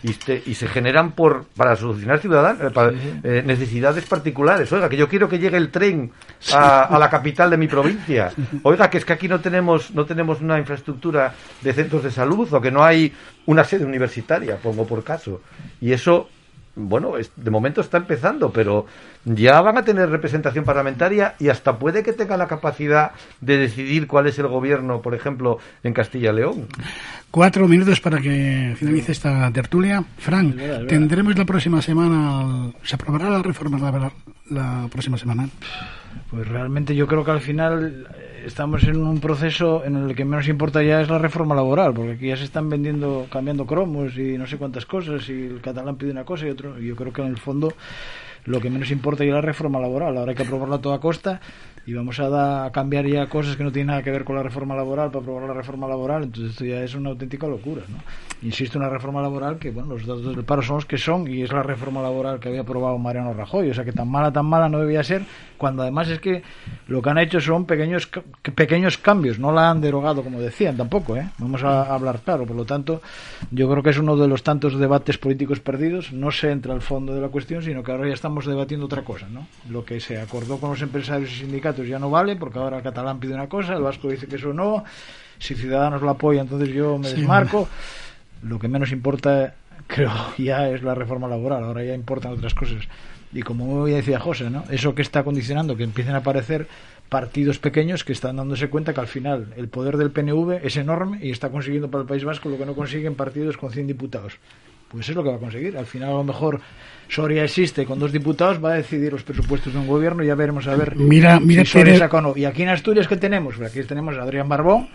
Y, y se generan por para solucionar ciudadan- eh, para, eh, necesidades particulares. Oiga, que yo quiero que llegue el tren a, a la capital de mi provincia. Oiga, que es que aquí no tenemos no tenemos una infraestructura de centros de salud o que no hay una sede universitaria, pongo por caso. Y eso, bueno, es- de momento está empezando, pero ya van a tener representación parlamentaria y hasta puede que tenga la capacidad de decidir cuál es el gobierno, por ejemplo, en Castilla y León. Cuatro minutos para que finalice esta tertulia. Frank, Es verdad, es verdad. tendremos la próxima semana. ¿Se aprobará la reforma la, la próxima semana? Pues realmente yo creo que al final estamos en un proceso en el que menos importa ya es la reforma laboral, porque aquí ya se están vendiendo, cambiando cromos y no sé cuántas cosas, y el catalán pide una cosa y otro. Yo creo que en el fondo lo que menos importa ya es la reforma laboral. Ahora hay que aprobarla a toda costa y vamos a, a, cambiar ya cosas que no tienen nada que ver con la reforma laboral para aprobar la reforma laboral. Entonces esto ya es una auténtica locura. ¿no? Insisto, una reforma laboral que, bueno, los datos del paro son los que son y es la reforma laboral que había aprobado Mariano Rajoy. O sea que tan mala, tan mala no debía ser, cuando además es que lo que han hecho son pequeños, pequeños cambios, no la han derogado como decían tampoco. ¿eh? Vamos a hablar claro. Por lo tanto, yo creo que es uno de los tantos debates políticos perdidos. No se entra al fondo de la cuestión, sino que ahora ya estamos debatiendo otra cosa. ¿no? Lo que se acordó con los empresarios y sindicatos ya no vale, porque ahora el catalán pide una cosa, el vasco dice que eso no, si Ciudadanos lo apoya, entonces yo me desmarco. Lo que menos importa, creo, ya es la reforma laboral, ahora ya importan otras cosas. Y como decía José, ¿no? eso que está condicionando que empiecen a aparecer partidos pequeños que están dándose cuenta que al final el poder del PNV es enorme y está consiguiendo para el País Vasco lo que no consiguen partidos con 100 diputados. Pues es lo que va a conseguir. Al final, a lo mejor Soria existe con dos diputados, va a decidir los presupuestos de un gobierno y ya veremos a ver mira, mira si Soria saca o no. Y aquí en Asturias, ¿qué tenemos? Pues aquí tenemos a Adrián Barbón,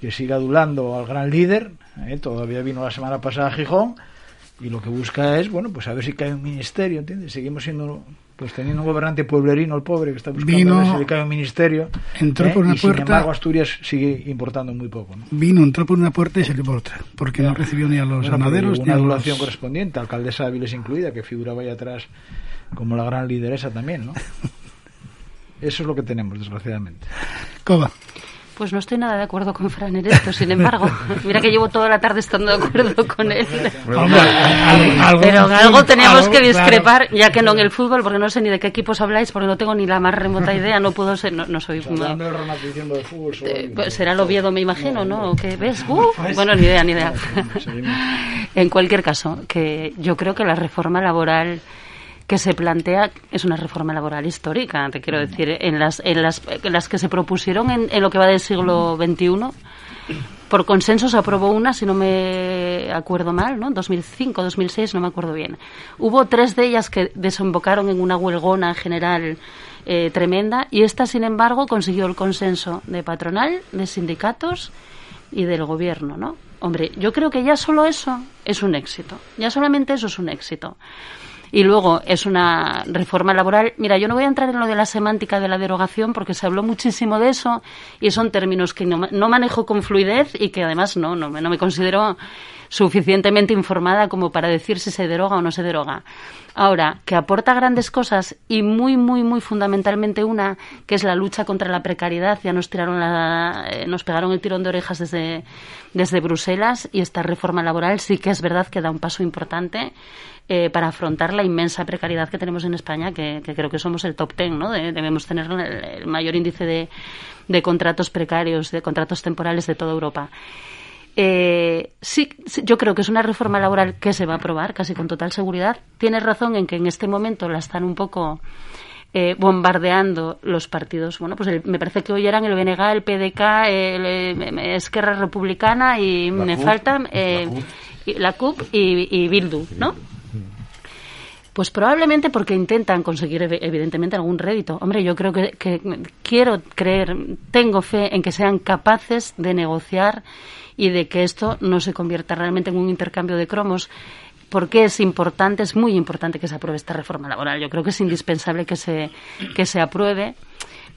que sigue adulando al gran líder, ¿eh? todavía vino la semana pasada a Gijón, y lo que busca es, bueno, pues a ver si cae un ministerio, ¿entiendes? Seguimos siendo pues teniendo un gobernante pueblerino, el pobre, que está buscando vino, a si le cae un ministerio. Entró ¿eh? por una y, puerta. Sin embargo, Asturias sigue importando muy poco. ¿no? Vino, entró por una puerta y salió por otra, porque no recibió ni a los ganaderos ni a los... correspondiente, alcaldesa Áviles incluida, que figuraba ahí atrás como la gran lideresa también, ¿no? Eso es lo que tenemos, desgraciadamente. Coba. Pues no estoy nada de acuerdo con Fran en esto, sin embargo. Mira que llevo toda la tarde estando de acuerdo con él. Pero en algo teníamos que discrepar, ya que no en el fútbol, porque no sé ni de qué equipos habláis, porque no tengo ni la más remota idea, no puedo ser, no, no soy... Eh, pues será el Oviedo, me imagino, ¿no? ¿Qué ves? Uh, bueno, ni idea, ni idea. en cualquier caso, que yo creo que la reforma laboral que se plantea es una reforma laboral histórica, te quiero decir, en las, en las, en las que se propusieron en, en lo que va del siglo XXI. Por consenso se aprobó una, si no me acuerdo mal, ¿no? 2005, 2006, no me acuerdo bien. Hubo tres de ellas que desembocaron en una huelgona general eh, tremenda y esta, sin embargo, consiguió el consenso de patronal, de sindicatos y del gobierno, ¿no? Hombre, yo creo que ya solo eso es un éxito. Ya solamente eso es un éxito. Y luego es una reforma laboral. Mira, yo no voy a entrar en lo de la semántica de la derogación porque se habló muchísimo de eso y son términos que no, no manejo con fluidez y que además no, no, no me considero suficientemente informada como para decir si se deroga o no se deroga. Ahora, que aporta grandes cosas y muy, muy, muy fundamentalmente una, que es la lucha contra la precariedad. Ya nos tiraron la, eh, nos pegaron el tirón de orejas desde, desde Bruselas y esta reforma laboral sí que es verdad que da un paso importante eh, para afrontar la inmensa precariedad que tenemos en España, que, que creo que somos el top ten, ¿no? De, debemos tener el, mayor índice de, de contratos precarios, de contratos temporales de toda Europa. Eh, sí, yo creo que es una reforma laboral que se va a aprobar casi con total seguridad. Tienes razón en que en este momento la están un poco eh, bombardeando los partidos. Bueno, pues el, me parece que hoy eran el BNG, el PDK, el, el Esquerra Republicana y La me CUP, faltan eh, la CUP y, y Bildu, ¿no? Pues probablemente porque intentan conseguir ev- evidentemente algún rédito. Hombre, yo creo que, que quiero creer, tengo fe en que sean capaces de negociar y de que esto no se convierta realmente en un intercambio de cromos. Porque es importante, es muy importante que se apruebe esta reforma laboral. Yo creo que es indispensable que se, que se apruebe.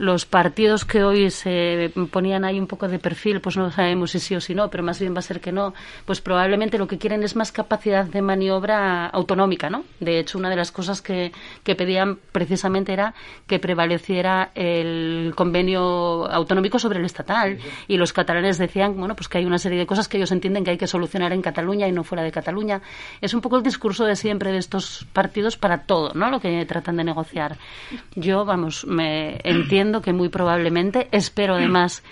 Los partidos que hoy se ponían ahí un poco de perfil, pues no sabemos si sí o si no, pero más bien va a ser que no, pues probablemente lo que quieren es más capacidad de maniobra autonómica, ¿no? De hecho, una de las cosas que, que pedían precisamente era que prevaleciera el convenio autonómico sobre el estatal. Y los catalanes decían, bueno, pues que hay una serie de cosas que ellos entienden que hay que solucionar en Cataluña y no fuera de Cataluña. Es un poco el discurso de siempre de estos partidos para todo, ¿no? Lo que tratan de negociar. Yo, vamos, me entiendo que muy probablemente, espero además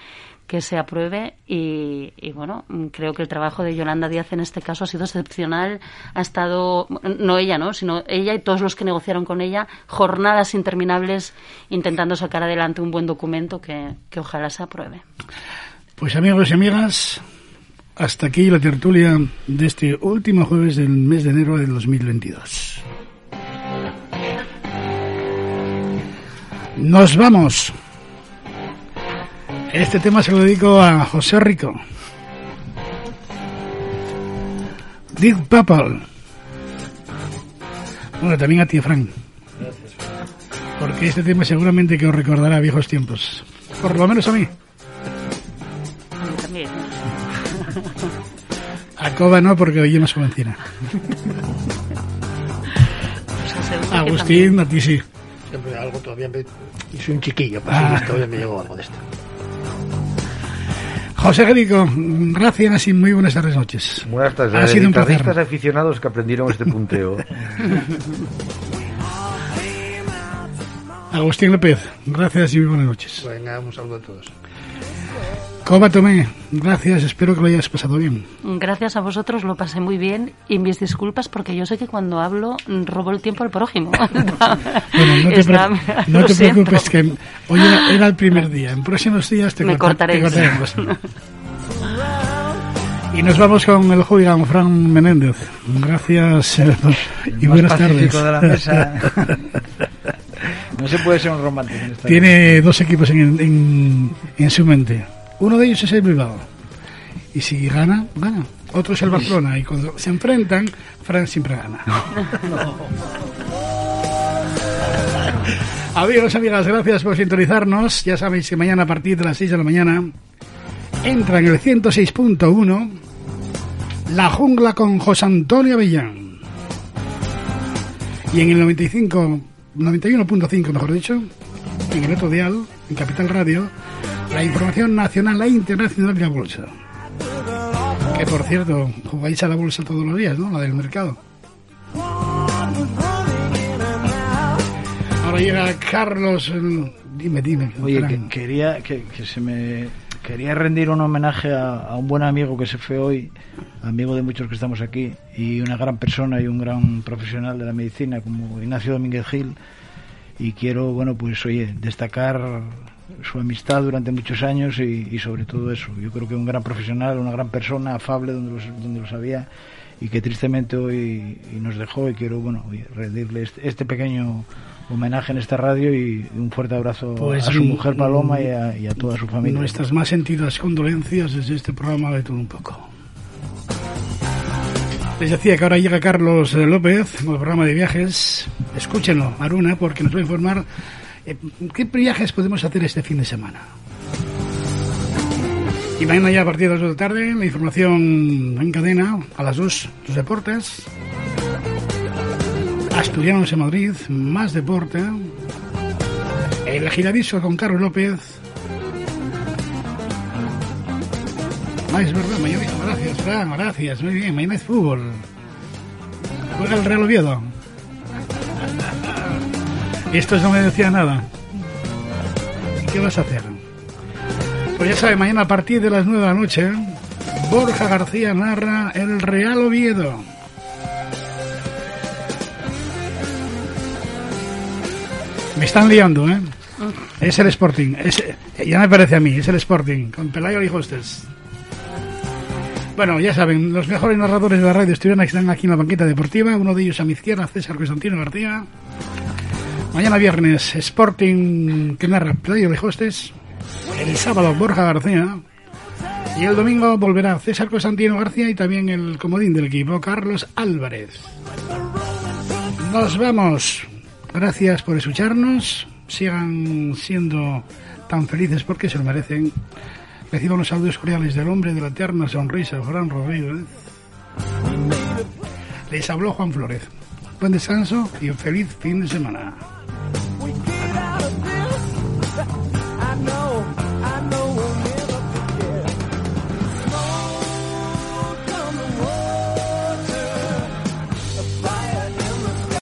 que se apruebe y, bueno, creo que el trabajo de Yolanda Díaz en este caso ha sido excepcional. Ha estado, no ella, ¿no? sino ella y todos los que negociaron con ella, jornadas interminables intentando sacar adelante un buen documento que, que ojalá se apruebe. Pues amigos y amigas, hasta aquí la tertulia de este último jueves del mes de enero del 2022. Nos vamos. Este tema se lo dedico a José Rico. Deep Purple. Bueno, también a ti, Frank. Gracias. Porque este tema seguramente que os recordará viejos tiempos. Por lo menos a mí. A mí también. A Coba no, porque hoy más jovencina. Agustín, a ti sí. Siempre algo todavía me... Y soy un chiquillo, pues Ah. todavía me llegó algo de esto. José Rico, gracias y muy buenas tardes noches. Buenas tardes. Ha eh, sido un guitarristas placer. aficionados que aprendieron este punteo. Agustín López, gracias y muy buenas noches. Venga, un saludo a todos. Coba Tomé, gracias, espero que lo hayas pasado bien. Gracias a vosotros lo pasé muy bien y mis disculpas porque yo sé que cuando hablo robo el tiempo al prójimo. Bueno, no te, Está- no te preocupes, que hoy era, el primer día. En próximos días te, Me corta- te cortaremos. Y nos vamos con el hooligan Fran Menéndez. Gracias eh, y más buenas tardes. de la mesa. No se puede ser un romántico en esta Tiene dos equipos en, en, en su mente. Uno de ellos es el Bilbao. Y si gana, gana. Otro es el Barcelona. Y cuando se enfrentan, Fran siempre gana. Amigos, amigas, gracias por sintonizarnos. Ya sabéis que mañana a partir de las 6 de la mañana entra en el 106.1 La Jungla con José Antonio Avellán. Y en el 95, 91.5, mejor dicho, en el otro dial, en Capital Radio, la información nacional e internacional de la bolsa. Que por cierto, jugáis a la bolsa todos los días, ¿no? La del mercado. Ahora llega Carlos. eh, Dime, dime. Oye, que quería que, que se me quería rendir un homenaje a, a un buen amigo que se fue hoy, amigo de muchos que estamos aquí y una gran persona y un gran profesional de la medicina como Ignacio Domínguez Gil y quiero, bueno, pues oye, destacar su amistad durante muchos años y, y sobre todo eso. Yo creo que un gran profesional, una gran persona, afable donde los, donde lo sabía y que tristemente hoy y nos dejó y quiero, bueno, rendirle este, este pequeño homenaje en esta radio y un fuerte abrazo Pues, a su mujer Paloma y a, y a toda su familia. Nuestras más sentidas condolencias desde este programa de todo un poco. Les decía que ahora llega Carlos López con el programa de viajes. Escúchenlo, Aruna, porque nos va a informar qué viajes podemos hacer este fin de semana. Y mañana ya a partir de las 2 de la tarde, la información en cadena, a las 2, los deportes. Asturianos en Madrid, más deporte. El giradizo con Carlos López. Ah, es verdad, mañana. Gracias, Fran, gracias. Muy bien, mañana es fútbol. Juega el Real Oviedo. Esto no me decía nada. ¿Y qué vas a hacer? Pues ya sabe, mañana a partir de las 9 de la noche, Borja García narra el Real Oviedo. Me están liando, ¿eh? Es el Sporting. Es- ya me parece a mí, es el Sporting. Con Pelayo y Hostes. Bueno, ya saben, los mejores narradores de la radio estuvieron están aquí en la banqueta deportiva. Uno de ellos a mi izquierda, César Constantino García. Mañana viernes, Sporting que narra Pelayo y Hostes. El sábado, Borja García. Y el domingo volverá César Constantino García y también el comodín del equipo, Carlos Álvarez. Nos vamos. Gracias por escucharnos. Sigan siendo tan felices porque se lo merecen. Reciban los saludos cordiales del hombre de la eterna sonrisa, Fran Rodríguez. Les habló Juan Flores. Buen descanso y un feliz fin de semana.